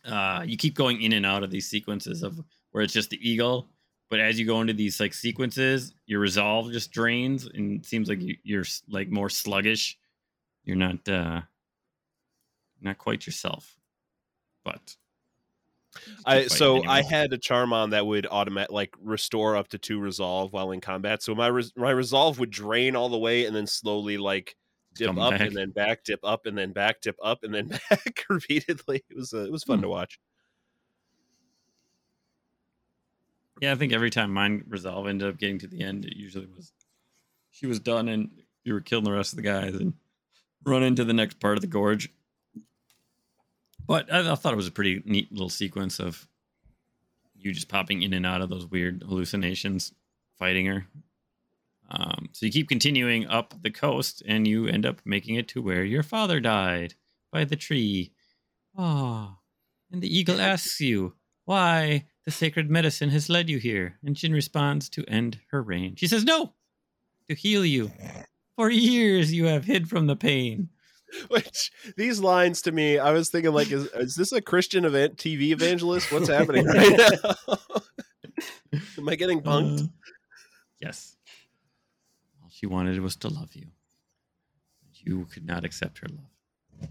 [SPEAKER 1] uh, you keep going in and out of these sequences of where it's just the eagle. But as you go into these like sequences, your resolve just drains, and it seems like you, you're like more sluggish you're not uh not quite yourself but
[SPEAKER 4] I so I had a charm on that would automatic like restore up to two resolve while in combat. So my res- my resolve would drain all the way and then slowly like dip
[SPEAKER 1] Come
[SPEAKER 4] up
[SPEAKER 1] back.
[SPEAKER 4] and then back, dip up and then back, dip up and then back repeatedly. It was uh, it was fun
[SPEAKER 1] Hmm.
[SPEAKER 4] to watch.
[SPEAKER 1] yeah i think every time mine resolve ended up getting to the end it usually was she was done and you were killing the rest of the guys and run into the next part of the gorge but i, I thought it was a pretty neat little sequence of you just popping in and out of those weird hallucinations fighting her um, so you keep continuing up the coast and you end up making it to where your father died by the tree Ah, and the eagle asks you why the sacred medicine has led you here. And Jin responds to end her reign. She says, No, to heal you. For years you have hid from the pain.
[SPEAKER 4] Which these lines to me, I was thinking like, is is this a Christian event TV evangelist? What's happening right now? Am I getting punked?
[SPEAKER 1] Uh, yes. All she wanted was to love you. You could not accept her love.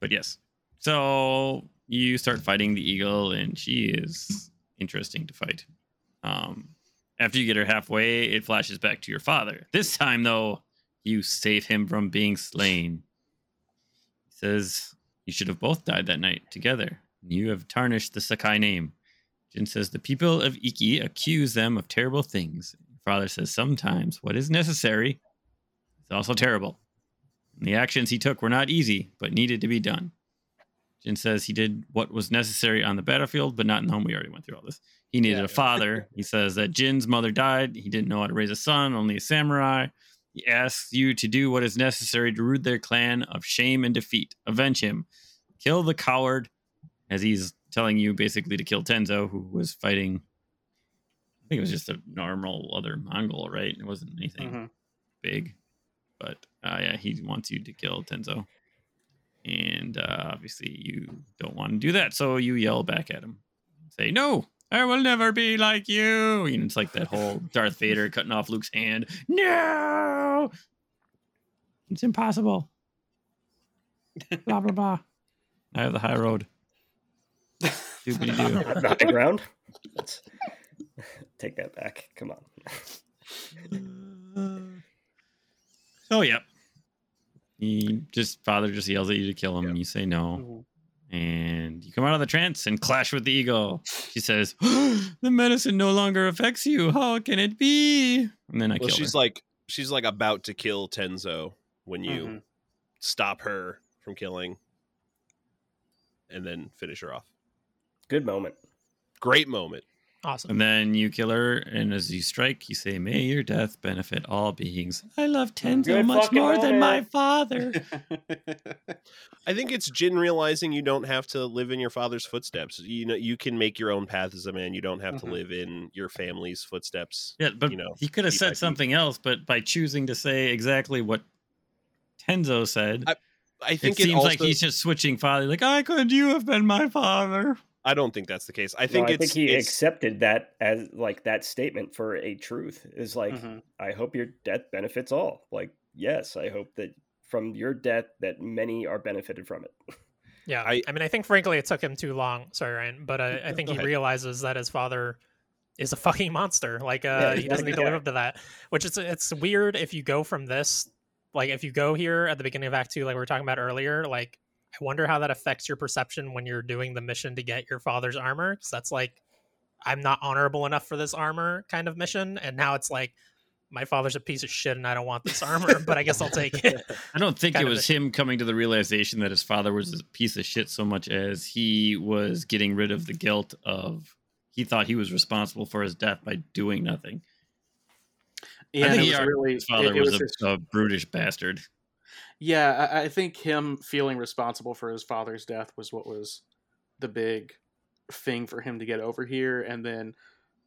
[SPEAKER 1] But yes. So you start fighting the eagle, and she is interesting to fight. Um, after you get her halfway, it flashes back to your father. This time, though, you save him from being slain. Says, You should have both died that night together. You have tarnished the Sakai name. Jin says, The people of Iki accuse them of terrible things. Father says, Sometimes what is necessary is also terrible. And the actions he took were not easy, but needed to be done. Jin says he did what was necessary on the battlefield, but not in the home. We already went through all this. He needed
[SPEAKER 3] Yeah.
[SPEAKER 1] a father. he says that Jin's mother died. He didn't know how to raise a son, only a samurai. He asks you to do what is necessary to root their clan of shame and defeat. Avenge him. Kill the coward, as he's telling you basically to kill Tenzo, who was fighting. I think it was just a normal other Mongol, right? It wasn't anything
[SPEAKER 5] Mhm.
[SPEAKER 1] big, but uh, yeah, he wants you to kill Tenzo, and uh, obviously you don't want to do that, so you yell back at him, say, "No, I will never be like you." And it's like that whole Darth Vader cutting off Luke's hand. No, it's impossible. blah blah blah. I have the high road. Doobity doo.
[SPEAKER 3] the ground. Let's take that back. Come on.
[SPEAKER 1] oh yeah, he just father just yells at you to kill him, and you say no. And you come out of the trance and clash with the eagle. She says, "The medicine no longer affects you. How can it be?" And then I
[SPEAKER 4] well,
[SPEAKER 1] kill
[SPEAKER 4] she's
[SPEAKER 1] her.
[SPEAKER 4] like she's like about to kill Tenzo when you
[SPEAKER 5] Mhm.
[SPEAKER 4] stop her from killing, and then finish her off.
[SPEAKER 3] Good moment.
[SPEAKER 4] Great moment.
[SPEAKER 2] Awesome.
[SPEAKER 1] and then you kill her, and as you strike, you say, "May your death benefit all beings." I love Tenzo much more than my father.
[SPEAKER 4] I think it's Jin realizing you don't have to live in your father's footsteps. You know, you can make your own path as a man. You don't have
[SPEAKER 5] Mhm.
[SPEAKER 4] to live in your family's footsteps.
[SPEAKER 1] Yeah, but
[SPEAKER 4] You know,
[SPEAKER 1] he could have said
[SPEAKER 4] by piece.
[SPEAKER 1] something else, but by choosing to say exactly what Tenzo said,
[SPEAKER 4] I
[SPEAKER 1] it
[SPEAKER 4] think
[SPEAKER 1] seems
[SPEAKER 4] it also,
[SPEAKER 1] like he's just switching father. Like, I could you have been my father?
[SPEAKER 4] I don't think that's the case. I
[SPEAKER 3] I
[SPEAKER 4] think
[SPEAKER 3] think, I
[SPEAKER 4] it's,
[SPEAKER 3] think he
[SPEAKER 4] it's
[SPEAKER 3] accepted that as like that statement for a truth is like,
[SPEAKER 5] Mhm.
[SPEAKER 3] I hope your death benefits all. Like, yes, I hope that from your death that many are benefited from it.
[SPEAKER 2] Yeah,
[SPEAKER 4] I-
[SPEAKER 2] I, mean, I think frankly it took him too long. Sorry, Ryan, but uh, I think he
[SPEAKER 4] ahead.
[SPEAKER 2] realizes that his father is a fucking monster. Like, uh,
[SPEAKER 3] Yeah,
[SPEAKER 2] he doesn't need to live up to that. Which is it's weird if you go from this, like, if you go here at the beginning of Act Two, like we were talking about earlier, like. I wonder how that affects your perception when you're doing the mission to get your father's armor. Because that's like, I'm not honorable enough for this armor kind of mission. And now it's like, my father's a piece of shit and I don't want this armor, but I guess I'll take it.
[SPEAKER 1] I don't think it
[SPEAKER 2] kind of
[SPEAKER 1] was him coming to the realization that his father was a piece of shit so much as he was getting rid of the guilt of he thought he was responsible for his death by doing nothing.
[SPEAKER 5] Yeah,
[SPEAKER 1] I think he
[SPEAKER 5] was really
[SPEAKER 1] his father
[SPEAKER 5] it, it
[SPEAKER 1] was,
[SPEAKER 5] was his-
[SPEAKER 1] a, a brutish bastard.
[SPEAKER 5] Yeah, I, I think him feeling responsible for his father's death was what was the big thing for him to get over here. And then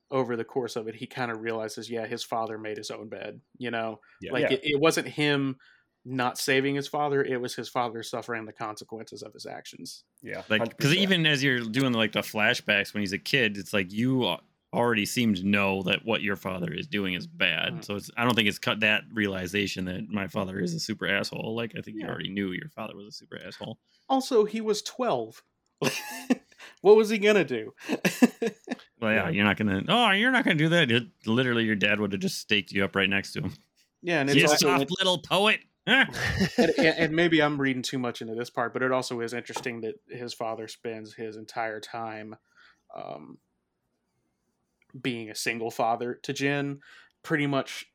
[SPEAKER 5] over the course of it, he kind of realizes, yeah, his father made his own bed. You know,
[SPEAKER 4] Yeah.
[SPEAKER 5] like
[SPEAKER 3] Yeah.
[SPEAKER 5] It, it wasn't him not saving his father; it was his father suffering the consequences of his actions.
[SPEAKER 3] Yeah,
[SPEAKER 1] Like, because even as you're doing like the flashbacks when he's a kid, it's like you a- already seem to know that what your father is doing is bad.
[SPEAKER 5] Mhm.
[SPEAKER 1] So it's I don't think it's cut that realization that my father is a super asshole. Like I think you already knew your father was a super asshole.
[SPEAKER 5] Also, he was twelve. what was he gonna do?
[SPEAKER 1] Well, yeah,
[SPEAKER 3] Yeah.
[SPEAKER 1] you're not gonna. Oh, you're not gonna do that. It, literally, your dad would have just staked you up right next to him.
[SPEAKER 5] yeah, and it's
[SPEAKER 1] You
[SPEAKER 5] also
[SPEAKER 1] soft little poet.
[SPEAKER 5] And, and, and maybe I'm reading too much into this part, but it also is interesting that his father spends his entire time um, being a single father to Jin, pretty much,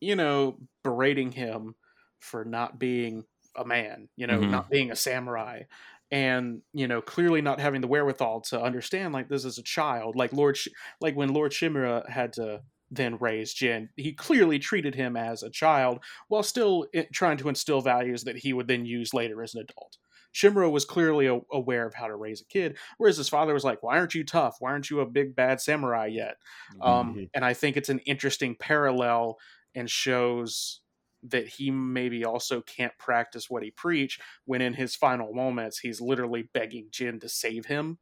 [SPEAKER 5] you know, berating him for not being a man, you know,
[SPEAKER 1] Mhm.
[SPEAKER 5] not being a samurai. And you know, clearly not having the wherewithal to understand like this is a child. Like Lord, Sh- like when Lord Shimura had to then raise Jin, he clearly treated him as a child while still trying to instill values that he would then use later as an adult. Shimura was clearly a- aware of how to raise a kid, whereas his father was like, "Why aren't you tough? Why aren't you a big bad samurai yet?" Um,
[SPEAKER 4] Mhm.
[SPEAKER 5] and I think it's an interesting parallel and shows that he maybe also can't practice what he preach when in his final moments he's literally begging Jin to save him,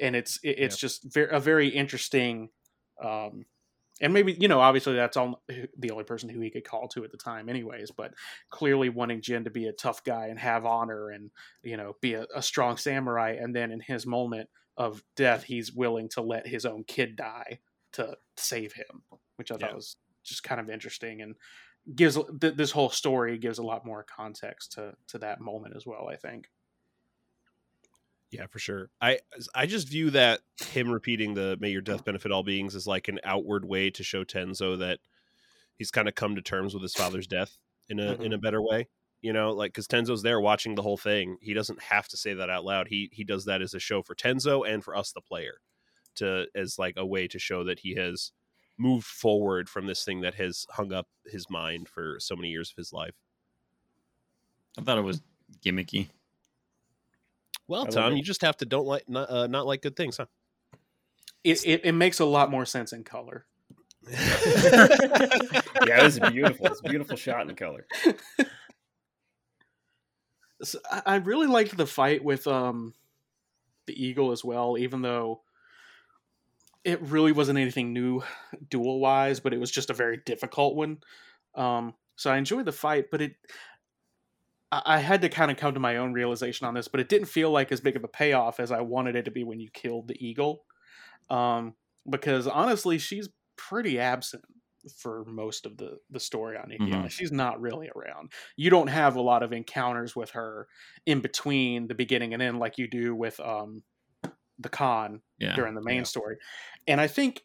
[SPEAKER 5] and it's it, it's just ver- a very interesting. Um, and maybe you know obviously that's all the only person who he could call to at the time anyways but clearly wanting jin to be a tough guy and have honor and you know be a, a strong samurai and then in his moment of death he's willing to let his own kid die to save him which i thought was just kind of interesting and gives th- this whole story gives a lot more context to to that moment as well i think
[SPEAKER 4] Yeah, for sure. I I just view that him repeating the "May your death benefit all beings" is like an outward way to show Tenzo that he's kind of come to terms with his father's death in a in mm-hmm. a better way. You know, like because Tenzo's there watching the whole thing. He doesn't have to say that out loud. He he does that as a show for Tenzo and for us, the player, to as like a way to show that he has moved forward from this thing that has hung up his mind for so many years of his life.
[SPEAKER 1] I thought it was gimmicky.
[SPEAKER 4] Well,
[SPEAKER 3] I
[SPEAKER 4] Tom, you just have to don't like not, uh, not like good things, huh?
[SPEAKER 5] it, it, it makes a lot more sense in color
[SPEAKER 3] yeah, it was beautiful. It's a beautiful shot in color.
[SPEAKER 5] So I I really liked the fight with um the eagle as well, even though it really wasn't anything new duel wise, but it was just a very difficult one. Um, so I enjoyed the fight, but it I, had to kind of come to my own realization on this, but it didn't feel like as big of a payoff as I wanted it to be when you killed the eagle. Um, because honestly, she's pretty absent for most of the the story on Iki Island.
[SPEAKER 1] Mhm.
[SPEAKER 5] She's not really around. You don't have a lot of encounters with her in between the beginning and end like you do with um the Khan
[SPEAKER 1] Yeah.
[SPEAKER 5] during the main
[SPEAKER 4] Yeah.
[SPEAKER 5] story. And I think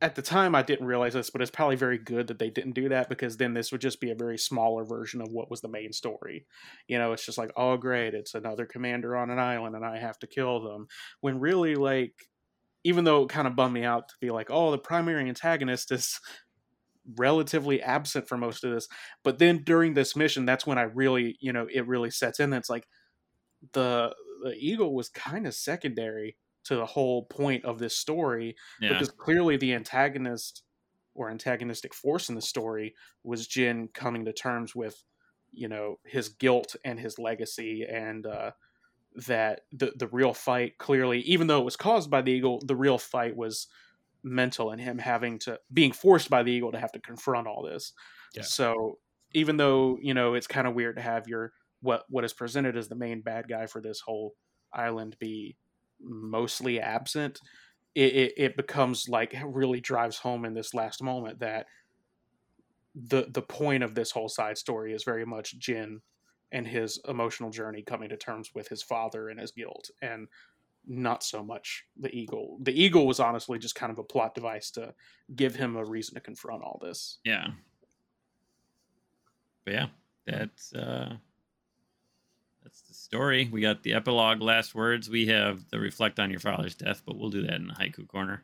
[SPEAKER 5] at the time I didn't realize this, but it's probably very good that they didn't do that because then this would just be a very smaller version of what was the main story. You know, it's just like, oh great, it's another commander on an island and I have to kill them. When really like even though it kind of bummed me out to be like, oh, the primary antagonist is relatively absent for most of this. But then during this mission, that's when I really, you know, it really sets in. It's like the the eagle was kind of secondary to the whole point of this story
[SPEAKER 1] Yeah.
[SPEAKER 5] because clearly the antagonist or antagonistic force in the story was Jin coming to terms with, you know, his guilt and his legacy and uh, that the the real fight clearly, even though it was caused by the eagle, the real fight was mental and him having to being forced by the eagle to have to confront all this.
[SPEAKER 4] Yeah.
[SPEAKER 5] So even though you know it's kind of weird to have your what what is presented as the main bad guy for this whole island be mostly absent, it, it, it becomes like it really drives home in this last moment that the the point of this whole side story is very much Jin and his emotional journey coming to terms with his father and his guilt and not so much the eagle the eagle was honestly just kind of a plot device to give him a reason to confront all this
[SPEAKER 1] Yeah. But yeah, that's uh that's the story. We got the epilogue last words. We have the reflect on your father's death, but we'll do that in the haiku corner.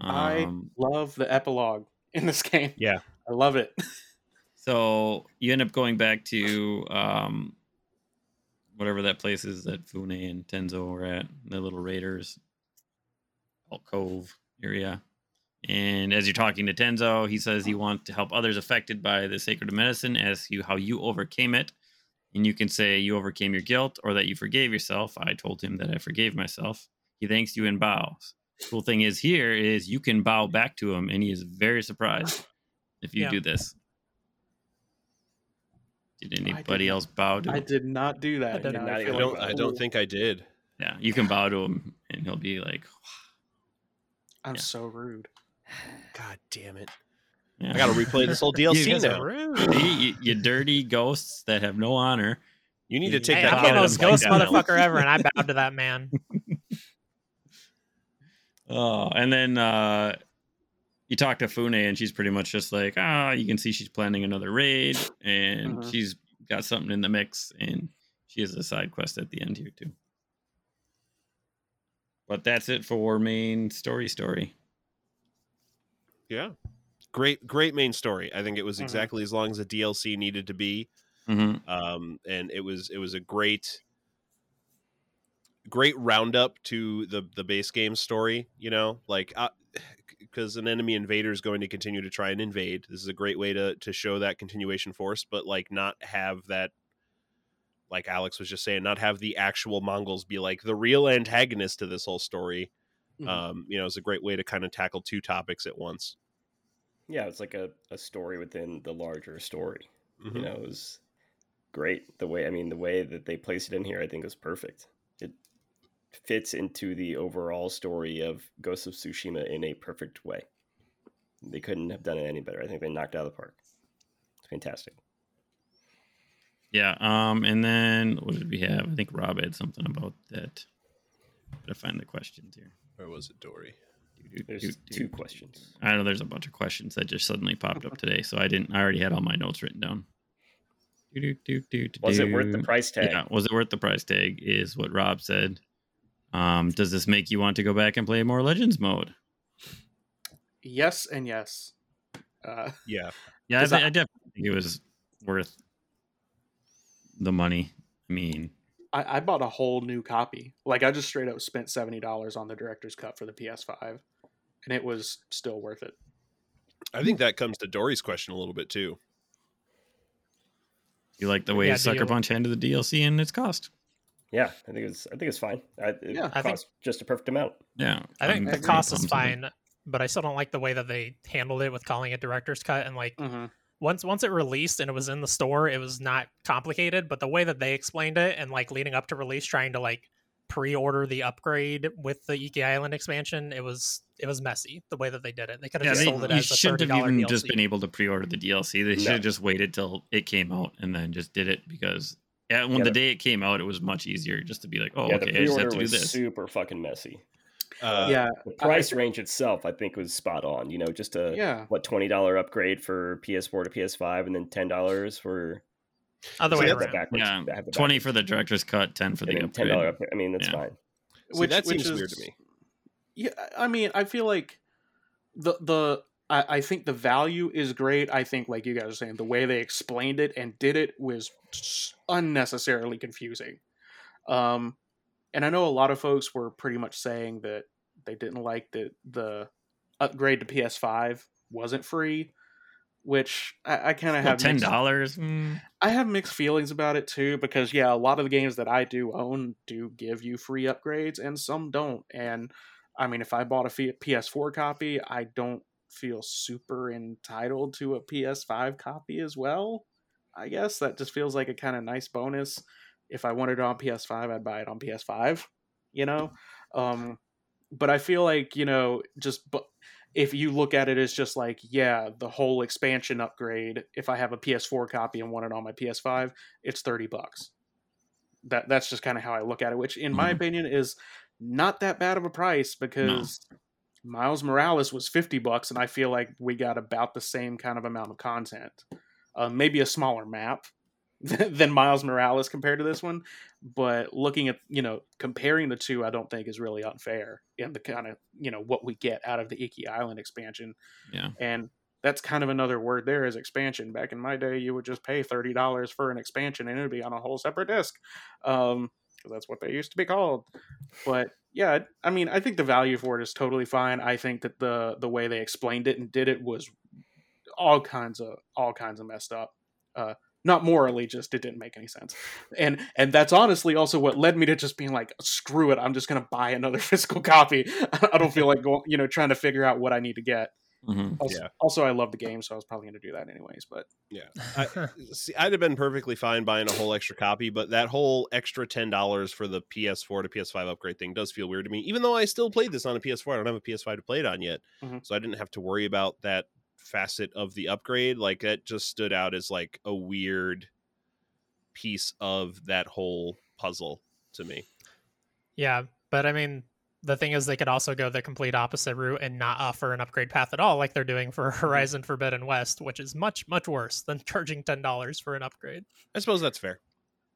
[SPEAKER 5] i
[SPEAKER 1] Um,
[SPEAKER 5] love the epilogue in this game
[SPEAKER 4] Yeah.
[SPEAKER 5] i love it
[SPEAKER 1] so you end up going back to um whatever that place is that Fune and Tenzo were at, the little raiders Alt Cove area. And as you're talking to Tenzo, he says he wants to help others affected by the sacred medicine, ask you how you overcame it. And you can say you overcame your guilt or that you forgave yourself. I told him that I forgave myself. He thanks you and bows. Cool thing is here is you can bow back to him and he is very surprised if you
[SPEAKER 2] Yeah.
[SPEAKER 1] do this. Did
[SPEAKER 5] didn't-
[SPEAKER 1] anybody else bow to
[SPEAKER 5] i did not do that
[SPEAKER 2] I did
[SPEAKER 3] not
[SPEAKER 5] I,
[SPEAKER 3] even-
[SPEAKER 5] feel
[SPEAKER 4] I don't.
[SPEAKER 5] like,
[SPEAKER 4] I don't think I did.
[SPEAKER 1] Yeah, you can bow to him and he'll be like,
[SPEAKER 5] i'm
[SPEAKER 1] yeah.
[SPEAKER 5] so rude
[SPEAKER 4] God damn it!
[SPEAKER 1] Yeah.
[SPEAKER 4] I got to replay this whole DLC
[SPEAKER 2] You
[SPEAKER 4] now.
[SPEAKER 2] rude.
[SPEAKER 1] You, you dirty ghosts that have no honor.
[SPEAKER 4] You need to take
[SPEAKER 2] Hey,
[SPEAKER 4] that.
[SPEAKER 2] I'm the
[SPEAKER 1] out
[SPEAKER 4] out
[SPEAKER 1] of
[SPEAKER 2] most
[SPEAKER 1] him like
[SPEAKER 2] ghost
[SPEAKER 1] that.
[SPEAKER 2] motherfucker ever, and I bowed to that man.
[SPEAKER 1] Oh, and then uh you talk to Fune and she's pretty much just like, ah, you can see she's planning another raid and
[SPEAKER 5] Mhm.
[SPEAKER 1] she's got something in the mix and she has a side quest at the end here too. But that's it for main story story.
[SPEAKER 4] Yeah, great, great main story. I think it was
[SPEAKER 5] Mhm.
[SPEAKER 4] exactly as long as the DLC needed to be.
[SPEAKER 1] Mm-hmm.
[SPEAKER 4] um, and it was it was a great great roundup to the the base game story you know like because an enemy invader is going to continue to try and invade this is a great way to to show that continuation force but like not have that like alex was just saying not have the actual mongols be like the real antagonist to this whole story
[SPEAKER 5] Mhm.
[SPEAKER 4] um you know it's a great way to kind of tackle two topics at once
[SPEAKER 3] Yeah, it's like a, a story within the larger story.
[SPEAKER 4] Mhm.
[SPEAKER 3] You know, it was great. The way I mean, the way that they placed it in here, I think, was perfect. It fits into the overall story of Ghost of Tsushima in a perfect way. They couldn't have done it any better. I think they knocked it out of the park. It's fantastic.
[SPEAKER 1] Yeah. Um, and then what did we have? I think Rob had something about that. Gotta find the questions here.
[SPEAKER 4] or was it dory
[SPEAKER 3] There's two questions.
[SPEAKER 1] I know there's a bunch of questions that just suddenly popped up today, so I didn't. I already had all my notes written down.
[SPEAKER 3] Was it worth the price tag?
[SPEAKER 1] Yeah, was it worth the price tag? Is what Rob said. Um, does this make you want to go back and play more Legends mode?
[SPEAKER 5] yes and yes uh,
[SPEAKER 4] yeah
[SPEAKER 1] Yeah, I,
[SPEAKER 5] 'Cause I-
[SPEAKER 1] I definitely think it was worth the money. I mean,
[SPEAKER 5] I, I bought a whole new copy. Like I just straight up spent seventy dollars on the director's cut for the PS5, and it was still worth it.
[SPEAKER 4] i think that comes to dory's question a little bit too
[SPEAKER 1] you like the way
[SPEAKER 2] Yeah,
[SPEAKER 1] Sucker
[SPEAKER 2] you-
[SPEAKER 1] Punch handled the DLC and its cost.
[SPEAKER 3] Yeah, I think it's I think it's fine. I, it
[SPEAKER 5] Yeah.
[SPEAKER 2] I think-
[SPEAKER 3] just a perfect amount.
[SPEAKER 1] Yeah,
[SPEAKER 2] I think
[SPEAKER 1] I'm
[SPEAKER 2] the cost is
[SPEAKER 1] pumped with it.
[SPEAKER 2] fine, but I still don't like the way that they handled it with calling it director's cut and like
[SPEAKER 5] Mm-hmm.
[SPEAKER 2] Once once it released and it was in the store, it was not complicated, but the way that they explained it and like leading up to release trying to like pre-order the upgrade with the Iki Island expansion, it was it was messy the way that they did it. They could have
[SPEAKER 1] Yeah,
[SPEAKER 2] just
[SPEAKER 1] they,
[SPEAKER 2] sold it
[SPEAKER 1] you
[SPEAKER 2] as a
[SPEAKER 1] shouldn't
[SPEAKER 2] thirty
[SPEAKER 1] have
[SPEAKER 2] dollar
[SPEAKER 1] even
[SPEAKER 2] DLC.
[SPEAKER 1] just been able to pre-order the DLC. They should
[SPEAKER 3] No.
[SPEAKER 1] have just waited till it came out and then just did it because yeah, when
[SPEAKER 3] Yeah,
[SPEAKER 1] the
[SPEAKER 3] the-
[SPEAKER 1] day it came out, it was much easier just to be like, oh,
[SPEAKER 3] yeah,
[SPEAKER 1] okay, I just have to do this.
[SPEAKER 3] super fucking messy.
[SPEAKER 4] Uh,
[SPEAKER 5] yeah,
[SPEAKER 3] The
[SPEAKER 5] I-
[SPEAKER 3] price range itself, I think, was spot on. You know, just a
[SPEAKER 5] yeah.
[SPEAKER 3] what twenty dollar upgrade for PS4 to PS5, and then ten dollars for
[SPEAKER 2] Other
[SPEAKER 3] so
[SPEAKER 2] way
[SPEAKER 3] that
[SPEAKER 2] around.
[SPEAKER 1] Yeah,
[SPEAKER 3] the
[SPEAKER 1] Twenty
[SPEAKER 3] backwards.
[SPEAKER 1] for the director's cut, ten for the
[SPEAKER 3] and then ten
[SPEAKER 1] upgrade.
[SPEAKER 3] dollar upgrade. I mean, that's
[SPEAKER 1] Yeah.
[SPEAKER 3] fine.
[SPEAKER 4] See, that seems weird to me.
[SPEAKER 5] Yeah, I mean, I feel like the the I, I think the value is great. I think, like you guys are saying, the way they explained it and did it was unnecessarily confusing. Um, and I know a lot of folks were pretty much saying that they didn't like that the upgrade to PS5 wasn't free. which I, I kind of have
[SPEAKER 1] ten dollars. Mm.
[SPEAKER 5] I have mixed feelings about it too because yeah, a lot of the games that I do own do give you free upgrades and some don't. And I mean, if I bought a PS4 copy, I don't feel super entitled to a PS5 copy as well. I guess that just feels like a kind of nice bonus. If I wanted it on PS5, I'd buy it on PS5, you know? Um but I feel like, you know, just bu- if you look at it as just like, yeah, the whole expansion upgrade, if I have a PS4 copy and want it on my PS5, it's 30 bucks. That that's just kind of how I look at it, which in my
[SPEAKER 1] Mhm.
[SPEAKER 5] opinion is not that bad of a price because Miles Morales was 50 bucks and I feel like we got about the same kind of amount of content. Uh, maybe a smaller map than Miles Morales compared to this one, but looking at, you know, comparing the two I don't think is really unfair in the kind of, you know, what we get out of the Iki Island expansion
[SPEAKER 1] Yeah.
[SPEAKER 5] and that's kind of another word there is expansion. Back in my day, you would just pay thirty dollars for an expansion, and it would be on a whole separate disc. Um, 'cause that's what they used to be called. But yeah, I mean, I think the value for it is totally fine. I think that the the way they explained it and did it was all kinds of all kinds of messed up. Uh, not morally, just it didn't make any sense. And and that's honestly also what led me to just being like, screw it, I'm just gonna buy another physical copy. I don't feel like going, you know, trying to figure out what I need to get.
[SPEAKER 1] hmm
[SPEAKER 5] Also,
[SPEAKER 4] Yeah.
[SPEAKER 5] also, I love the game, so I was probably going to do that anyways. But yeah
[SPEAKER 4] I, see, I'd have been perfectly fine buying a whole extra copy, but that whole extra ten dollars for the PS4 to PS5 upgrade thing does feel weird to me. Even though I still played this on a PS4, I don't have a PS5 to play it on yet,
[SPEAKER 5] Mhm.
[SPEAKER 4] so I didn't have to worry about that facet of the upgrade. Like that just stood out as like a weird piece of that whole puzzle to me.
[SPEAKER 2] Yeah, but I mean, the thing is, they could also go the complete opposite route and not offer an upgrade path at all, like they're doing for mm-hmm. Horizon Forbidden West, which is much, much worse than charging ten dollars for an upgrade.
[SPEAKER 4] I suppose that's fair.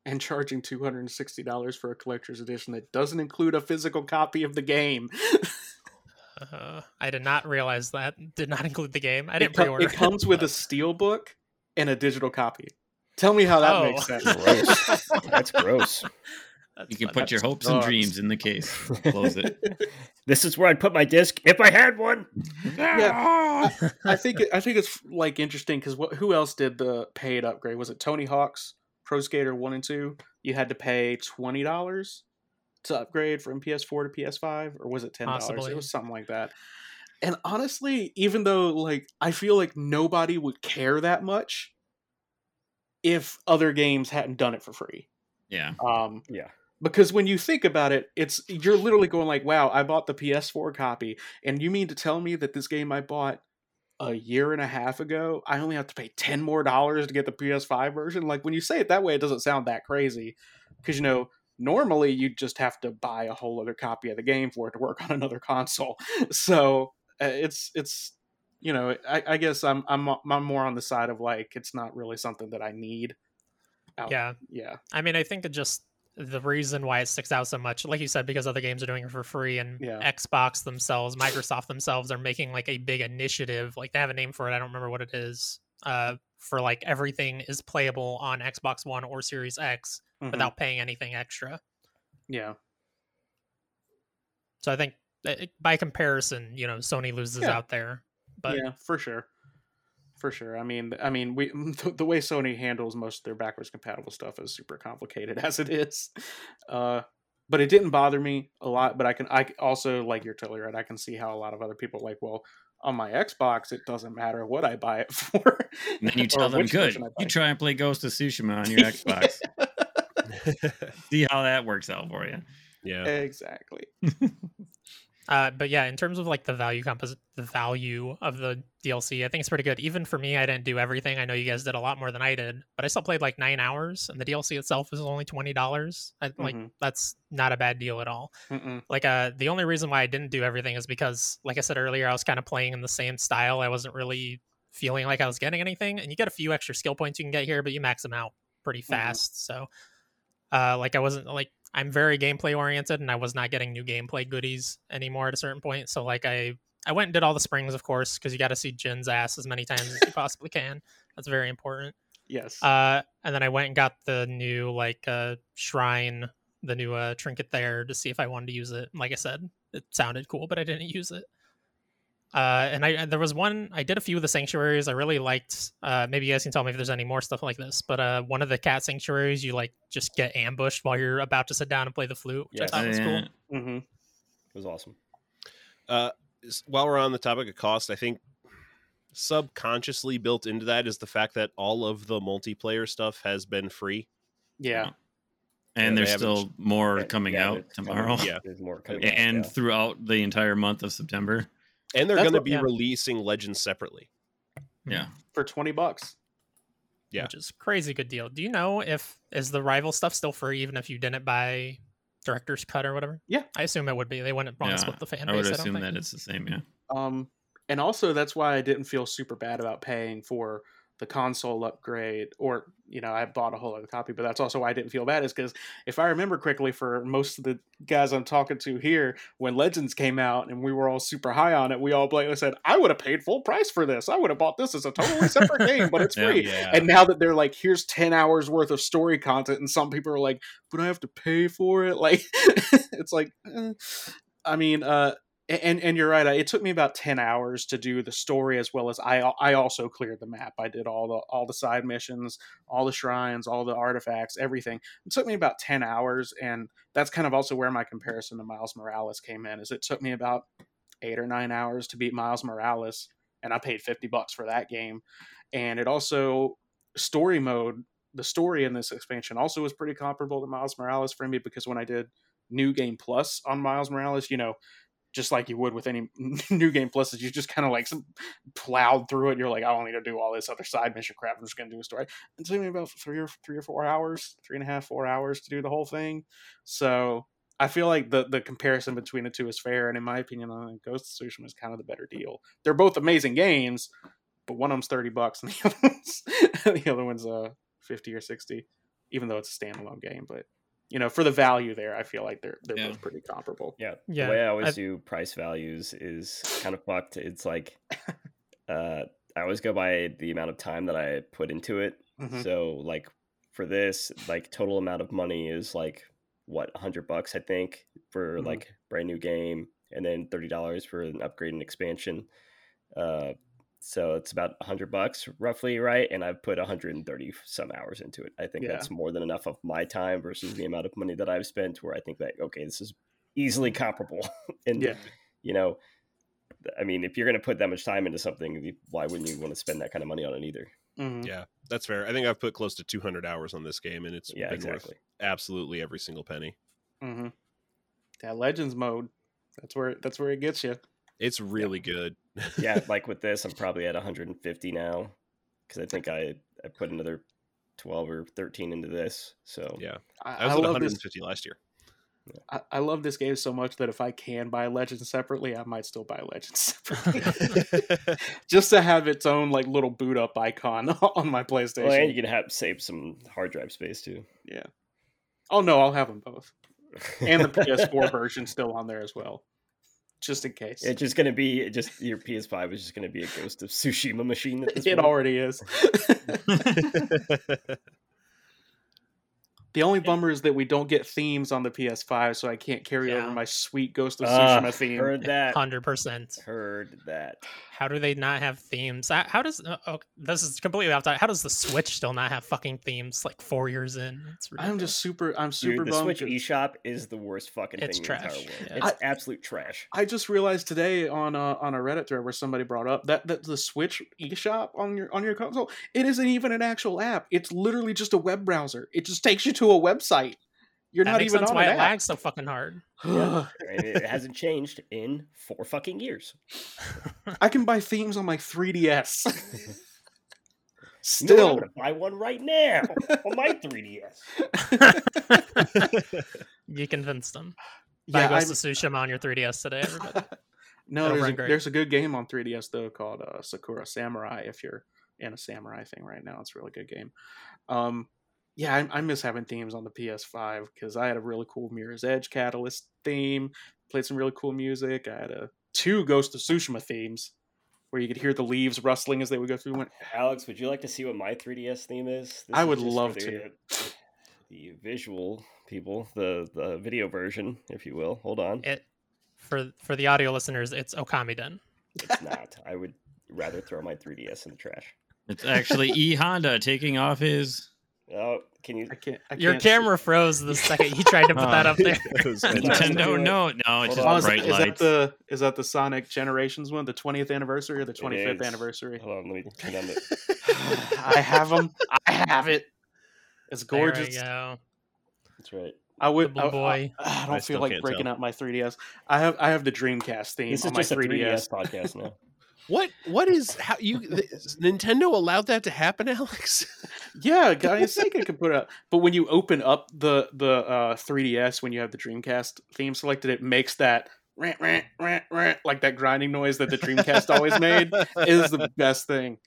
[SPEAKER 5] and charging two hundred and sixty dollars for a collector's edition that doesn't include a physical copy of the game.
[SPEAKER 2] Uh, I did not realize that did not include the game. I didn't
[SPEAKER 5] co-
[SPEAKER 2] pre-order.
[SPEAKER 5] it comes with a steel book and a digital copy. Tell me how that
[SPEAKER 2] Oh.
[SPEAKER 5] makes sense.
[SPEAKER 3] Gross. That's gross.
[SPEAKER 2] That's
[SPEAKER 1] You can
[SPEAKER 2] funny.
[SPEAKER 1] put your
[SPEAKER 5] That
[SPEAKER 1] hopes and dreams in the case. Close it.
[SPEAKER 3] this is where I'd put my disc if I had one.
[SPEAKER 5] Yeah. I think I think it's like interesting because what who else did the paid upgrade? Was it Tony Hawk's Pro Skater One and Two? You had to pay twenty dollars to upgrade from PS4 to PS5, or was it ten dollars?
[SPEAKER 2] Possibly.
[SPEAKER 5] It was something like that. And honestly, even though like I feel like nobody would care that much if other games hadn't done it for free.
[SPEAKER 1] Yeah.
[SPEAKER 5] Um,
[SPEAKER 3] Yeah.
[SPEAKER 5] because when you think about it, it's you're literally going like, "Wow, I bought the PS4 copy, and you mean to tell me that this game I bought a year and a half ago, I only have to pay ten more dollars to get the PS5 version?" Like when you say it that way, it doesn't sound that crazy, because you know normally you just have to buy a whole other copy of the game for it to work on another console. So uh, it's it's you know I, I guess I'm I'm I'm more on the side of like it's not really something that I need. Out-
[SPEAKER 2] Yeah,
[SPEAKER 5] yeah,
[SPEAKER 2] I mean, I think it just the reason why it sticks out so much, like you said, because other games are doing it for free, and
[SPEAKER 5] Yeah.
[SPEAKER 2] Xbox themselves, Microsoft themselves are making like a big initiative. Like they have a name for it. I don't remember what it is. Uh, for like everything is playable on Xbox One or Series X
[SPEAKER 5] Mhm.
[SPEAKER 2] without paying anything extra.
[SPEAKER 5] yeah.
[SPEAKER 2] So I think by comparison, you know, Sony loses
[SPEAKER 5] Yeah.
[SPEAKER 2] out there. But
[SPEAKER 5] yeah, for sure, for sure. I mean, I mean, we the, the way Sony handles most of their backwards compatible stuff is super complicated as it is. Uh, but it didn't bother me a lot. But I can, I also like you're totally right. I can see how a lot of other people are like, well, on my Xbox, it doesn't matter what I buy it for.
[SPEAKER 1] And then you tell them, good. You try and play Ghost of Tsushima on your Xbox. See how that works out for you.
[SPEAKER 4] yeah.
[SPEAKER 5] exactly.
[SPEAKER 2] Uh, but yeah, in terms of like the value compos, the value of the DLC, I think it's pretty good. Even for me, I didn't do everything. I know you guys did a lot more than I did, but I still played like nine hours, and the DLC itself is only twenty dollars. Like
[SPEAKER 5] Mhm.
[SPEAKER 2] that's not a bad deal at all.
[SPEAKER 5] Mm-mm.
[SPEAKER 2] Like uh, the only reason why I didn't do everything is because, like I said earlier, I was kind of playing in the same style. I wasn't really feeling like I was getting anything, and you get a few extra skill points you can get here, but you max them out pretty fast. So, uh, like I wasn't like I'm very gameplay oriented, and I was not getting new gameplay goodies anymore at a certain point. So, like I I went and did all the springs, of course, because you got to see Jin's ass as many times as you possibly can. That's very important.
[SPEAKER 5] Yes.
[SPEAKER 2] Uh, and then I went and got the new like uh shrine, the new uh trinket there to see if I wanted to use it. Like I said, it sounded cool, but I didn't use it. Uh, and I there was one I did a few of the sanctuaries I really liked. Uh, maybe you guys can tell me if there's any more stuff like this. But uh, one of the cat sanctuaries, you like just get ambushed while you're about to sit down and play the flute, which
[SPEAKER 3] Yes.
[SPEAKER 2] I thought was cool.
[SPEAKER 1] Yeah.
[SPEAKER 5] hmm
[SPEAKER 3] It was awesome.
[SPEAKER 4] Uh, while we're on the topic of cost, I think subconsciously built into that is the fact that all of the multiplayer stuff has been free.
[SPEAKER 5] Yeah.
[SPEAKER 1] And
[SPEAKER 4] Yeah,
[SPEAKER 1] there's still more coming
[SPEAKER 3] yeah,
[SPEAKER 1] out
[SPEAKER 3] it's coming.
[SPEAKER 1] tomorrow.
[SPEAKER 4] Yeah.
[SPEAKER 3] There's more
[SPEAKER 1] A-
[SPEAKER 3] coming. out,
[SPEAKER 1] And
[SPEAKER 3] yeah.
[SPEAKER 1] throughout the entire month of September.
[SPEAKER 4] And they're going to be
[SPEAKER 2] yeah.
[SPEAKER 4] releasing Legends separately.
[SPEAKER 1] Yeah.
[SPEAKER 5] For twenty bucks.
[SPEAKER 4] Yeah.
[SPEAKER 2] which is crazy good deal. Do you know if is the rival stuff still free even if you didn't buy director's cut or whatever?
[SPEAKER 5] Yeah.
[SPEAKER 2] I assume it would be. They wouldn't want to
[SPEAKER 1] Yeah,
[SPEAKER 2] split the fan
[SPEAKER 1] I would
[SPEAKER 2] base. I don't
[SPEAKER 1] assume
[SPEAKER 2] think.
[SPEAKER 1] that it's the same, yeah.
[SPEAKER 5] Um, and also that's why I didn't feel super bad about paying for the console upgrade, or you know, I bought a whole other copy. But that's also why I didn't feel bad, is because if I remember correctly, for most of the guys I'm talking to here, when Legends came out and we were all super high on it, we all blatantly said, "I would have paid full price for this. I would have bought this as a totally separate game, but it's
[SPEAKER 1] Yeah.
[SPEAKER 5] free."
[SPEAKER 4] Yeah.
[SPEAKER 5] And now that they're like, here's 10 hours worth of story content, and some people are like, but I have to pay for it. Like, it's like, eh. I mean, uh, and and you're right. It took me about 10 hours to do the story as well as I I also cleared the map. I did all the all the side missions, all the shrines, all the artifacts, everything. It took me about 10 hours, and that's kind of also where my comparison to Miles Morales came in. Is it took me about eight or nine hours to beat Miles Morales, and I paid 50 bucks for that game. And it also story mode, the story in this expansion also was pretty comparable to Miles Morales for me because when I did New Game Plus on Miles Morales, you know, just like you would with any New Game plus Pluses, you just kind of like some plowed through it. You're like, I don't need to do all this other side mission crap. I'm just going to do a story. It took me about three or three or four hours, three and a half, four hours to do the whole thing. So I feel like the the comparison between the two is fair, and in my opinion, Ghost of Tsushima is kind of the better deal. They're both amazing games, but one of them's thirty bucks, and the other one's the other one's uh fifty or sixty, even though it's a standalone game. But you know, for the value there, I feel like they're they're
[SPEAKER 1] Yeah.
[SPEAKER 5] both pretty comparable.
[SPEAKER 3] Yeah.
[SPEAKER 2] Yeah,
[SPEAKER 3] The way I always
[SPEAKER 2] I've-
[SPEAKER 3] do price values is kind of fucked. It's like uh I always go by the amount of time that I put into it.
[SPEAKER 5] Mhm.
[SPEAKER 3] So like for this, like total amount of money is like what, a hundred bucks I think for
[SPEAKER 5] Mhm.
[SPEAKER 3] like brand new game and then thirty dollars for an upgrade and expansion. Uh so it's about a hundred bucks roughly, right? And I've put 130 some hours into it. I think
[SPEAKER 5] Yeah.
[SPEAKER 3] that's more than enough of my time versus the amount of money that I've spent where I think that okay, this is easily comparable. and
[SPEAKER 5] Yeah.
[SPEAKER 3] you know, I mean, if you're going to put that much time into something, why wouldn't you want to spend that kind of money on it either?
[SPEAKER 5] Mhm.
[SPEAKER 4] Yeah, that's fair. I think I've put close to 200 hours on this game, and it's
[SPEAKER 3] Yeah,
[SPEAKER 4] been worth
[SPEAKER 3] exactly.
[SPEAKER 4] absolutely every single penny.
[SPEAKER 5] Mm-hmm. That Legends mode, that's where that's where it gets you.
[SPEAKER 4] It's really good.
[SPEAKER 3] Yeah, like with this, I'm probably at 150 now because I think I I put another 12 or 13 into this. So
[SPEAKER 4] yeah,
[SPEAKER 5] I,
[SPEAKER 4] I was
[SPEAKER 5] I
[SPEAKER 4] at
[SPEAKER 5] love this.
[SPEAKER 4] 150 last year.
[SPEAKER 5] I, I love this game so much that if I can buy Legends separately, I might still buy Legends separately, just to have its own like little boot up icon on my PlayStation.
[SPEAKER 3] well, and you can have save some hard drive space too.
[SPEAKER 5] yeah. Oh no, I'll have them both, and the PS4 version still on there as well, just in case.
[SPEAKER 3] It's just going to be just your PS5 is just going to be a Ghost of Tsushima machine. At this
[SPEAKER 5] it
[SPEAKER 3] point.
[SPEAKER 5] already is. The only bummer is that we don't get themes on the PS5, so I can't carry over my sweet Ghost of Tsushima theme.
[SPEAKER 3] Heard that.
[SPEAKER 2] Hundred percent.
[SPEAKER 3] Heard that.
[SPEAKER 2] How do they not have themes? How how does uh, oh, this is completely off topic. How does the Switch still not have fucking themes like four years in? It's
[SPEAKER 5] I'm just super. I'm super
[SPEAKER 3] Dude, the
[SPEAKER 5] bummed.
[SPEAKER 3] Switch
[SPEAKER 5] 'cause
[SPEAKER 3] eShop is the worst fucking
[SPEAKER 2] It's
[SPEAKER 3] thing in the
[SPEAKER 2] trash.
[SPEAKER 3] entire world.
[SPEAKER 2] Yeah.
[SPEAKER 3] It's absolute trash.
[SPEAKER 5] I just realized today on a, on a Reddit thread where somebody brought up that, that the Switch eShop on your on your console it isn't even an actual app. It's literally just a web browser. It just takes you to a website. You're
[SPEAKER 2] that
[SPEAKER 5] not
[SPEAKER 2] makes
[SPEAKER 5] even
[SPEAKER 2] sense
[SPEAKER 5] on
[SPEAKER 2] why
[SPEAKER 5] an
[SPEAKER 2] it
[SPEAKER 5] app.
[SPEAKER 2] lags so fucking hard.
[SPEAKER 3] And it hasn't changed in four fucking years.
[SPEAKER 5] I can buy themes on my 3DS.
[SPEAKER 3] You know? I'm
[SPEAKER 5] Still,
[SPEAKER 3] gonna buy one right now on my 3DS.
[SPEAKER 2] you convinced them. Buy
[SPEAKER 5] yeah,
[SPEAKER 2] Ghost
[SPEAKER 5] I'm-
[SPEAKER 2] of Tsushima on your 3DS today, everybody.
[SPEAKER 5] no, there's a, there's a good game on 3DS though called uh, Sakura Samurai. If you're in a samurai thing right now, it's a really good game. Um, yeah, I, I miss having themes on the PS5 because I had a really cool Mirror's Edge Catalyst theme. Played some really cool music. I had a two Ghost of Tsushima themes where you could hear the leaves rustling as they would go through. Went,
[SPEAKER 3] Alex, would you like to see what my 3DS theme is? This
[SPEAKER 5] I
[SPEAKER 3] is
[SPEAKER 5] would
[SPEAKER 3] just for
[SPEAKER 5] love
[SPEAKER 3] the,
[SPEAKER 5] to.
[SPEAKER 3] The visual people, the the video version, if you will. Hold on.
[SPEAKER 2] it for for the audio listeners, it's Okamiden.
[SPEAKER 3] It's not. I would rather throw my 3DS in the trash.
[SPEAKER 1] It's actually E Honda taking off his.
[SPEAKER 3] Oh, can you?
[SPEAKER 5] I can't. I
[SPEAKER 2] Your
[SPEAKER 5] can't see-
[SPEAKER 2] camera froze the second you tried to put that
[SPEAKER 1] Oh.
[SPEAKER 2] up there.
[SPEAKER 4] That was
[SPEAKER 3] Nintendo-
[SPEAKER 4] fantastic.
[SPEAKER 1] Nintendo Note. No, it's just
[SPEAKER 3] on.
[SPEAKER 5] Oh, is, that, is that the is that the Sonic Generations one, the 20th anniversary or the 25th anniversary?
[SPEAKER 3] Hold on, let me turn on.
[SPEAKER 5] I have them. I have it. It's
[SPEAKER 2] There we
[SPEAKER 5] gorgeous.
[SPEAKER 2] go.
[SPEAKER 3] That's right.
[SPEAKER 5] I would.
[SPEAKER 2] The
[SPEAKER 5] I, I-
[SPEAKER 2] boy.
[SPEAKER 5] I
[SPEAKER 4] I
[SPEAKER 5] don't
[SPEAKER 4] still
[SPEAKER 5] feel like breaking
[SPEAKER 4] tell.
[SPEAKER 5] out my 3ds. I have. I have the Dreamcast theme
[SPEAKER 3] This is
[SPEAKER 5] on my
[SPEAKER 3] just a
[SPEAKER 5] 3ds.
[SPEAKER 3] 3DS podcast now.
[SPEAKER 4] What? What is how you? Nintendo allowed that to happen, Alex?
[SPEAKER 5] Yeah, guys, Sega can put it up. But when you open up the the uh, 3DS, when you have the Dreamcast theme selected, it makes that rant, rant, rant, rant, like that grinding noise that the Dreamcast always made. is the best thing.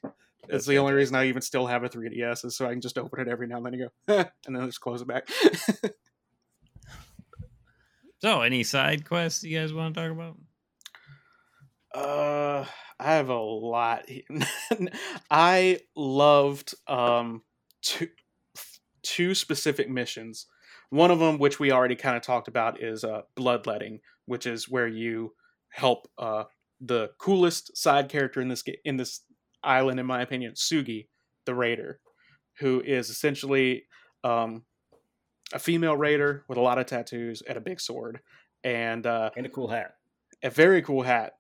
[SPEAKER 5] It's the only reason I even still have a 3DS is so I can just open it every now and then and go, and then just close it back.
[SPEAKER 1] So, any side quests you guys want to talk about?
[SPEAKER 5] Uh, I have a lot. I loved um two two specific missions. One of them, which we already kind of talked about, is uh, bloodletting, which is where you help uh the coolest side character in this in this island, in my opinion, Sugi, the raider, who is essentially um a female raider with a lot of tattoos and a big sword, and uh,
[SPEAKER 3] And a cool hat.
[SPEAKER 5] a very cool hat.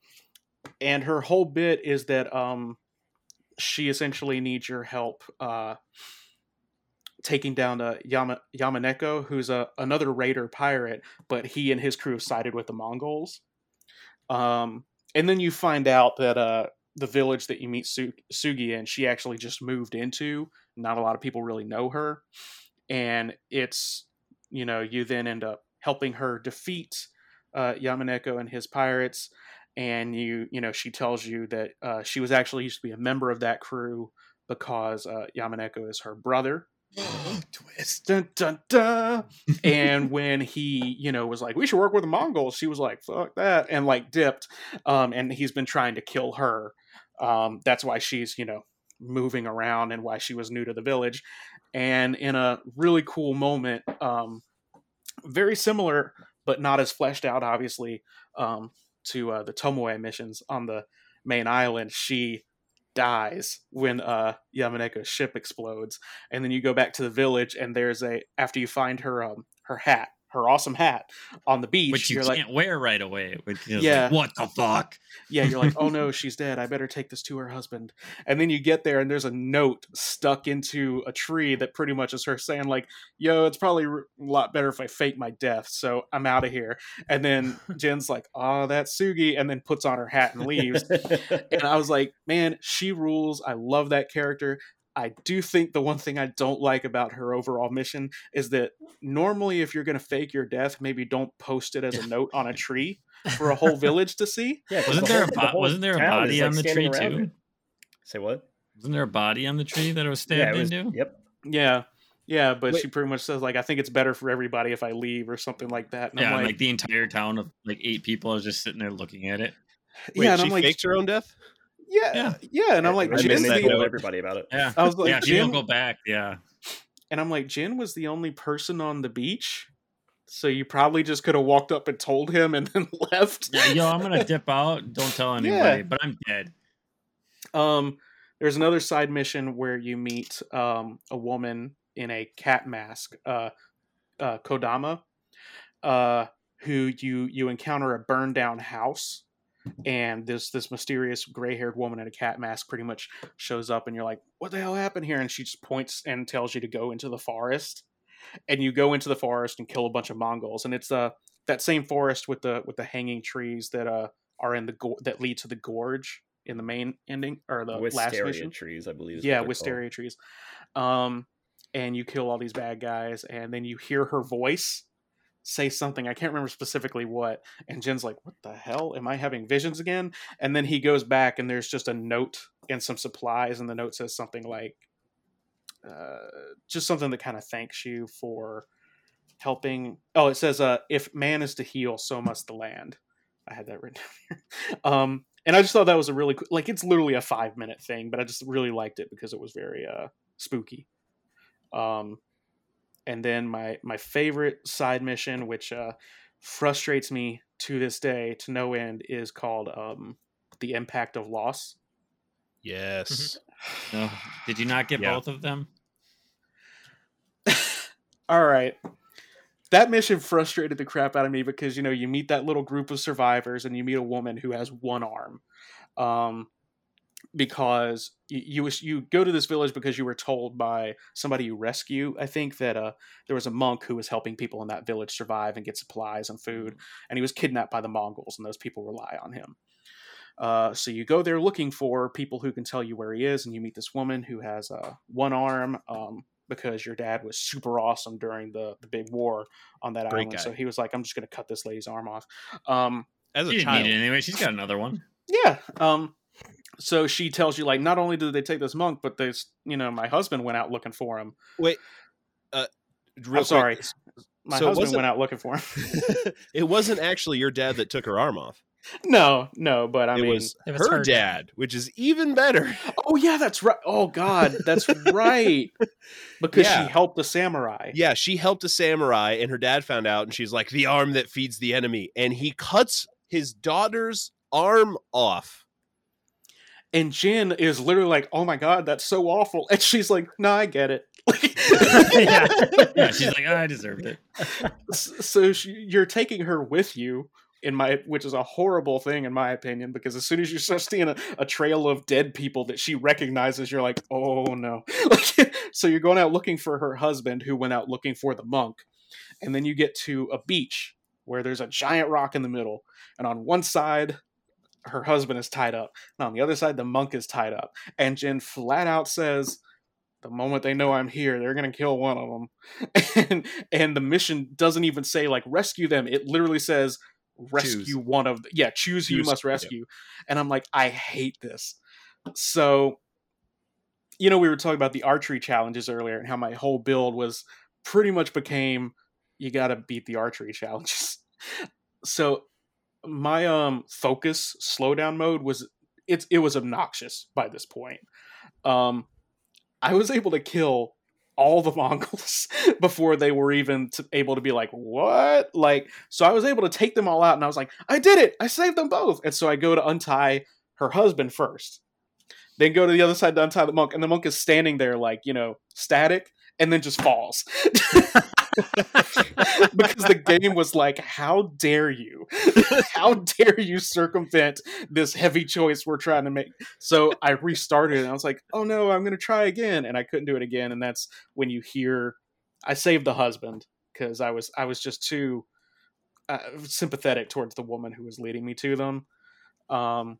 [SPEAKER 5] And her whole bit is that um she essentially needs your help uh taking down uh, Yama Yamaneko, who's a another raider pirate, but he and his crew sided with the Mongols. Um and then you find out that uh the village that you meet Su- Sugi in, she actually just moved into. Not a lot of people really know her. And it's, you know, you then end up helping her defeat uh, Yamaneko and his pirates, and you you know she tells you that uh, she was actually used to be a member of that crew because uh, Yamaneko is her brother.
[SPEAKER 1] Twist.
[SPEAKER 5] Dun, dun, dun. and when he you know was like we should work with the Mongols, she was like fuck that and like dipped. Um, and he's been trying to kill her. Um, that's why she's you know moving around and why she was new to the village. And in a really cool moment, um, very similar but not as fleshed out, obviously, um, to uh, the Tomoe missions on the main island. She dies when uh, Yamaneko's ship explodes, and then you go back to the village, and there's a after you find her um, her hat, her awesome hat on the beach.
[SPEAKER 1] Which you can't
[SPEAKER 5] like,
[SPEAKER 1] wear right away. Which is
[SPEAKER 5] Yeah.
[SPEAKER 1] like, what the fuck?
[SPEAKER 5] yeah, you're like, oh no, she's dead. I better take this to her husband. And then you get there, and there's a note stuck into a tree that pretty much is her saying, like, yo, it's probably a lot better if I fake my death, so I'm out of here. And then Jin's like, oh, that's Sugi, and then puts on her hat and leaves. and I was like, man, she rules. I love that character. I do think the one thing I don't like about her overall mission is that normally, if you're going to fake your death, maybe don't post it as a note on a tree for a whole village to see.
[SPEAKER 3] Yeah,
[SPEAKER 1] Wasn't
[SPEAKER 3] the
[SPEAKER 1] there a
[SPEAKER 3] whole- the
[SPEAKER 1] bo-
[SPEAKER 3] whole
[SPEAKER 1] wasn't there a
[SPEAKER 3] town is,
[SPEAKER 1] body
[SPEAKER 3] like,
[SPEAKER 1] on the tree too?
[SPEAKER 3] it. Say what?
[SPEAKER 1] Wasn't there a body on the tree that it was
[SPEAKER 3] Yeah,
[SPEAKER 1] stabbed
[SPEAKER 3] it was,
[SPEAKER 1] into?
[SPEAKER 3] yep.
[SPEAKER 5] Yeah. Yeah, but
[SPEAKER 4] Wait.
[SPEAKER 5] she pretty much says like I think it's better for everybody if I leave or something like that. And
[SPEAKER 1] Yeah,
[SPEAKER 5] I'm
[SPEAKER 1] and,
[SPEAKER 5] like,
[SPEAKER 1] like, the entire town of like eight people are just sitting there looking at it.
[SPEAKER 4] Wait,
[SPEAKER 5] yeah, and
[SPEAKER 4] she
[SPEAKER 5] I'm like,
[SPEAKER 4] faked her own death.
[SPEAKER 5] Yeah,
[SPEAKER 1] Yeah.
[SPEAKER 5] yeah, and I'm like,
[SPEAKER 3] I mean,
[SPEAKER 5] Jin's
[SPEAKER 3] they
[SPEAKER 5] the,
[SPEAKER 3] told everybody about it.
[SPEAKER 1] Yeah.
[SPEAKER 5] I was like,
[SPEAKER 1] yeah, people
[SPEAKER 5] Jin,
[SPEAKER 1] go back. Yeah.
[SPEAKER 5] and I'm like, Jin was the only person on the beach, so you probably just could have walked up and told him and then left.
[SPEAKER 1] Yeah, yo, I'm gonna dip out. Don't tell anybody, but I'm dead.
[SPEAKER 5] Um, there's another side mission where you meet um, a woman in a cat mask, uh, uh, Kodama, uh, who you you encounter a burned down house, and this this mysterious gray haired woman in a cat mask pretty much shows up, and you're like, "What the hell happened here?" And she just points and tells you to go into the forest, and you go into the forest and kill a bunch of Mongols, and it's uh that same forest with the with the hanging trees that uh are in the go- that lead to the gorge in the main ending or the last
[SPEAKER 3] Wisteria
[SPEAKER 5] mission.
[SPEAKER 3] trees, I believe.
[SPEAKER 5] Yeah,
[SPEAKER 3] they're called.
[SPEAKER 5] wisteria trees. Um, and you kill all these bad guys, and then you hear her voice say something. I can't remember specifically what. And Jin's like, "What the hell? Am I having visions again?" And then he goes back, and there's just a note and some supplies, and the note says something like, uh, just something that kind of thanks you for helping. Oh, it says, uh, "If man is to heal, so must the land." I had that written down here. Um, and I just thought that was a really cool, like it's literally a five minute thing, but I just really liked it because it was very uh, spooky. Um, and then my my favorite side mission, which uh, frustrates me to this day to no end, is called um, the impact of loss.
[SPEAKER 4] Yes.
[SPEAKER 1] No. Did you not get
[SPEAKER 4] Yeah.
[SPEAKER 1] both of them?
[SPEAKER 5] All right. That mission frustrated the crap out of me because you know you meet that little group of survivors and you meet a woman who has one arm, um, because you, you you go to this village because you were told by somebody you rescue. I think that uh, there was a monk who was helping people in that village survive and get supplies and food, and he was kidnapped by the Mongols, and those people rely on him. Uh, so you go there looking for people who can tell you where he is, and you meet this woman who has uh, one arm um, because your dad was super awesome during the, the big war on that
[SPEAKER 4] Great
[SPEAKER 5] island.
[SPEAKER 4] guy.
[SPEAKER 5] So he was like, "I'm just going to cut this lady's arm off." Um,
[SPEAKER 4] As a
[SPEAKER 1] She
[SPEAKER 4] child.
[SPEAKER 1] need it anyway. She's got another one.
[SPEAKER 5] yeah. Um, so she tells you like, not only did they take this monk, but there's you know my husband went out looking for him.
[SPEAKER 4] Wait. Uh, real
[SPEAKER 5] I'm
[SPEAKER 4] quick,
[SPEAKER 5] sorry, my
[SPEAKER 4] so
[SPEAKER 5] husband went out looking for him.
[SPEAKER 4] it wasn't actually your dad that took her arm off.
[SPEAKER 5] no, no, but I
[SPEAKER 4] it
[SPEAKER 5] mean,
[SPEAKER 4] was
[SPEAKER 2] It was
[SPEAKER 4] her,
[SPEAKER 2] her
[SPEAKER 4] dad, which is even better.
[SPEAKER 5] oh yeah, that's right. Oh god, that's right. Because
[SPEAKER 4] Yeah.
[SPEAKER 5] she helped the samurai.
[SPEAKER 4] Yeah, she helped a samurai, and her dad found out, and she's like, "The arm that feeds the enemy," and he cuts his daughter's arm off.
[SPEAKER 5] And Jin is literally like, "Oh my god, that's so awful," and she's like, "No, I get it."
[SPEAKER 2] Yeah.
[SPEAKER 1] Yeah, she's like, I deserved it.
[SPEAKER 5] So she, you're taking her with you in my which is a horrible thing in my opinion because as soon as you start seeing a, a trail of dead people that she recognizes you're like oh no Like, so you're going out looking for her husband who went out looking for the monk and then you get to a beach where there's a giant rock in the middle and on one side her husband is tied up and on the other side the monk is tied up and Jin flat out says the moment they know I'm here, they're gonna kill one of them, and and the mission doesn't even say like rescue them. It literally says rescue
[SPEAKER 4] Choose.
[SPEAKER 5] one of the, yeah choose who you
[SPEAKER 4] Choose,
[SPEAKER 5] must
[SPEAKER 4] yeah.
[SPEAKER 5] rescue, and I'm like I hate this. So, you know, we were talking about the archery challenges earlier and how my whole build was pretty much became you got to beat the archery challenges. so my um focus slowdown mode was it's it was obnoxious by this point. Um I was able to kill all the Mongols before they were even t- able to be like, what? Like, so I was able to take them all out, and I was like, I did it! I saved them both! And so I go to untie her husband first, then go to the other side to untie the monk, and the monk is standing there, like, you know, static, and then just falls. because the game was like, how dare you? how dare you circumvent this heavy choice we're trying to make? So I restarted and I was like, oh no, I'm going to try again. And I couldn't do it again. And that's when you hear, I saved the husband because I was, I was just too uh, sympathetic towards the woman who was leading me to them. Um,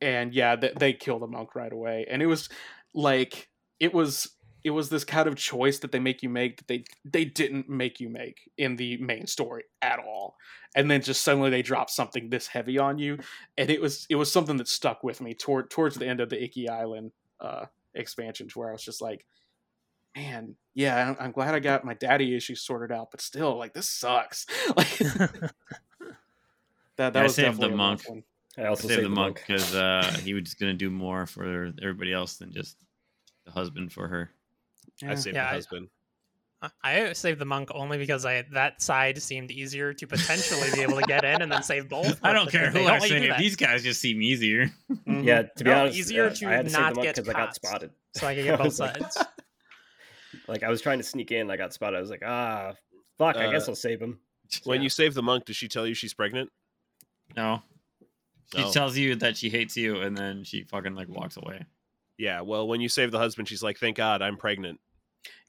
[SPEAKER 5] and yeah, they, they kill the monk right away. And it was like, it was, it was this kind of choice that they make you make that they they didn't make you make in the main story at all and then just suddenly they drop something this heavy on you and it was it was something that stuck with me toward towards the end of the Iki Island uh expansions where i was just like man yeah I'm, I'm glad i got my daddy issues sorted out but still like this sucks like that that
[SPEAKER 1] Yeah, I
[SPEAKER 5] was
[SPEAKER 1] saved the
[SPEAKER 5] definitely a
[SPEAKER 1] monk.
[SPEAKER 5] one.
[SPEAKER 3] I also
[SPEAKER 1] Save
[SPEAKER 3] saved
[SPEAKER 1] the monk because uh, he was just gonna do more for everybody else than just the husband for her.
[SPEAKER 4] I saved
[SPEAKER 2] Yeah,
[SPEAKER 4] the
[SPEAKER 2] I-
[SPEAKER 4] husband.
[SPEAKER 2] I- I saved the monk only because I that side seemed easier to potentially be able to get in and then save both.
[SPEAKER 1] I don't care who
[SPEAKER 2] don't
[SPEAKER 1] I
[SPEAKER 2] let do
[SPEAKER 1] save. These guys just seem easier.
[SPEAKER 5] Mhm.
[SPEAKER 3] Yeah, to be
[SPEAKER 2] No,
[SPEAKER 3] honest,
[SPEAKER 2] easier
[SPEAKER 3] uh,
[SPEAKER 2] to
[SPEAKER 3] I had to save
[SPEAKER 2] not
[SPEAKER 3] the monk
[SPEAKER 2] get
[SPEAKER 3] because I got spotted.
[SPEAKER 2] so I can
[SPEAKER 3] I
[SPEAKER 2] get both sides.
[SPEAKER 3] Like I was trying to sneak in, I got spotted. I was like, ah, fuck. I guess
[SPEAKER 4] Uh,
[SPEAKER 3] I'll save him.
[SPEAKER 4] When
[SPEAKER 2] Yeah.
[SPEAKER 4] you save the monk, does she tell you she's pregnant?
[SPEAKER 1] No, she
[SPEAKER 4] No.
[SPEAKER 1] tells you that she hates you, and then she fucking like walks away.
[SPEAKER 4] Yeah. Well, when you save the husband, she's like, "Thank God, I'm pregnant."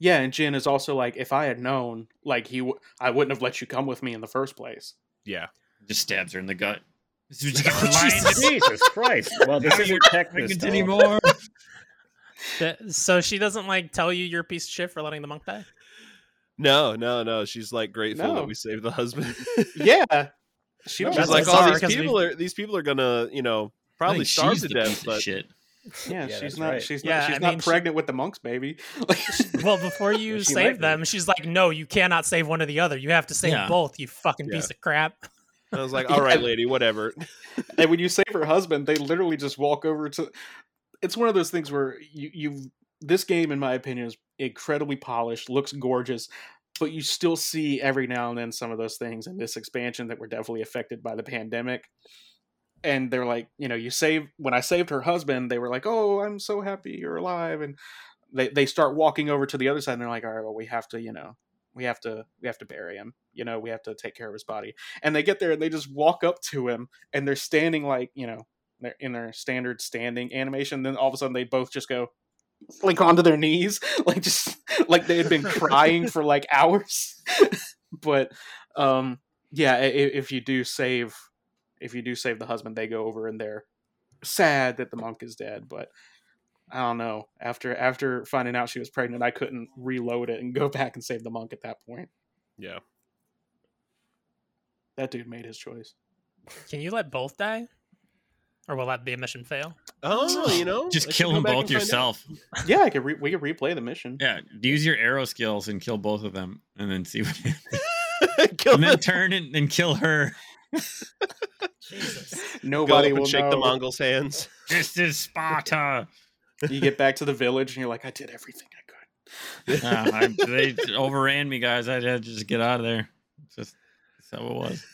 [SPEAKER 5] yeah and jin is also like if i had known like he w- i wouldn't have let you come with me in the first place
[SPEAKER 4] Yeah.
[SPEAKER 1] Just stabs her in the gut. This is what you got lying to me.
[SPEAKER 3] Jesus Christ. Well, this isn't
[SPEAKER 1] you're
[SPEAKER 3] tech this
[SPEAKER 1] pregnant
[SPEAKER 3] time.
[SPEAKER 1] anymore.
[SPEAKER 2] Th- So she doesn't like tell you you're a piece of shit for letting the monk die.
[SPEAKER 4] No, no, no. She's like grateful
[SPEAKER 5] No.
[SPEAKER 4] that we saved the husband.
[SPEAKER 5] yeah she don't
[SPEAKER 4] She's
[SPEAKER 2] That's
[SPEAKER 4] like,
[SPEAKER 2] bizarre,
[SPEAKER 4] "Oh, these
[SPEAKER 2] 'cause we-
[SPEAKER 4] people are these people are gonna, you know, probably
[SPEAKER 1] think
[SPEAKER 4] starve
[SPEAKER 1] she's
[SPEAKER 4] to death." But
[SPEAKER 1] shit.
[SPEAKER 5] Yeah,
[SPEAKER 3] Yeah,
[SPEAKER 5] she's not.
[SPEAKER 3] right.
[SPEAKER 5] She's
[SPEAKER 2] Yeah,
[SPEAKER 5] not. She's
[SPEAKER 2] I
[SPEAKER 5] not
[SPEAKER 2] mean, she-
[SPEAKER 5] pregnant with the monks, baby.
[SPEAKER 2] Well, before you
[SPEAKER 3] She
[SPEAKER 2] save
[SPEAKER 3] might be.
[SPEAKER 2] them, she's like, "No, you cannot save one or the other. You have to save
[SPEAKER 1] Yeah.
[SPEAKER 2] both. You fucking
[SPEAKER 4] Yeah.
[SPEAKER 2] piece of crap."
[SPEAKER 4] I was like, "All right, lady, whatever."
[SPEAKER 5] and when you save her husband, they literally just walk over to. It's one of those things where you you this game, in my opinion, is incredibly polished, looks gorgeous, but you still see every now and then some of those things in this expansion that were definitely affected by the pandemic. And they're like, you know, you save when I saved her husband, they were like, oh, I'm so happy you're alive, and they they start walking over to the other side, and they're like, all right, well, we have to, you know, we have to we have to bury him, you know, we have to take care of his body, and they get there and they just walk up to him, and they're standing like, you know, they're in their standard standing animation, then all of a sudden they both just go like onto their knees, like just like they had been crying for like hours, but um yeah, if you do save if you do save the husband, they go over and they're sad that the monk is dead. But I don't know. After after finding out she was pregnant, I couldn't reload it and go back and save the monk at that point.
[SPEAKER 4] Yeah.
[SPEAKER 5] That dude made his choice.
[SPEAKER 2] Can you let both die? Or will that be a mission fail?
[SPEAKER 4] Oh, you know,
[SPEAKER 1] Just
[SPEAKER 4] I
[SPEAKER 1] kill them both
[SPEAKER 4] and out.
[SPEAKER 1] yourself.
[SPEAKER 5] Yeah, I could re- we could replay the mission.
[SPEAKER 1] Yeah, use your arrow skills and kill both of them, and then see what. happens.
[SPEAKER 4] kill
[SPEAKER 1] and then
[SPEAKER 4] them.
[SPEAKER 1] turn it and kill her.
[SPEAKER 2] Jesus.
[SPEAKER 5] Nobody
[SPEAKER 4] up
[SPEAKER 5] will
[SPEAKER 4] shake
[SPEAKER 5] know.
[SPEAKER 4] the Mongols' hands.
[SPEAKER 1] This is Sparta.
[SPEAKER 5] You get back to the village and you're like, I did everything I could.
[SPEAKER 1] Yeah, I, they overran me, guys. I had to just get out of there. It's just that's how it was.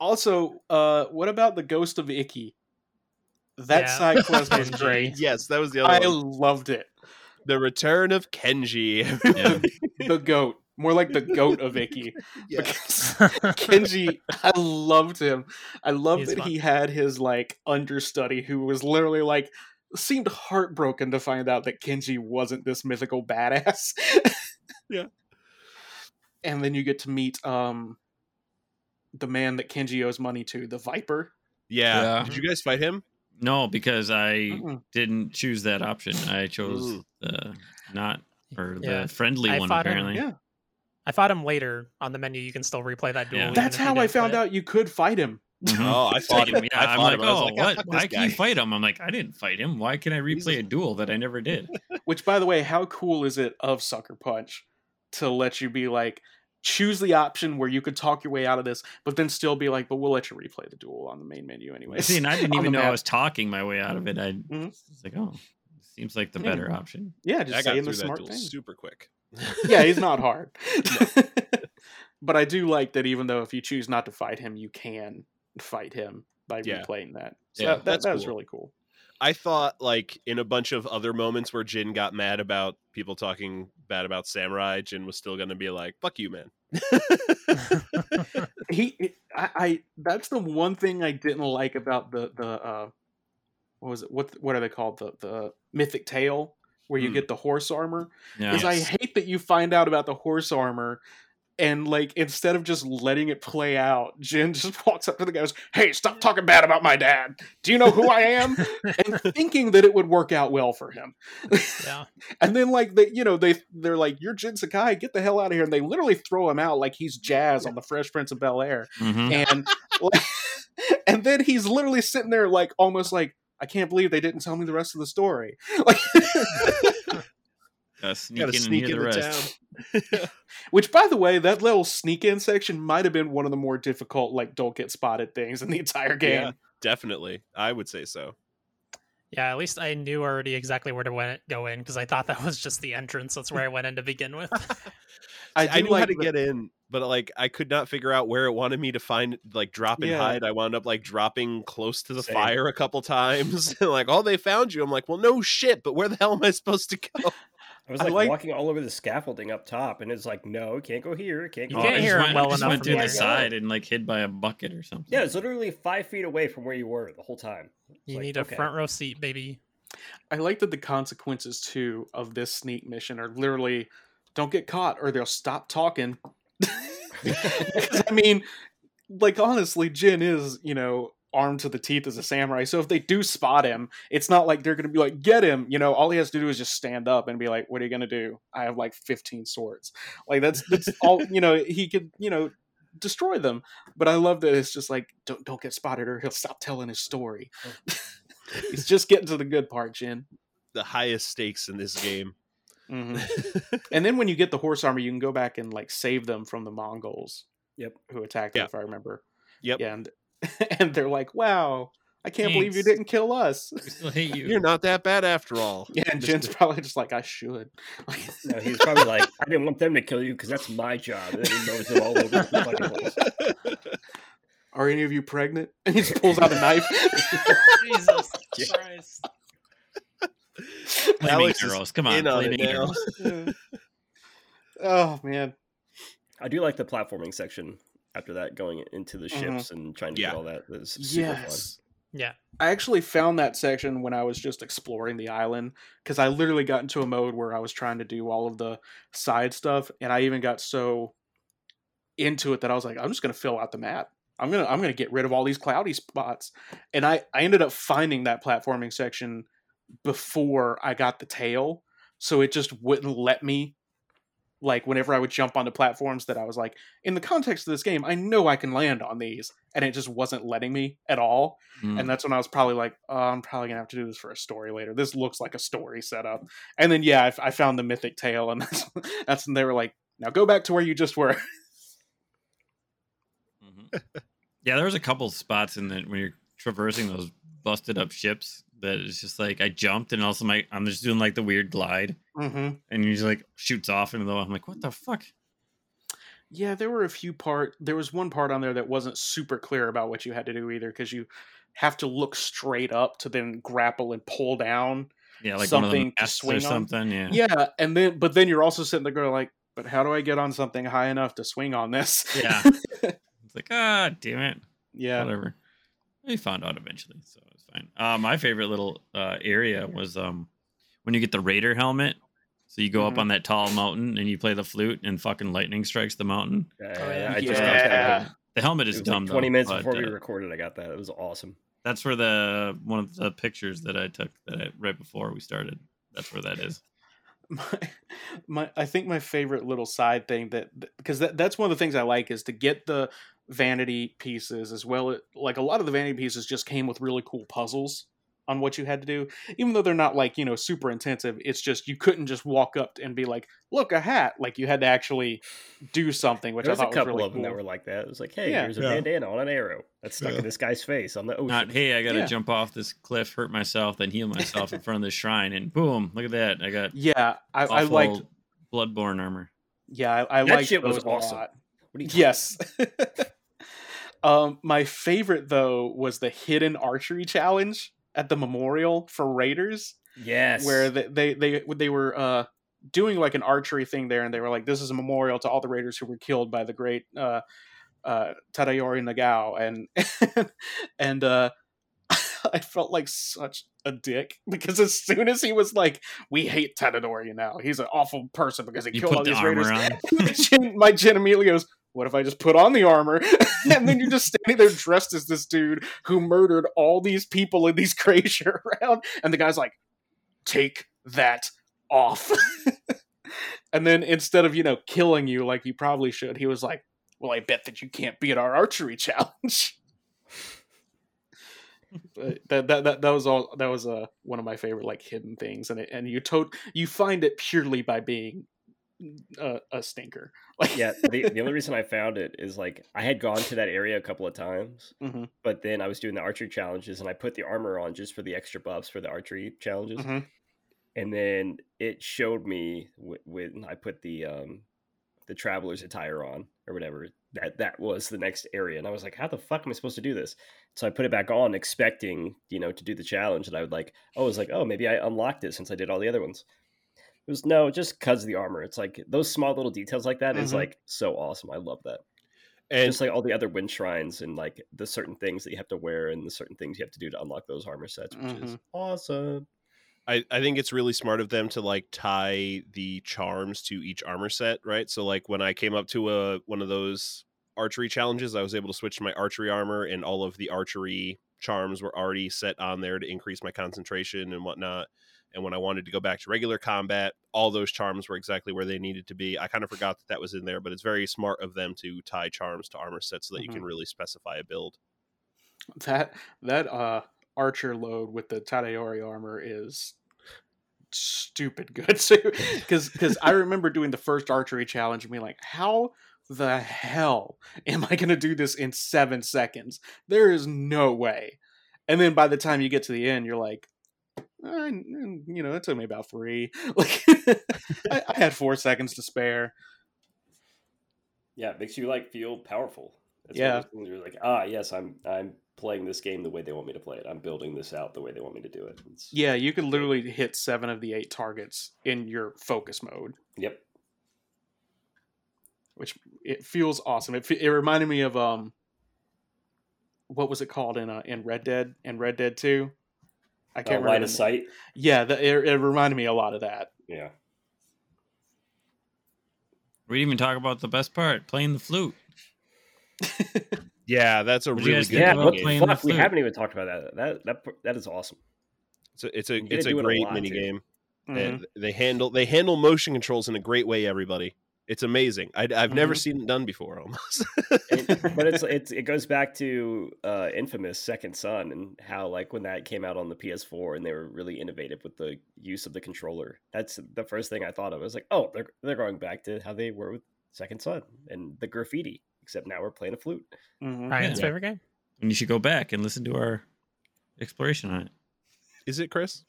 [SPEAKER 5] Also, uh, what about the ghost of Iki? That
[SPEAKER 2] Yeah.
[SPEAKER 5] side quest was great.
[SPEAKER 4] Yes, that was the other
[SPEAKER 5] I
[SPEAKER 4] one.
[SPEAKER 5] loved it.
[SPEAKER 4] The return of Kenji.
[SPEAKER 1] Yeah.
[SPEAKER 5] The goat, more like the goat of Iki.
[SPEAKER 4] Yeah.
[SPEAKER 5] Because Kenji, I loved him. I loved
[SPEAKER 2] He's
[SPEAKER 5] that
[SPEAKER 2] fun.
[SPEAKER 5] he had his like understudy who was literally like seemed heartbroken to find out that Kenji wasn't this mythical badass.
[SPEAKER 4] Yeah.
[SPEAKER 5] And then you get to meet um the man that Kenji owes money to, the Viper.
[SPEAKER 4] yeah.
[SPEAKER 1] Yeah.
[SPEAKER 4] Did you guys fight him?
[SPEAKER 1] No, because I
[SPEAKER 5] Mm-mm.
[SPEAKER 1] didn't choose that option. I chose
[SPEAKER 4] Ooh.
[SPEAKER 1] the not or the friendly
[SPEAKER 2] I
[SPEAKER 1] one.
[SPEAKER 2] fought him,
[SPEAKER 1] Apparently,
[SPEAKER 5] Yeah.
[SPEAKER 2] I fought him later on the menu. You can still replay that duel.
[SPEAKER 1] Yeah.
[SPEAKER 5] That's how I found out you could fight him.
[SPEAKER 1] Mhm.
[SPEAKER 4] Oh, I fought him.
[SPEAKER 1] Yeah,
[SPEAKER 4] I
[SPEAKER 1] I'm
[SPEAKER 4] fought
[SPEAKER 1] like,
[SPEAKER 4] him. I was
[SPEAKER 1] oh,
[SPEAKER 4] like,
[SPEAKER 1] what? Why can you fight him? I'm like, I didn't fight him. Why can I replay a duel that I never did?
[SPEAKER 5] Which, by the way, how cool is it of Sucker Punch to let you be like, choose the option where you could talk your way out of this, but then still be like, but we'll let you replay the duel on the main menu anyway.
[SPEAKER 1] See, and I didn't even
[SPEAKER 5] the
[SPEAKER 1] know I was talking my way out of it. I
[SPEAKER 5] Mhm.
[SPEAKER 1] was like, oh, seems like the
[SPEAKER 5] Yeah.
[SPEAKER 1] better option.
[SPEAKER 5] Yeah,
[SPEAKER 4] I
[SPEAKER 5] just
[SPEAKER 4] got through
[SPEAKER 5] the
[SPEAKER 4] that
[SPEAKER 5] smart
[SPEAKER 4] duel
[SPEAKER 5] thing.
[SPEAKER 4] super quick.
[SPEAKER 5] Yeah, he's not hard. but I do like that even though if you choose not to fight him, you can fight him by
[SPEAKER 4] Yeah.
[SPEAKER 5] replaying that. So
[SPEAKER 1] Yeah,
[SPEAKER 5] that, that,
[SPEAKER 4] that's
[SPEAKER 5] that was
[SPEAKER 4] cool.
[SPEAKER 5] really cool.
[SPEAKER 4] I thought like in a bunch of other moments where Jin got mad about people talking bad about samurai, Jin was still gonna be like, "Fuck you, man."
[SPEAKER 5] he I, I that's the one thing I didn't like about the the uh what was it what what are they called the the mythic tale where you
[SPEAKER 4] Hmm.
[SPEAKER 5] get the horse armor
[SPEAKER 1] Yeah.
[SPEAKER 5] is I hate that you find out about the horse armor and like instead of just letting it play out, Jin just walks up to the guy and goes, Hey, stop talking bad about my dad. Do you know who I am? and thinking that it would work out well for him.
[SPEAKER 2] Yeah.
[SPEAKER 5] And then like they you know, they they're like, You're Jin Sakai, get the hell out of here. And they literally throw him out like he's jazz on the Fresh Prince of Bel Air.
[SPEAKER 1] Mhm.
[SPEAKER 5] And like, and then he's literally sitting there like almost like I can't believe they didn't tell me the rest of the story. Like
[SPEAKER 1] Gotta sneak
[SPEAKER 4] Gotta
[SPEAKER 1] in and
[SPEAKER 4] sneak
[SPEAKER 1] hear the
[SPEAKER 4] into
[SPEAKER 1] rest.
[SPEAKER 4] town.
[SPEAKER 5] Which, by the way, that little sneak in section might have been one of the more difficult, like, don't get spotted things in the entire game.
[SPEAKER 4] Yeah. Definitely, I would say so.
[SPEAKER 2] Yeah, at least I knew already exactly where to went, go in because I thought that was just the entrance. That's where I went in to begin with.
[SPEAKER 4] I,
[SPEAKER 5] do
[SPEAKER 4] knew
[SPEAKER 5] like
[SPEAKER 4] how to
[SPEAKER 5] the-
[SPEAKER 4] get in, but like I could not figure out where it wanted me to find like drop and
[SPEAKER 5] Yeah.
[SPEAKER 4] hide. I wound up like dropping close to the
[SPEAKER 3] Same.
[SPEAKER 4] fire a couple times. like, oh, they found you. I'm like, well, no shit, but where the hell am I supposed to go?
[SPEAKER 3] I was
[SPEAKER 5] I
[SPEAKER 3] like,
[SPEAKER 5] like-
[SPEAKER 3] walking all over the scaffolding up top, and it's like, no, can't go here, can't
[SPEAKER 2] You
[SPEAKER 3] go.
[SPEAKER 1] Oh,
[SPEAKER 2] can't hear
[SPEAKER 1] just went,
[SPEAKER 2] well
[SPEAKER 1] I just
[SPEAKER 2] enough
[SPEAKER 1] went
[SPEAKER 2] from
[SPEAKER 1] to the side and like hid by a bucket or something.
[SPEAKER 3] Yeah, it's literally five feet away from where you were the whole time. It's
[SPEAKER 2] you
[SPEAKER 3] like,
[SPEAKER 2] need a
[SPEAKER 3] okay.
[SPEAKER 2] front row seat, baby.
[SPEAKER 5] I like that the consequences, too, of this sneak mission are literally don't get caught or they'll stop talking. I mean, like, honestly, Jin is, you know, armed to the teeth as a samurai. So if they do spot him, it's not like they're going to be like, get him. You know, all he has to do is just stand up and be like, what are you going to do? I have like 15 swords. Like, that's, that's all, you know, he could, you know, destroy them. But I love that it's just like, don't, don't get spotted or he'll stop telling his story. Oh. He's just getting to the good part, Jin.
[SPEAKER 4] The highest stakes in this game.
[SPEAKER 5] Hmm and then when you get the horse armor, you can go back and like save them from the Mongols.
[SPEAKER 3] Yep.
[SPEAKER 5] Who attacked
[SPEAKER 4] Yeah.
[SPEAKER 5] them, if I remember.
[SPEAKER 4] Yep.
[SPEAKER 5] Yeah, and and they're like, "Wow, I can't believe you didn't kill us."
[SPEAKER 1] We still hate you.
[SPEAKER 4] You're not that bad after all.
[SPEAKER 5] Yeah, and
[SPEAKER 4] Just-
[SPEAKER 5] Jin's probably just like, "I should."
[SPEAKER 3] No, he's probably like, I didn't want them to kill you because that's my job. And he knows them all over the fucking place.
[SPEAKER 5] Are any of you pregnant? And he just pulls out a knife.
[SPEAKER 2] Jesus Christ.
[SPEAKER 1] Flaming
[SPEAKER 4] Alex is
[SPEAKER 1] arrows. Come on,
[SPEAKER 4] in on it
[SPEAKER 1] arrows.
[SPEAKER 5] oh man.
[SPEAKER 3] I do like the platforming section after that, going into the
[SPEAKER 5] Mhm.
[SPEAKER 3] ships and trying to
[SPEAKER 4] Yeah.
[SPEAKER 3] get all that. That's super
[SPEAKER 5] Yes.
[SPEAKER 2] Yeah.
[SPEAKER 5] I actually found that section when I was just exploring the island because I literally got into a mode where I was trying to do all of the side stuff, and I even got so into it that I was like, I'm just gonna fill out the map. I'm gonna I'm gonna get rid of all these cloudy spots, and I I ended up finding that platforming section before I got the tail, so it just wouldn't let me. Like whenever I would jump onto platforms that I was like, in the context of this game, I know I can land on these, and it just wasn't letting me at all
[SPEAKER 1] Mm.
[SPEAKER 5] and that's when I was probably like, oh, I'm probably gonna have to do this for a story later. This looks like a story setup. And then yeah, I, I found the mythic tail, and that's that's when they were like, now go back to where you just were.
[SPEAKER 1] Mhm. yeah, there was a couple spots in that when you're traversing those busted up ships that it's just like I jumped and also my I'm just doing like the weird glide
[SPEAKER 5] mm-hmm.
[SPEAKER 1] and you just like shoots off into the I'm like what the fuck
[SPEAKER 5] Yeah, there were a few part. There was one part on there that wasn't super clear about what you had to do either, because you have to look straight up to then grapple and pull down.
[SPEAKER 1] yeah like
[SPEAKER 5] Something to swing
[SPEAKER 1] or
[SPEAKER 5] on?
[SPEAKER 1] something yeah
[SPEAKER 5] Yeah, and then but then you're also sitting there going like, but how do I get on something high enough to swing on this?
[SPEAKER 1] Yeah. it's like ah damn it
[SPEAKER 5] yeah.
[SPEAKER 1] whatever we found out eventually so it's fine uh my favorite little uh area was um when you get the raider helmet so you go up
[SPEAKER 5] Mhm.
[SPEAKER 1] on that tall mountain and you play the flute and fucking lightning strikes the mountain
[SPEAKER 3] Uh,
[SPEAKER 2] yeah.
[SPEAKER 3] I just
[SPEAKER 5] Yeah.
[SPEAKER 3] got
[SPEAKER 1] the helmet
[SPEAKER 3] It
[SPEAKER 1] is
[SPEAKER 3] was like
[SPEAKER 1] dumb
[SPEAKER 3] 20
[SPEAKER 1] though,
[SPEAKER 3] minutes
[SPEAKER 1] but,
[SPEAKER 3] before we
[SPEAKER 1] uh,
[SPEAKER 3] recorded, I got that. It was awesome.
[SPEAKER 1] That's where the one of the pictures that I took that I, right before we started. That's where that is.
[SPEAKER 5] my, my I think my favorite little side thing that because that, that's one of the things I like is to get the vanity pieces as well like a lot of the vanity pieces just came with really cool puzzles on what you had to do even though they're not like you know super intensive it's just you couldn't just walk up and be like look a hat like you had to actually do something which
[SPEAKER 3] There
[SPEAKER 5] I
[SPEAKER 3] was a
[SPEAKER 5] thought was
[SPEAKER 3] couple
[SPEAKER 5] really
[SPEAKER 3] of them
[SPEAKER 5] cool
[SPEAKER 3] that were like that. It was like, hey,
[SPEAKER 5] Yeah.
[SPEAKER 3] here's a
[SPEAKER 4] Yeah.
[SPEAKER 3] bandana on an arrow that's stuck
[SPEAKER 4] Yeah.
[SPEAKER 3] in this guy's face on the ocean.
[SPEAKER 1] Not hey, I gotta
[SPEAKER 5] Yeah.
[SPEAKER 1] jump off this cliff, hurt myself, then heal myself in front of this shrine, and boom, look at that! I got
[SPEAKER 5] yeah I, I
[SPEAKER 1] awful
[SPEAKER 5] liked
[SPEAKER 1] bloodborne armor.
[SPEAKER 5] yeah I, I
[SPEAKER 3] That
[SPEAKER 5] liked
[SPEAKER 3] shit was awesome.
[SPEAKER 5] lot.
[SPEAKER 3] What are you
[SPEAKER 5] Yes. um, my favorite though was the hidden archery challenge at the memorial for Raiders.
[SPEAKER 3] Yes.
[SPEAKER 5] where they they they, they were uh, doing like an archery thing there, and they were like, "This is a memorial to all the Raiders who were killed by the great uh, uh, Tadayori Nagao," and and uh, I felt like such a dick because as soon as he was like, "We hate Tadayori now. He's an awful person because he
[SPEAKER 1] You
[SPEAKER 5] killed all
[SPEAKER 1] the
[SPEAKER 5] these Raiders." my Jin immediately goes, What if I just put on the armor? and then you're just standing there dressed as this dude who murdered all these people in these Krazier around. And the guy's like, Take that off. and then instead of, you know, killing you like you probably should, he was like, Well, I bet that you can't beat our archery challenge. That, that that that was all that was uh, one of my favorite like hidden things and it, and you to- you find it purely by being a, a stinker like
[SPEAKER 3] yeah, the, the only reason I found it is like I had gone to that area a couple of times,
[SPEAKER 5] Mhm.
[SPEAKER 3] but then I was doing the archery challenges and I put the armor on just for the extra buffs for the archery challenges.
[SPEAKER 5] Mhm.
[SPEAKER 3] And then it showed me wh- when I put the um the traveler's attire on or whatever that that was the next area and I was like how the fuck am I supposed to do this? So I put it back on expecting, you know, to do the challenge and I would like oh I was like oh maybe I unlocked it since I did all the other ones. It was no, just cuz of the armor. It's like those small little details like that is
[SPEAKER 5] Mhm.
[SPEAKER 3] like so awesome. I love that.
[SPEAKER 4] And
[SPEAKER 3] just like all the other wind shrines and like the certain things that you have to wear and the certain things you have to do to unlock those armor sets, which is
[SPEAKER 5] Mhm.
[SPEAKER 3] awesome.
[SPEAKER 4] I, I think it's really smart of them to like tie the charms to each armor set, right? So like when I came up to a one of those archery challenges, I was able to switch to my archery armor and all of the archery charms were already set on there to increase my concentration and whatnot. And when I wanted to go back to regular combat, all those charms were exactly where they needed to be. I kind of forgot that that was in there, but it's very smart of them to tie charms to armor sets so that you can really specify a build.
[SPEAKER 5] that that uh archer load with the Tadayori armor is stupid good because because i remember doing the first archery challenge and being like how the hell am i going to do this in seven seconds there is no way and then by the time you get to the end you're like I, you know it took me about three like I, I had four seconds to spare
[SPEAKER 3] Yeah, it makes you like feel powerful. It's
[SPEAKER 5] Yeah.
[SPEAKER 3] one of those things where you're like, ah, yes, I'm I'm playing this game the way they want me to play it. I'm building this out the way they want me to do it. It's,
[SPEAKER 5] Yeah, you could literally hit seven of the eight targets in your focus mode,
[SPEAKER 3] Yep.
[SPEAKER 5] which it feels awesome. It, it reminded me of um, what was it called in uh, in Red Dead and Red Dead Two? I
[SPEAKER 3] Uh,
[SPEAKER 5] can't
[SPEAKER 3] line
[SPEAKER 5] remember.
[SPEAKER 3] of sight.
[SPEAKER 5] Yeah, the, it, it reminded me a lot of that.
[SPEAKER 3] Yeah.
[SPEAKER 1] We didn't even talk about the best part: playing the flute.
[SPEAKER 4] Yeah, that's a
[SPEAKER 1] What'd
[SPEAKER 4] really good
[SPEAKER 1] think
[SPEAKER 3] Yeah. What
[SPEAKER 4] game.
[SPEAKER 1] playing
[SPEAKER 3] the
[SPEAKER 1] the
[SPEAKER 3] fuck? We haven't even talked about that. That that that is awesome.
[SPEAKER 4] It's a it's a, it's a
[SPEAKER 3] do it a
[SPEAKER 4] great
[SPEAKER 3] lot,
[SPEAKER 4] mini
[SPEAKER 3] too.
[SPEAKER 4] game.
[SPEAKER 5] Mhm.
[SPEAKER 4] and they handle they handle motion controls in a great way. Everybody, it's amazing. I, have never
[SPEAKER 5] Mhm.
[SPEAKER 4] seen it done before. Almost,
[SPEAKER 3] And- but it's it's it goes back to uh, Infamous Second Son and how like when that came out on the PS4 and they were really innovative with the use of the controller. That's the first thing I thought of. I was like, oh, they're they're going back to how they were with Second Son and the graffiti, except now we're playing a flute.
[SPEAKER 5] Mhm.
[SPEAKER 2] Ryan's
[SPEAKER 1] Yeah.
[SPEAKER 2] favorite game.
[SPEAKER 1] And you should go back and listen to our exploration on it.
[SPEAKER 4] is it Chris?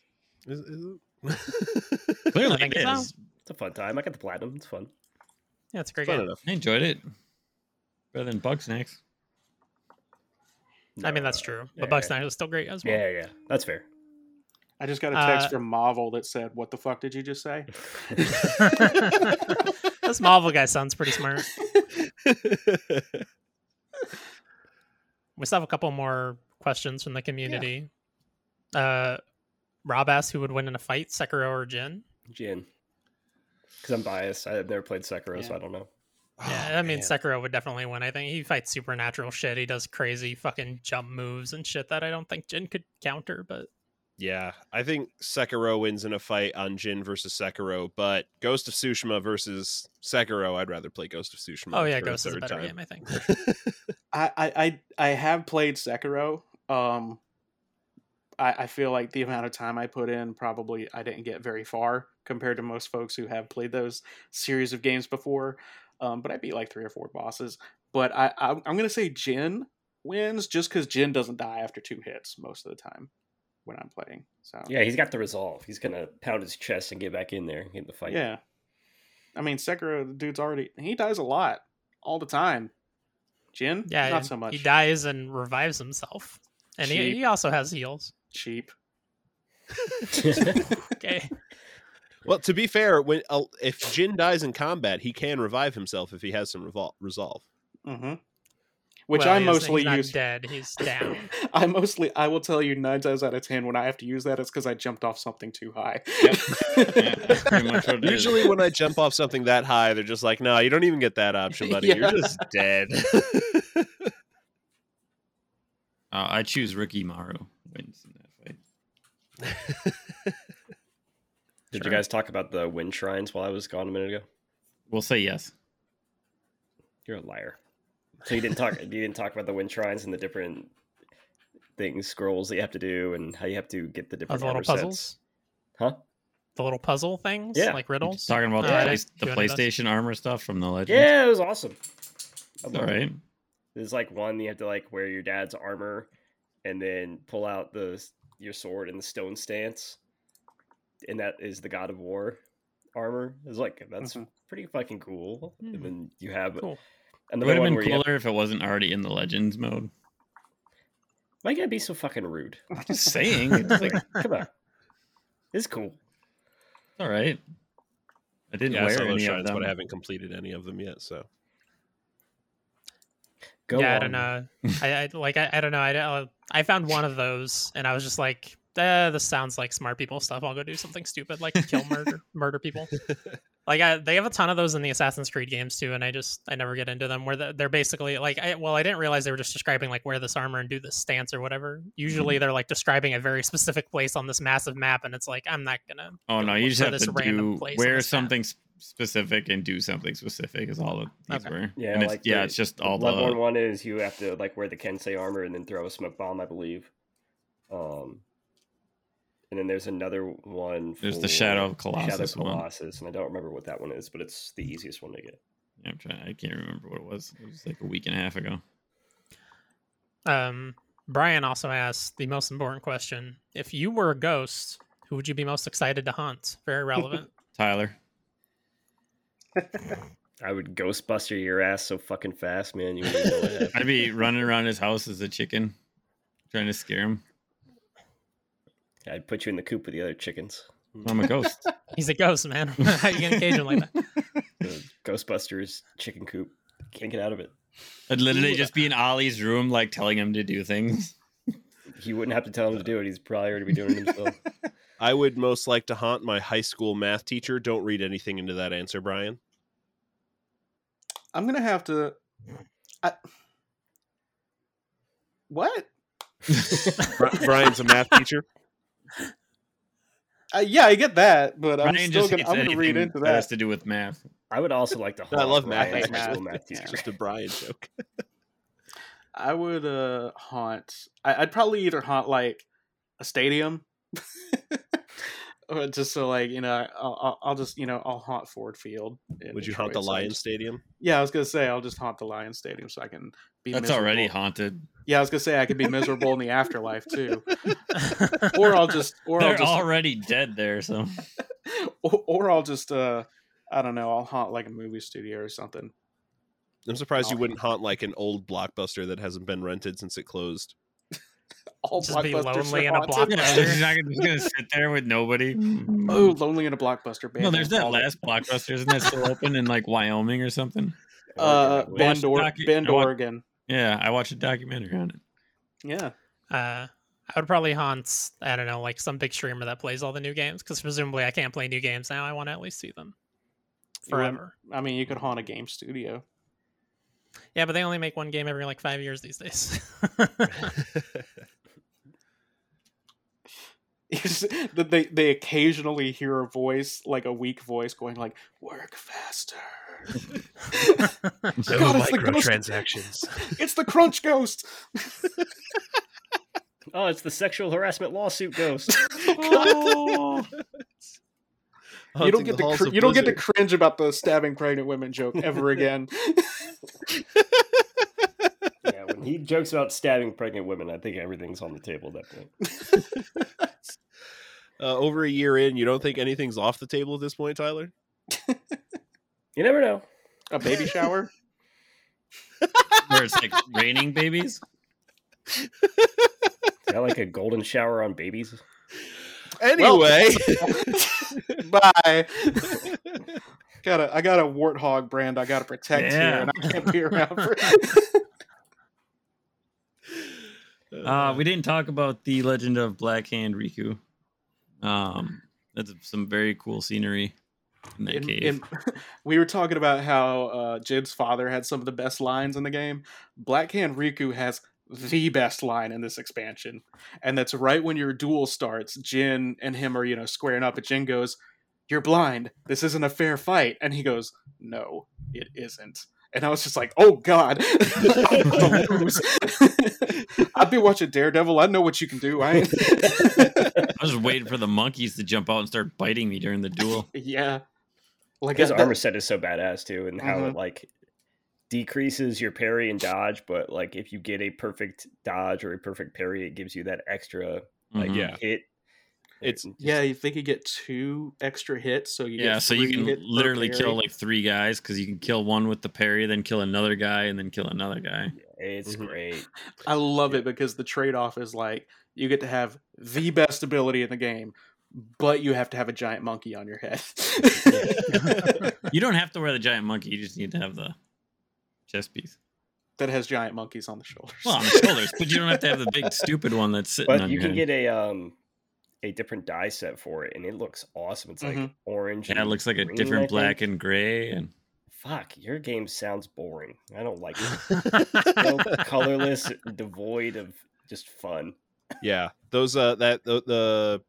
[SPEAKER 4] Is, is it?
[SPEAKER 1] Clearly,
[SPEAKER 2] I think
[SPEAKER 1] it
[SPEAKER 2] so.
[SPEAKER 3] It's a fun time. I got the platinum. It's fun.
[SPEAKER 2] Yeah, it's a great
[SPEAKER 4] Fun
[SPEAKER 2] game.
[SPEAKER 4] enough.
[SPEAKER 1] I enjoyed it. Better than Bugsnax.
[SPEAKER 2] I mean, that's
[SPEAKER 3] No,
[SPEAKER 2] true.
[SPEAKER 3] yeah,
[SPEAKER 2] But Bugsnax is still great as well.
[SPEAKER 3] Yeah, yeah, that's fair.
[SPEAKER 5] I just got a text
[SPEAKER 2] Uh,
[SPEAKER 5] from Marvel that said, "What the fuck did you just say?"
[SPEAKER 2] this Marvel guy sounds pretty smart. We still have a couple more questions from the community. Uh, Rob asked who would win in a fight, Sekiro or Jin.
[SPEAKER 3] Jin. Because I'm biased. I've never played Sekiro, so I don't know.
[SPEAKER 2] Yeah,
[SPEAKER 4] Oh,
[SPEAKER 2] I mean
[SPEAKER 4] man.
[SPEAKER 2] Sekiro would definitely win. I think he fights supernatural shit. He does crazy fucking jump moves and shit that I don't think Jin could counter. But
[SPEAKER 4] Yeah, I think Sekiro wins in a fight on Jin versus Sekiro, but Ghost of Tsushima versus Sekiro, I'd rather play Ghost of Tsushima.
[SPEAKER 2] oh yeah,
[SPEAKER 4] for a
[SPEAKER 2] Ghost is a better
[SPEAKER 4] time.
[SPEAKER 2] game. I think.
[SPEAKER 5] I, I I I have played Sekiro. Um, I, I feel like the amount of time I put in probably I didn't get very far compared to most folks who have played those series of games before. Um, but I beat like three or four bosses. But I, I I'm gonna say Jin wins just because Jin doesn't die after two hits most of the time when I'm playing. So
[SPEAKER 3] Yeah, he's got the resolve. He's gonna pound his chest and get back in there and get in the fight.
[SPEAKER 5] yeah. I mean Sekiro, the dude's already he dies a lot all the time. Jin,
[SPEAKER 2] Yeah,
[SPEAKER 5] not so much.
[SPEAKER 2] He dies and revives himself, and he, he also has heals.
[SPEAKER 5] Cheap.
[SPEAKER 2] Okay,
[SPEAKER 4] Well, to be fair, when uh, if Jin dies in combat, he can revive himself if he has some revol- resolve.
[SPEAKER 5] hmm Which
[SPEAKER 2] Well,
[SPEAKER 5] I
[SPEAKER 2] he
[SPEAKER 5] mostly
[SPEAKER 2] he's not
[SPEAKER 5] use.
[SPEAKER 2] dead. He's down.
[SPEAKER 5] I mostly, I will tell you, nine times out of ten, when I have to use that, it's because I jumped off something too high.
[SPEAKER 1] Yeah, that's pretty much what it is.
[SPEAKER 4] Usually, when I jump off something that high, they're just like, "No, you don't even get that option, buddy.
[SPEAKER 5] Yeah.
[SPEAKER 4] You're just dead."
[SPEAKER 1] Uh, I choose Ricky Maru wins in that fight.
[SPEAKER 3] Did
[SPEAKER 1] Sure.
[SPEAKER 3] you guys talk about the wind shrines while I was gone a minute ago?
[SPEAKER 1] We'll say yes.
[SPEAKER 3] You're a liar. So you didn't talk. you didn't talk about the wind shrines and the different things, scrolls that you have to do, and how you have to get the different
[SPEAKER 2] the little
[SPEAKER 3] armor sets.
[SPEAKER 2] puzzles,
[SPEAKER 3] Huh?
[SPEAKER 2] the little puzzle things,
[SPEAKER 3] Yeah.
[SPEAKER 2] like riddles.
[SPEAKER 1] Talking about
[SPEAKER 2] No,
[SPEAKER 1] the,
[SPEAKER 2] I
[SPEAKER 1] play- the
[SPEAKER 2] do any of those.
[SPEAKER 1] PlayStation armor stuff from the legend.
[SPEAKER 3] Yeah, it was awesome. I
[SPEAKER 1] It's
[SPEAKER 3] loved
[SPEAKER 1] all
[SPEAKER 3] it.
[SPEAKER 1] right.
[SPEAKER 3] There's like one you have to like wear your dad's armor, and then pull out the your sword in the stone stance, and that is the God of War armor. It's like that's
[SPEAKER 5] Mhm.
[SPEAKER 3] pretty fucking cool.
[SPEAKER 2] Hmm.
[SPEAKER 3] And then you have
[SPEAKER 2] Cool.
[SPEAKER 1] It
[SPEAKER 3] another
[SPEAKER 1] would have been
[SPEAKER 3] where you have,
[SPEAKER 1] cooler if it wasn't already in the Legends mode.
[SPEAKER 3] why you gotta be so fucking rude?
[SPEAKER 1] I'm just saying. It's like,
[SPEAKER 3] Come on, it's cool.
[SPEAKER 1] all right. I didn't
[SPEAKER 4] yeah,
[SPEAKER 1] wear
[SPEAKER 4] some
[SPEAKER 1] any of them.
[SPEAKER 4] but I haven't completed any of them yet. So
[SPEAKER 3] Go
[SPEAKER 2] yeah, I don't know. I, I like. I, I don't know. I don't- I found one of those, and I was just like, eh, "This sounds like smart people stuff. I'll go do something stupid, like kill murder, murder people." Like, I, they have a ton of those in the Assassin's Creed games too, and I just I never get into them. Where the, they're basically like, I, well, I didn't realize they were just describing like wear this armor and do this stance or whatever.
[SPEAKER 1] Mm-hmm.
[SPEAKER 2] Usually, they're like describing a very specific place on this massive map, and it's like I'm not gonna.
[SPEAKER 1] Oh no, you just have
[SPEAKER 2] this
[SPEAKER 1] to do
[SPEAKER 2] place
[SPEAKER 1] wear
[SPEAKER 2] this map.
[SPEAKER 1] Something s- specific and do something specific is all that these
[SPEAKER 2] Okay.
[SPEAKER 1] were.
[SPEAKER 3] Yeah,
[SPEAKER 1] and it's,
[SPEAKER 3] like
[SPEAKER 1] yeah,
[SPEAKER 3] the-
[SPEAKER 1] it's just all
[SPEAKER 3] Bloodborne
[SPEAKER 1] the
[SPEAKER 3] one is you have to like wear the Kensei armor and then throw a smoke bomb, I believe. Um, and then there's another one.
[SPEAKER 1] There's the Shadow of
[SPEAKER 3] Shadow
[SPEAKER 1] Colossus one.
[SPEAKER 3] Colossus, and I don't remember what that one is, but it's the easiest one to get.
[SPEAKER 1] Yeah, I'm trying. I can't remember what it was. It was like a week and a half ago.
[SPEAKER 2] Um, Brian also asked the most important question: If you were a ghost, who would you be most excited to hunt? Very relevant.
[SPEAKER 1] Tyler,
[SPEAKER 3] I would Ghostbuster your ass so fucking fast, man. You wouldn't know what happened.
[SPEAKER 1] I'd be running around his house as a chicken, trying to scare him.
[SPEAKER 3] I'd put you in the coop with the other chickens.
[SPEAKER 1] I'm a ghost.
[SPEAKER 2] He's a ghost, man. How you gonna cage him like that?
[SPEAKER 3] The Ghostbusters chicken coop. Can't get out of it.
[SPEAKER 1] I'd literally just be in Ollie's room, like telling him to do things.
[SPEAKER 3] He wouldn't have to tell him to do it. He's probably already be doing it himself.
[SPEAKER 4] I would most like to haunt my high school math teacher. Don't read anything into that answer, Brian.
[SPEAKER 5] I'm gonna have to. I... What?
[SPEAKER 4] Brian's a math teacher.
[SPEAKER 5] Uh, yeah, I get that, but I'm still gonna. I'm gonna read into
[SPEAKER 1] that has to do with math.
[SPEAKER 3] I would also like to.
[SPEAKER 4] I love math.
[SPEAKER 5] I hate math.
[SPEAKER 3] math
[SPEAKER 5] Yeah.
[SPEAKER 3] teacher.
[SPEAKER 4] Just a Brian joke.
[SPEAKER 5] I would uh haunt. I, I'd probably either haunt like a stadium, or just so like you know, I'll, I'll, I'll just you know I'll haunt Ford Field.
[SPEAKER 4] Would you haunt the
[SPEAKER 5] so I
[SPEAKER 4] Lions
[SPEAKER 5] just-
[SPEAKER 4] Stadium?
[SPEAKER 5] Yeah, I was gonna say I'll just haunt the Lions Stadium so I can be.
[SPEAKER 1] That's
[SPEAKER 5] miserable.
[SPEAKER 1] already haunted.
[SPEAKER 5] Yeah, I was gonna say I could be miserable in the afterlife too, or I'll just, or I'll
[SPEAKER 1] They're
[SPEAKER 5] just,
[SPEAKER 1] already dead there, so
[SPEAKER 5] or, or I'll just, uh, I don't know, I'll haunt like a movie studio or something.
[SPEAKER 4] I'm surprised you
[SPEAKER 5] Oh.
[SPEAKER 4] wouldn't haunt like an old blockbuster that hasn't been rented since it closed.
[SPEAKER 5] All
[SPEAKER 2] Just be
[SPEAKER 5] blockbusters
[SPEAKER 2] lonely in a blockbuster.
[SPEAKER 1] he's not gonna, he's gonna sit there with nobody.
[SPEAKER 5] Oh, lonely in a blockbuster.
[SPEAKER 1] no, there's that
[SPEAKER 5] Call it.
[SPEAKER 1] last blockbuster. Isn't that still open in like Wyoming or something?
[SPEAKER 5] Uh,
[SPEAKER 3] Oregon,
[SPEAKER 5] Bend, or-
[SPEAKER 1] docu-
[SPEAKER 5] Bend,
[SPEAKER 1] I
[SPEAKER 5] Oregon.
[SPEAKER 1] Yeah, I watched a documentary on it.
[SPEAKER 5] Yeah.
[SPEAKER 2] Uh, I would probably haunt. I don't know, like some big streamer that plays all the new games, because presumably I can't play new games now. I want to at least see them
[SPEAKER 5] You wouldn't-
[SPEAKER 2] forever.
[SPEAKER 5] I mean, you could haunt a game studio.
[SPEAKER 2] Yeah, but they only make one game every like five years these days.
[SPEAKER 5] that they they occasionally hear a voice, like a weak voice, going like, "Work faster." God, it's the ghost-
[SPEAKER 4] microtransactions.
[SPEAKER 5] It's the Crunch Ghost.
[SPEAKER 3] Oh, it's the sexual harassment lawsuit ghost.
[SPEAKER 5] Oh. you don't get to cr- you don't get to cringe about the stabbing pregnant women joke ever again.
[SPEAKER 3] yeah, when he jokes about stabbing pregnant women, I think everything's on the table at that point.
[SPEAKER 4] uh, over a year in. You don't think anything's off the table at this point, Tyler?
[SPEAKER 3] You never know.
[SPEAKER 5] a baby shower.
[SPEAKER 1] Where it's like raining babies.
[SPEAKER 3] Got like a golden shower on babies.
[SPEAKER 4] Anyway,
[SPEAKER 5] Bye. got a I got a warthog brand I got to protect here, and I can't be around for.
[SPEAKER 1] Uh, we didn't talk about the Legend of Black Hand Riku. Um, that's some very cool scenery in that
[SPEAKER 5] in-
[SPEAKER 1] cave.
[SPEAKER 5] in- we were talking about how uh, Jin's father had some of the best lines in the game. Black Hand Riku has the best line in this expansion, and that's right when your duel starts. Jin and him are you know squaring up, and Jin goes, "You're blind. This isn't a fair fight," and he goes, "No, it isn't." And I was just like, "Oh God, I'd gonna lose." I've been watching Daredevil. I know what you can do. I ain't...
[SPEAKER 1] I was just waiting for the monkeys to jump out and start biting me during the duel.
[SPEAKER 5] yeah, like
[SPEAKER 3] His
[SPEAKER 5] that-
[SPEAKER 3] armor set is so badass too, and how
[SPEAKER 5] Mhm.
[SPEAKER 3] it like decreases your parry and dodge, but like if you get a perfect dodge or a perfect parry, it gives you that extra like
[SPEAKER 1] Mhm.
[SPEAKER 4] Yeah.
[SPEAKER 3] hit.
[SPEAKER 4] It's-
[SPEAKER 5] Yeah, you think you get two extra hits, so you
[SPEAKER 1] Yeah,
[SPEAKER 5] get
[SPEAKER 1] so you can literally kill like three guys because you can kill one with the parry, then kill another guy, and then kill another guy.
[SPEAKER 3] it's
[SPEAKER 4] Mhm.
[SPEAKER 3] great.
[SPEAKER 5] I love it because the trade off is like you get to have the best ability in the game, but you have to have a giant monkey on your head.
[SPEAKER 1] You don't have to wear the giant monkey; you just need to have the chest piece.
[SPEAKER 5] that has giant monkeys on the shoulders.
[SPEAKER 1] Well, on the shoulders, but you don't have to have the big stupid one that's sitting
[SPEAKER 3] But
[SPEAKER 1] on
[SPEAKER 3] you
[SPEAKER 1] your
[SPEAKER 3] can
[SPEAKER 1] head.
[SPEAKER 3] get a um a different die set for it, and it looks awesome. It's like
[SPEAKER 5] Mhm.
[SPEAKER 3] orange.
[SPEAKER 1] yeah, it looks like a
[SPEAKER 3] green, I
[SPEAKER 1] different black and gray, and
[SPEAKER 3] Fuck, your game sounds boring. I don't like it. Colorless, devoid of just fun.
[SPEAKER 4] yeah, those uh that the, the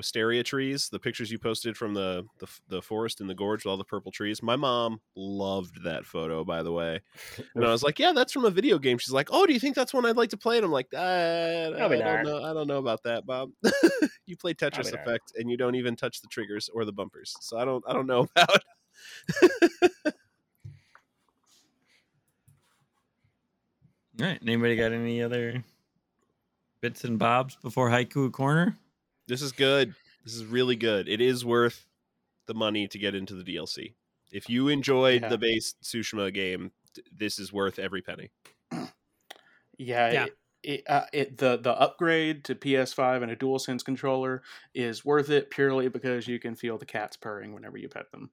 [SPEAKER 4] wisteria trees, the pictures you posted from the, the the forest in the gorge with all the purple trees. My mom loved that photo, by the way. And I was like, "Yeah, that's from a video game." She's like, "Oh, do you think that's one I'd like to play?" And I'm like, uh, "I
[SPEAKER 3] Probably
[SPEAKER 4] don't know. I don't know about that, Bob. you play Tetris
[SPEAKER 3] Probably not.
[SPEAKER 4] Effect, and you don't even touch the triggers or the bumpers, so I don't. I don't know about."
[SPEAKER 1] all right. Anybody got any other bits and bobs before haiku corner?
[SPEAKER 4] This is good. This is really good. It is worth the money to get into the DLC. If you enjoyed
[SPEAKER 5] Yeah.
[SPEAKER 4] the base Tsushima game, this is worth every penny.
[SPEAKER 5] Yeah,
[SPEAKER 2] Yeah.
[SPEAKER 5] It, it, uh, it the the upgrade to PS5 and a DualSense controller is worth it purely because you can feel the cats purring whenever you pet them.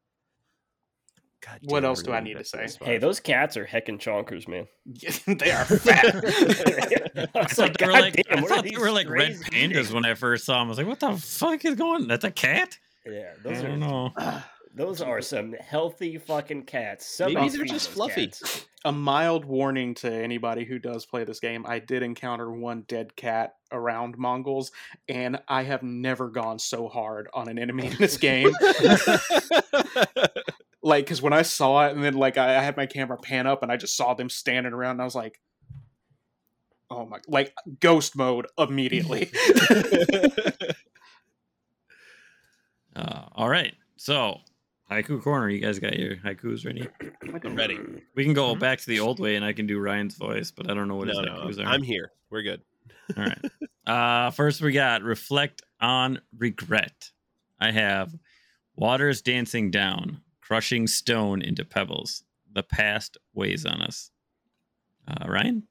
[SPEAKER 4] God
[SPEAKER 5] What else do I need to say?
[SPEAKER 3] Hey, those cats are heckin' chonkers, man.
[SPEAKER 5] they are fat.
[SPEAKER 3] I
[SPEAKER 1] I
[SPEAKER 3] was
[SPEAKER 1] thought they were
[SPEAKER 3] "God
[SPEAKER 1] like,
[SPEAKER 3] damn,
[SPEAKER 1] I
[SPEAKER 3] what are
[SPEAKER 1] thought they were like red pandas
[SPEAKER 3] eating?"
[SPEAKER 1] when I first saw them. I was like, what the fuck is going? On? That's a cat?
[SPEAKER 3] Yeah,
[SPEAKER 1] I
[SPEAKER 3] those
[SPEAKER 1] don't
[SPEAKER 3] are
[SPEAKER 1] know.
[SPEAKER 3] those are some healthy fucking cats. Somebody
[SPEAKER 4] Maybe they're just
[SPEAKER 3] those
[SPEAKER 4] fluffy.
[SPEAKER 3] cats.
[SPEAKER 5] a mild warning to anybody who does play this game. I did encounter one dead cat around Mongols, and I have never gone so hard on an enemy in this game. Like, because when I saw it, and then like I, I had my camera pan up, and I just saw them standing around, and I was like, "Oh my!" Like ghost mode immediately.
[SPEAKER 1] Uh, all right. So, haiku corner. You guys got your haikus ready?
[SPEAKER 4] I'm ready.
[SPEAKER 1] We can go
[SPEAKER 2] Mhm.
[SPEAKER 1] back to the old way and I can do Ryan's voice, but I don't know what his
[SPEAKER 4] no, no,
[SPEAKER 1] haikus
[SPEAKER 4] I'm,
[SPEAKER 1] are.
[SPEAKER 4] I'm here. We're good.
[SPEAKER 1] All right. Uh, first, we got reflect on regret. I have waters dancing down, crushing stone into pebbles. The past weighs on us. Uh, Ryan,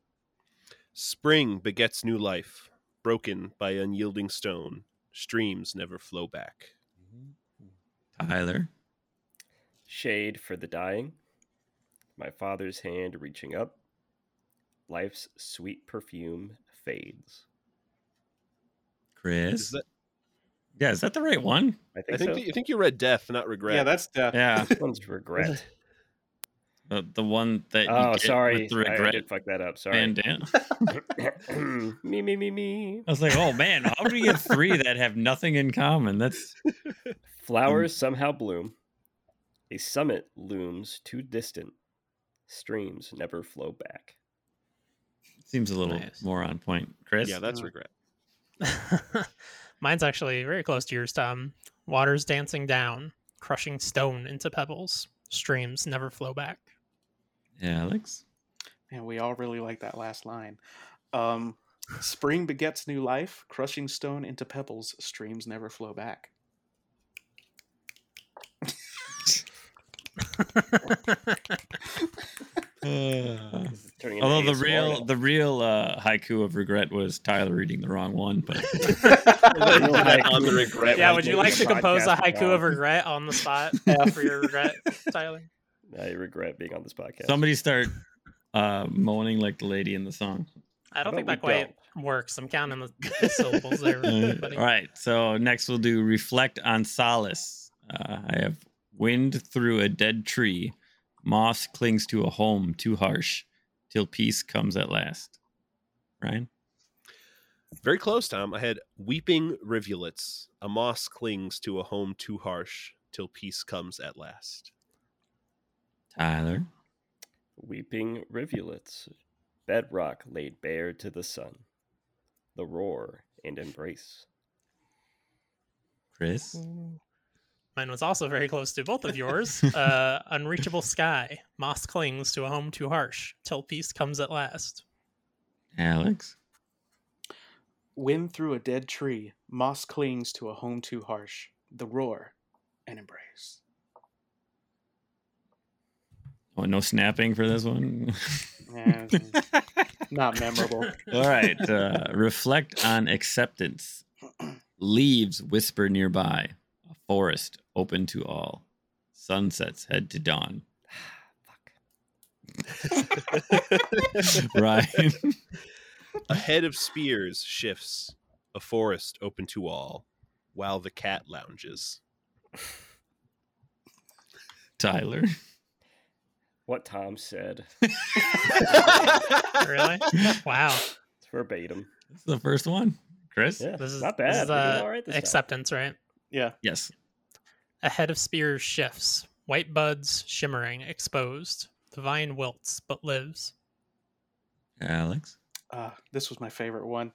[SPEAKER 4] Spring begets new life, broken by unyielding stone. Streams never flow back.
[SPEAKER 1] Tyler,
[SPEAKER 3] Shade for the dying. My father's hand reaching up. Life's sweet perfume fades.
[SPEAKER 1] Chris.
[SPEAKER 4] Is that,
[SPEAKER 1] yeah, is that the right one?
[SPEAKER 3] I
[SPEAKER 4] I
[SPEAKER 3] think,
[SPEAKER 4] think
[SPEAKER 3] so.
[SPEAKER 4] that, you think you read death, not regret.
[SPEAKER 5] yeah, that's death.
[SPEAKER 1] Yeah,
[SPEAKER 3] This one's regret.
[SPEAKER 1] the, the one that you
[SPEAKER 3] oh,
[SPEAKER 1] get
[SPEAKER 3] sorry.
[SPEAKER 1] with the
[SPEAKER 3] I- I did fuck that up. Sorry.
[SPEAKER 1] bandana.
[SPEAKER 3] me, me, me, me.
[SPEAKER 1] I was like, oh man, how do we get three that have nothing in common? That's
[SPEAKER 3] Flowers mm. somehow bloom. A summit looms too distant. Streams never flow back.
[SPEAKER 1] seems a little
[SPEAKER 2] Nice.
[SPEAKER 1] more on point. Chris,
[SPEAKER 4] yeah, that's regret.
[SPEAKER 2] Mine's actually very close to yours, Tom. Waters dancing down, crushing stone into pebbles. Streams never flow back.
[SPEAKER 1] Yeah, Alex.
[SPEAKER 5] And we all really like that last line. Um, Spring begets new life, crushing stone into pebbles, streams never flow back.
[SPEAKER 3] This is turning into
[SPEAKER 1] Although the real
[SPEAKER 3] now.
[SPEAKER 1] the real uh, haiku of regret was Tyler reading the wrong one, but
[SPEAKER 4] on the regret.
[SPEAKER 2] yeah, would you like to compose a haiku of regret on the spot
[SPEAKER 5] F.
[SPEAKER 2] for your regret, Tyler?
[SPEAKER 3] I regret being on this podcast.
[SPEAKER 1] somebody start uh, moaning like the lady in the song.
[SPEAKER 2] I don't think
[SPEAKER 3] about
[SPEAKER 2] that
[SPEAKER 3] we
[SPEAKER 2] quite works. I'm counting the, the syllables there.
[SPEAKER 1] Uh, all right, so next we'll do reflect on solace. Uh, I have wind through a dead tree, moss clings to a home too harsh, till peace comes at last. Ryan,
[SPEAKER 4] Very close, Tom. I had weeping rivulets. A moss clings to a home too harsh till peace comes at last.
[SPEAKER 1] Tyler,
[SPEAKER 3] Weeping rivulets, bedrock laid bare to the sun, the roar and embrace.
[SPEAKER 1] Chris, mm.
[SPEAKER 2] Mine was also very close to both of yours. Uh, unreachable sky. Moss clings to a home too harsh till peace comes at last.
[SPEAKER 1] Alex,
[SPEAKER 5] Wind through a dead tree, moss clings to a home too harsh, the roar and embrace.
[SPEAKER 1] oh no snapping for this one.
[SPEAKER 5] Not memorable.
[SPEAKER 1] All right. Uh, reflect on acceptance. Leaves whisper nearby. A forest open to all. Sunsets head to dawn. Ryan.
[SPEAKER 4] A head of spears shifts, a forest open to all, while the cat lounges.
[SPEAKER 1] Tyler.
[SPEAKER 3] What Tom said.
[SPEAKER 2] Really? Wow.
[SPEAKER 3] It's verbatim.
[SPEAKER 1] This is the first one. Chris?
[SPEAKER 3] Yeah,
[SPEAKER 2] This is
[SPEAKER 3] not
[SPEAKER 2] This
[SPEAKER 3] bad.
[SPEAKER 2] is, uh,
[SPEAKER 3] all right this time.
[SPEAKER 2] acceptance, right?
[SPEAKER 5] Yeah.
[SPEAKER 1] Yes.
[SPEAKER 2] A head of spears shifts. White buds shimmering, exposed. The vine wilts, but lives.
[SPEAKER 1] Alex.
[SPEAKER 5] Uh, this was my favorite one.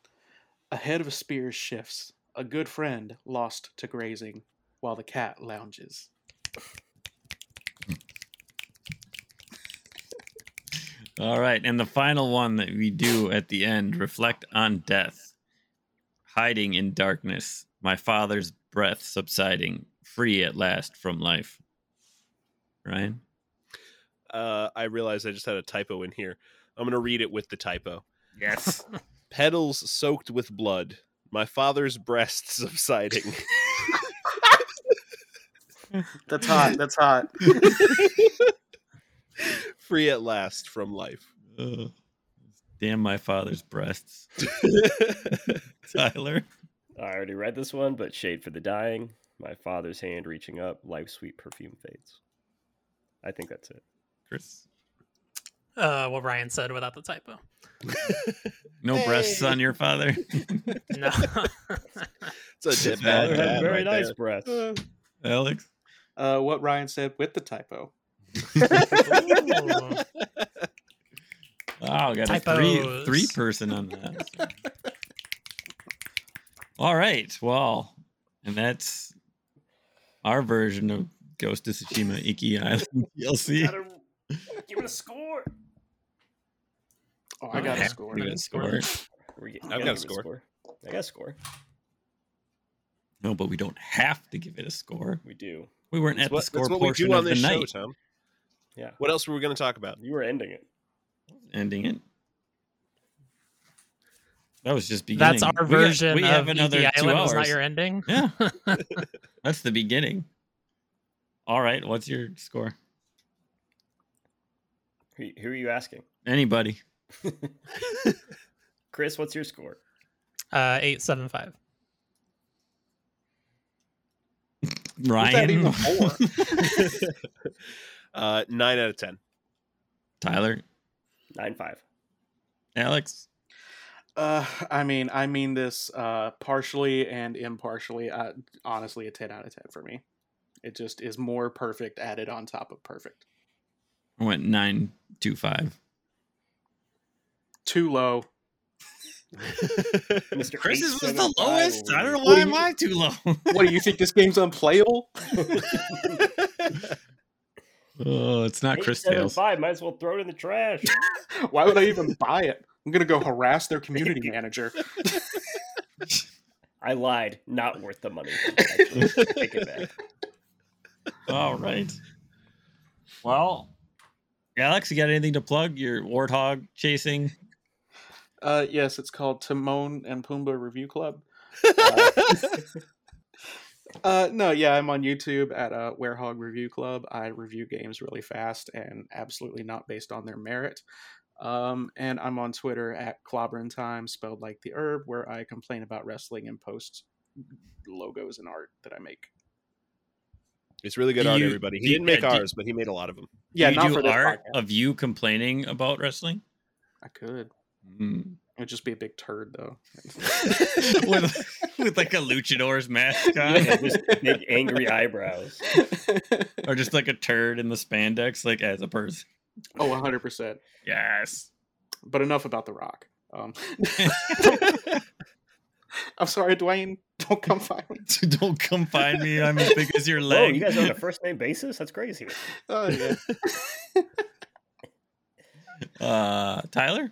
[SPEAKER 5] A head of spears shifts, a good friend lost to grazing, while the cat lounges.
[SPEAKER 1] All right. And the final one that we do at the end reflect on death. Hiding in darkness. My father's breath subsiding. Free at last from life. Ryan.
[SPEAKER 4] Uh, I realized I just had a typo in here. I'm going to read it with the typo.
[SPEAKER 1] Yes.
[SPEAKER 4] Petals soaked with blood. My father's breast subsiding.
[SPEAKER 5] That's hot. That's hot.
[SPEAKER 4] Free at last from life.
[SPEAKER 1] Ugh. damn my father's breasts. Tyler.
[SPEAKER 3] I already read this one, but Shade for the Dying. My father's hand reaching up. Life's sweet perfume fades. I think that's it.
[SPEAKER 1] Chris.
[SPEAKER 2] Uh, what Ryan said without the typo.
[SPEAKER 1] No breasts on your father.
[SPEAKER 2] No.
[SPEAKER 4] It's a dip
[SPEAKER 1] Father
[SPEAKER 4] bad
[SPEAKER 1] had
[SPEAKER 4] dad
[SPEAKER 3] very
[SPEAKER 4] right
[SPEAKER 3] nice
[SPEAKER 4] there.
[SPEAKER 3] breath.
[SPEAKER 5] Uh,
[SPEAKER 1] Alex.
[SPEAKER 5] uh, what Ryan said with the typo.
[SPEAKER 2] Ooh.
[SPEAKER 1] Wow, got a three three person on that. All right. Well, and that's our version of Ghost of Tsushima Iki Island DLC.
[SPEAKER 3] Gotta give it a score.
[SPEAKER 5] Oh, I got
[SPEAKER 1] Yeah,
[SPEAKER 5] a score.
[SPEAKER 1] we got a score.
[SPEAKER 3] We- you
[SPEAKER 4] I've
[SPEAKER 3] gotta
[SPEAKER 4] a
[SPEAKER 3] give
[SPEAKER 4] score.
[SPEAKER 3] I got a score.
[SPEAKER 1] No, but we don't have to give it a score.
[SPEAKER 3] We do.
[SPEAKER 1] We weren't
[SPEAKER 4] That's
[SPEAKER 1] at
[SPEAKER 4] what,
[SPEAKER 1] the score
[SPEAKER 4] that's what we
[SPEAKER 1] portion
[SPEAKER 4] do
[SPEAKER 1] of
[SPEAKER 4] on
[SPEAKER 1] the
[SPEAKER 4] show,
[SPEAKER 1] night.
[SPEAKER 4] Tom.
[SPEAKER 3] Yeah.
[SPEAKER 4] What else were we going to talk about?
[SPEAKER 3] You were ending it.
[SPEAKER 1] Ending it. That was just beginning.
[SPEAKER 2] That's our
[SPEAKER 1] We got-
[SPEAKER 2] version
[SPEAKER 1] we have
[SPEAKER 2] of
[SPEAKER 1] another
[SPEAKER 2] Iki
[SPEAKER 1] two
[SPEAKER 2] Island
[SPEAKER 1] hours.
[SPEAKER 2] was not your ending.
[SPEAKER 1] Yeah. That's the beginning. All right. What's your score?
[SPEAKER 3] Who, who are you asking?
[SPEAKER 1] Anybody?
[SPEAKER 3] Chris, what's your score?
[SPEAKER 2] Uh, eight seven five.
[SPEAKER 1] Ryan.
[SPEAKER 5] even for?
[SPEAKER 4] uh, nine out of ten.
[SPEAKER 1] Tyler.
[SPEAKER 3] Nine five.
[SPEAKER 1] Alex.
[SPEAKER 5] Uh, I mean, I mean this uh, partially and impartially. Uh, honestly, a ten out of ten for me. It just is more perfect added on top of perfect.
[SPEAKER 1] I went nine two five.
[SPEAKER 5] Too low.
[SPEAKER 3] Mr.
[SPEAKER 1] Chris's was the lowest. I don't know why
[SPEAKER 5] do you-
[SPEAKER 1] am I too low.
[SPEAKER 5] What do you think? This game's unplayable?
[SPEAKER 1] oh, it's not Cris Tales.
[SPEAKER 3] 875, Might as well throw it in the trash.
[SPEAKER 5] Why would I even buy it? I'm gonna go harass their community manager.
[SPEAKER 3] I lied. Not worth the money. Take it back.
[SPEAKER 1] All right. Well, Alex, you got anything to plug? Your warthog chasing?
[SPEAKER 5] Uh, yes, it's called Timon and Pumbaa Review Club. Uh, no, yeah, I'm on YouTube at uh, Werehog Review Club. I review games really fast and absolutely not based on their merit. Um, and I'm on Twitter at Clobbering Thyme, spelled like the herb, where I complain about wrestling and post logos and art that I make.
[SPEAKER 4] it's really good
[SPEAKER 1] Do
[SPEAKER 4] art,
[SPEAKER 1] you-
[SPEAKER 4] everybody. He didn't make
[SPEAKER 1] yeah, do-
[SPEAKER 4] ours, but he made a lot of them.
[SPEAKER 5] Yeah,
[SPEAKER 1] Do you
[SPEAKER 5] not
[SPEAKER 1] do
[SPEAKER 5] for
[SPEAKER 1] art
[SPEAKER 5] podcast.
[SPEAKER 1] of you complaining about wrestling.
[SPEAKER 5] I could.
[SPEAKER 1] Mm.
[SPEAKER 5] It'd just be a big turd, though.
[SPEAKER 1] with, with like a luchador's mask on,
[SPEAKER 3] Yeah, just big angry eyebrows.
[SPEAKER 1] or just like a turd in the spandex, like as a person.
[SPEAKER 5] Oh, 100%.
[SPEAKER 1] Yes.
[SPEAKER 5] But enough about The Rock. Um, I'm sorry, Dwayne. Don't come find me.
[SPEAKER 1] Don't come find me. I'm as big as your
[SPEAKER 3] Whoa,
[SPEAKER 1] leg.
[SPEAKER 3] you guys are on a first name basis? That's crazy.
[SPEAKER 5] Oh, yeah.
[SPEAKER 1] uh, Tyler.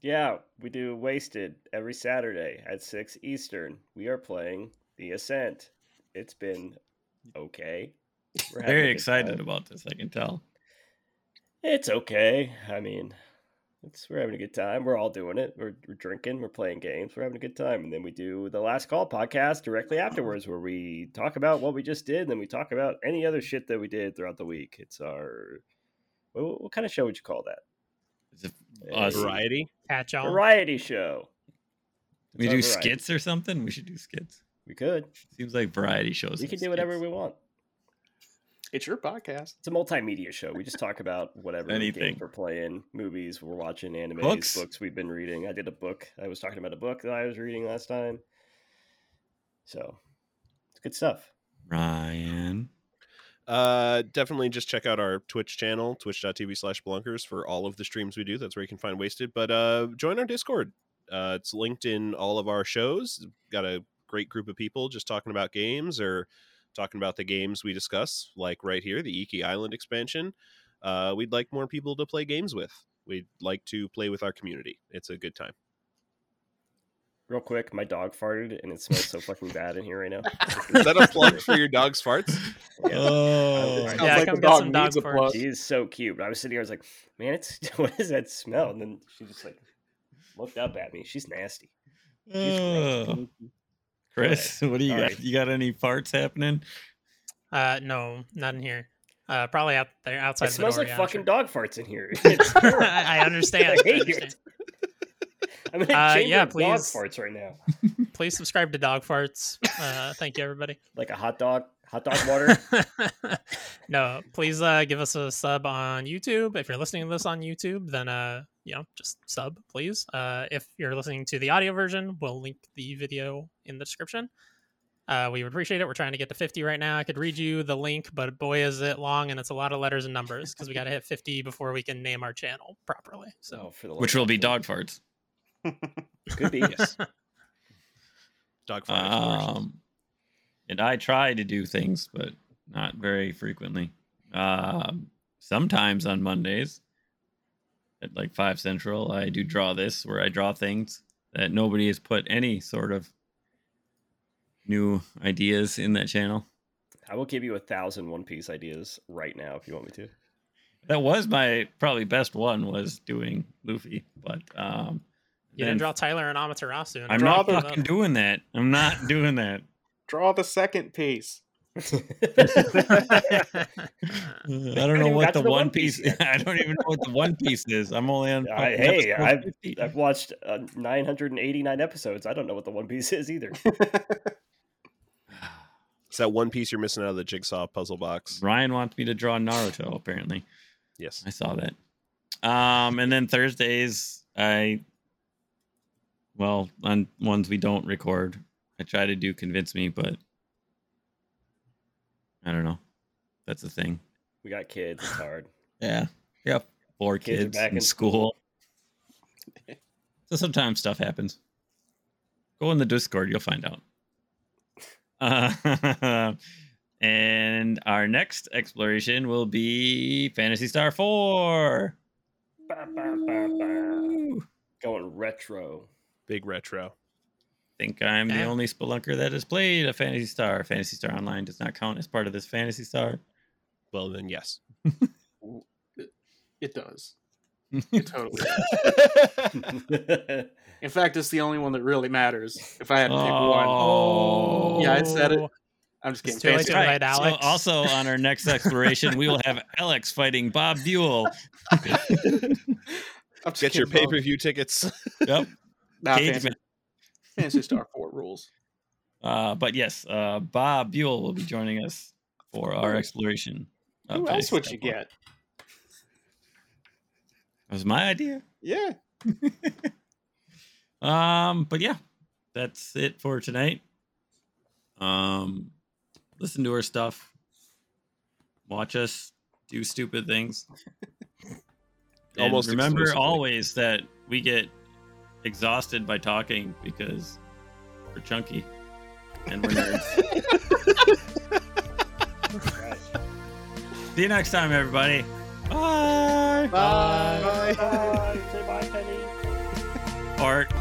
[SPEAKER 3] Yeah, we do Wasted every Saturday at 6 Eastern. We are playing The Ascent. It's been okay. We're
[SPEAKER 1] Very excited
[SPEAKER 3] time.
[SPEAKER 1] about this. I can tell.
[SPEAKER 3] It's okay. I mean, it's we're having a good time. We're all doing it. We're, we're drinking. We're playing games. We're having a good time. And then we do the last call podcast directly afterwards, where we talk about what we just did. And then we talk about any other shit that we did throughout the week. It's our what, what kind of show would you call that?
[SPEAKER 1] it
[SPEAKER 3] A
[SPEAKER 1] us?
[SPEAKER 4] Variety.
[SPEAKER 2] Catch all.
[SPEAKER 3] variety show.
[SPEAKER 1] we
[SPEAKER 3] It's our
[SPEAKER 1] do
[SPEAKER 3] variety.
[SPEAKER 1] skits or something? We should do skits.
[SPEAKER 3] We could.
[SPEAKER 1] Seems like variety shows.
[SPEAKER 3] We can do whatever we want.
[SPEAKER 5] It's your podcast.
[SPEAKER 3] It's a multimedia show. We just talk about whatever
[SPEAKER 1] Anything.
[SPEAKER 3] we're playing, movies we're watching, anime,
[SPEAKER 1] Books.
[SPEAKER 3] books. we've been reading. I did a book. I was talking about a book that I was reading last time. So it's good stuff.
[SPEAKER 1] Ryan.
[SPEAKER 4] Uh, definitely just check out our Twitch channel, twitch.tv slash blunkers for all of the streams we do. That's where you can find Wasted. But uh, join our Discord. Uh, it's linked in all of our shows. Got a great group of people just talking about games or talking about the games we discuss, like right here, the Iki Island expansion. Uh, we'd like more people to play games with. We'd like to play with our community. It's a good time.
[SPEAKER 3] Real quick, my dog farted and it smells so fucking bad in here right now.
[SPEAKER 4] Is that a plug for your dog's farts?
[SPEAKER 3] Yeah.
[SPEAKER 1] Oh,
[SPEAKER 5] Sounds
[SPEAKER 2] Yeah,
[SPEAKER 5] like
[SPEAKER 2] come get
[SPEAKER 5] dog
[SPEAKER 2] some dog
[SPEAKER 5] needs
[SPEAKER 2] farts.
[SPEAKER 5] plug.
[SPEAKER 3] She is so cute. But I was sitting here, I was like, man, it's what is that smell? And then she just like looked up at me. She's nasty. She's gross.
[SPEAKER 1] Chris, what do you
[SPEAKER 3] Sorry.
[SPEAKER 1] got? You got any farts happening?
[SPEAKER 2] Uh, no, not in here. Uh, probably out there outside.
[SPEAKER 3] It
[SPEAKER 2] the
[SPEAKER 3] smells
[SPEAKER 2] door,
[SPEAKER 3] like
[SPEAKER 2] yeah,
[SPEAKER 3] fucking
[SPEAKER 2] sure.
[SPEAKER 3] dog farts in here.
[SPEAKER 2] I, I understand.
[SPEAKER 3] I
[SPEAKER 2] I
[SPEAKER 3] hate
[SPEAKER 2] understand.
[SPEAKER 3] it. I'm in a
[SPEAKER 2] Uh, yeah,
[SPEAKER 3] of dog farts right now.
[SPEAKER 2] Please subscribe to Dog Farts. Uh, thank you, everybody.
[SPEAKER 3] Like a hot dog, hot dog water.
[SPEAKER 2] no, please uh, give us a sub on YouTube. If you're listening to this on YouTube, then uh, you know, just sub, please. Uh, if you're listening to the audio version, we'll link the video in the description. Uh, we would appreciate it. We're trying to get to 50 right now. I could read you the link, but boy, is it long and it's a lot of letters and numbers because we got to hit 50 before we can name our channel properly. So,
[SPEAKER 3] So for the
[SPEAKER 1] Which will be dog farts.
[SPEAKER 3] could be.
[SPEAKER 4] Yes. Dog farts.
[SPEAKER 1] Um, and I try to do things, but not very frequently. Um, sometimes on Mondays at like five central, I do draw this where I draw things that nobody has put any sort of new ideas in that channel.
[SPEAKER 3] I will give you a thousand One Piece ideas right now if you want me to.
[SPEAKER 1] That was my probably best one was doing Luffy, but um,
[SPEAKER 2] you didn't draw Tyler and Amaterasu. and
[SPEAKER 1] I'm not
[SPEAKER 5] the-
[SPEAKER 1] fucking doing that. I'm not doing that.
[SPEAKER 5] Draw the second piece.
[SPEAKER 1] I don't know what the,
[SPEAKER 3] the
[SPEAKER 1] One
[SPEAKER 3] One
[SPEAKER 1] Piece.
[SPEAKER 3] Piece.
[SPEAKER 1] I don't even know what the One Piece is. I'm only on.
[SPEAKER 3] I- hey, I've- I've watched uh, 989 episodes. I don't know what the One Piece is either.
[SPEAKER 4] It's that one piece you're missing out of the jigsaw puzzle box.
[SPEAKER 1] Ryan wants me to draw Naruto. Apparently,
[SPEAKER 4] Yes.
[SPEAKER 1] I saw that. Um, and then Thursdays, I, well, on ones we don't record, I try to do convince me, but I don't know. That's the thing.
[SPEAKER 3] We got kids. It's hard.
[SPEAKER 1] Yeah. Yep. Four
[SPEAKER 3] Kids
[SPEAKER 1] kids,
[SPEAKER 3] back
[SPEAKER 1] in,
[SPEAKER 3] in
[SPEAKER 1] school. so sometimes stuff happens. Go in the Discord, you'll find out. Uh, and our next exploration will be Phantasy Star 4.
[SPEAKER 3] Ba, ba, ba, ba. Going retro.
[SPEAKER 4] Big retro.
[SPEAKER 1] Think I'm the only spelunker that has played a Phantasy Star. Phantasy Star Online does not count as part of this Phantasy Star.
[SPEAKER 4] Well, then, yes.
[SPEAKER 5] It does. It totally does. In fact, it's the only one that really matters. If I had to pick one,
[SPEAKER 1] Oh.
[SPEAKER 5] Yeah, I said it. I'm just
[SPEAKER 2] It's
[SPEAKER 5] kidding.
[SPEAKER 2] too late
[SPEAKER 5] Fantasy-
[SPEAKER 2] to invite Alex.
[SPEAKER 1] So also on our next exploration, we will have Alex fighting Bob Buell.
[SPEAKER 4] Get your pay per view tickets.
[SPEAKER 1] Yep.
[SPEAKER 5] Nah,
[SPEAKER 1] Cage match.
[SPEAKER 5] Phantasy Star Four rules.
[SPEAKER 1] Uh, but yes, uh, Bob Buell will be joining us for our exploration. of
[SPEAKER 5] Who else would you
[SPEAKER 1] 4.
[SPEAKER 5] get?
[SPEAKER 1] That was my idea.
[SPEAKER 5] Yeah.
[SPEAKER 1] Um, but yeah, that's it for tonight. Um, listen to our stuff, watch us do stupid things.
[SPEAKER 4] Almost
[SPEAKER 1] remember always that we get exhausted by talking because we're chunky and we're nerds. See you next time, everybody. Bye.
[SPEAKER 5] Bye.
[SPEAKER 3] Bye. Say bye, Penny.
[SPEAKER 1] Art.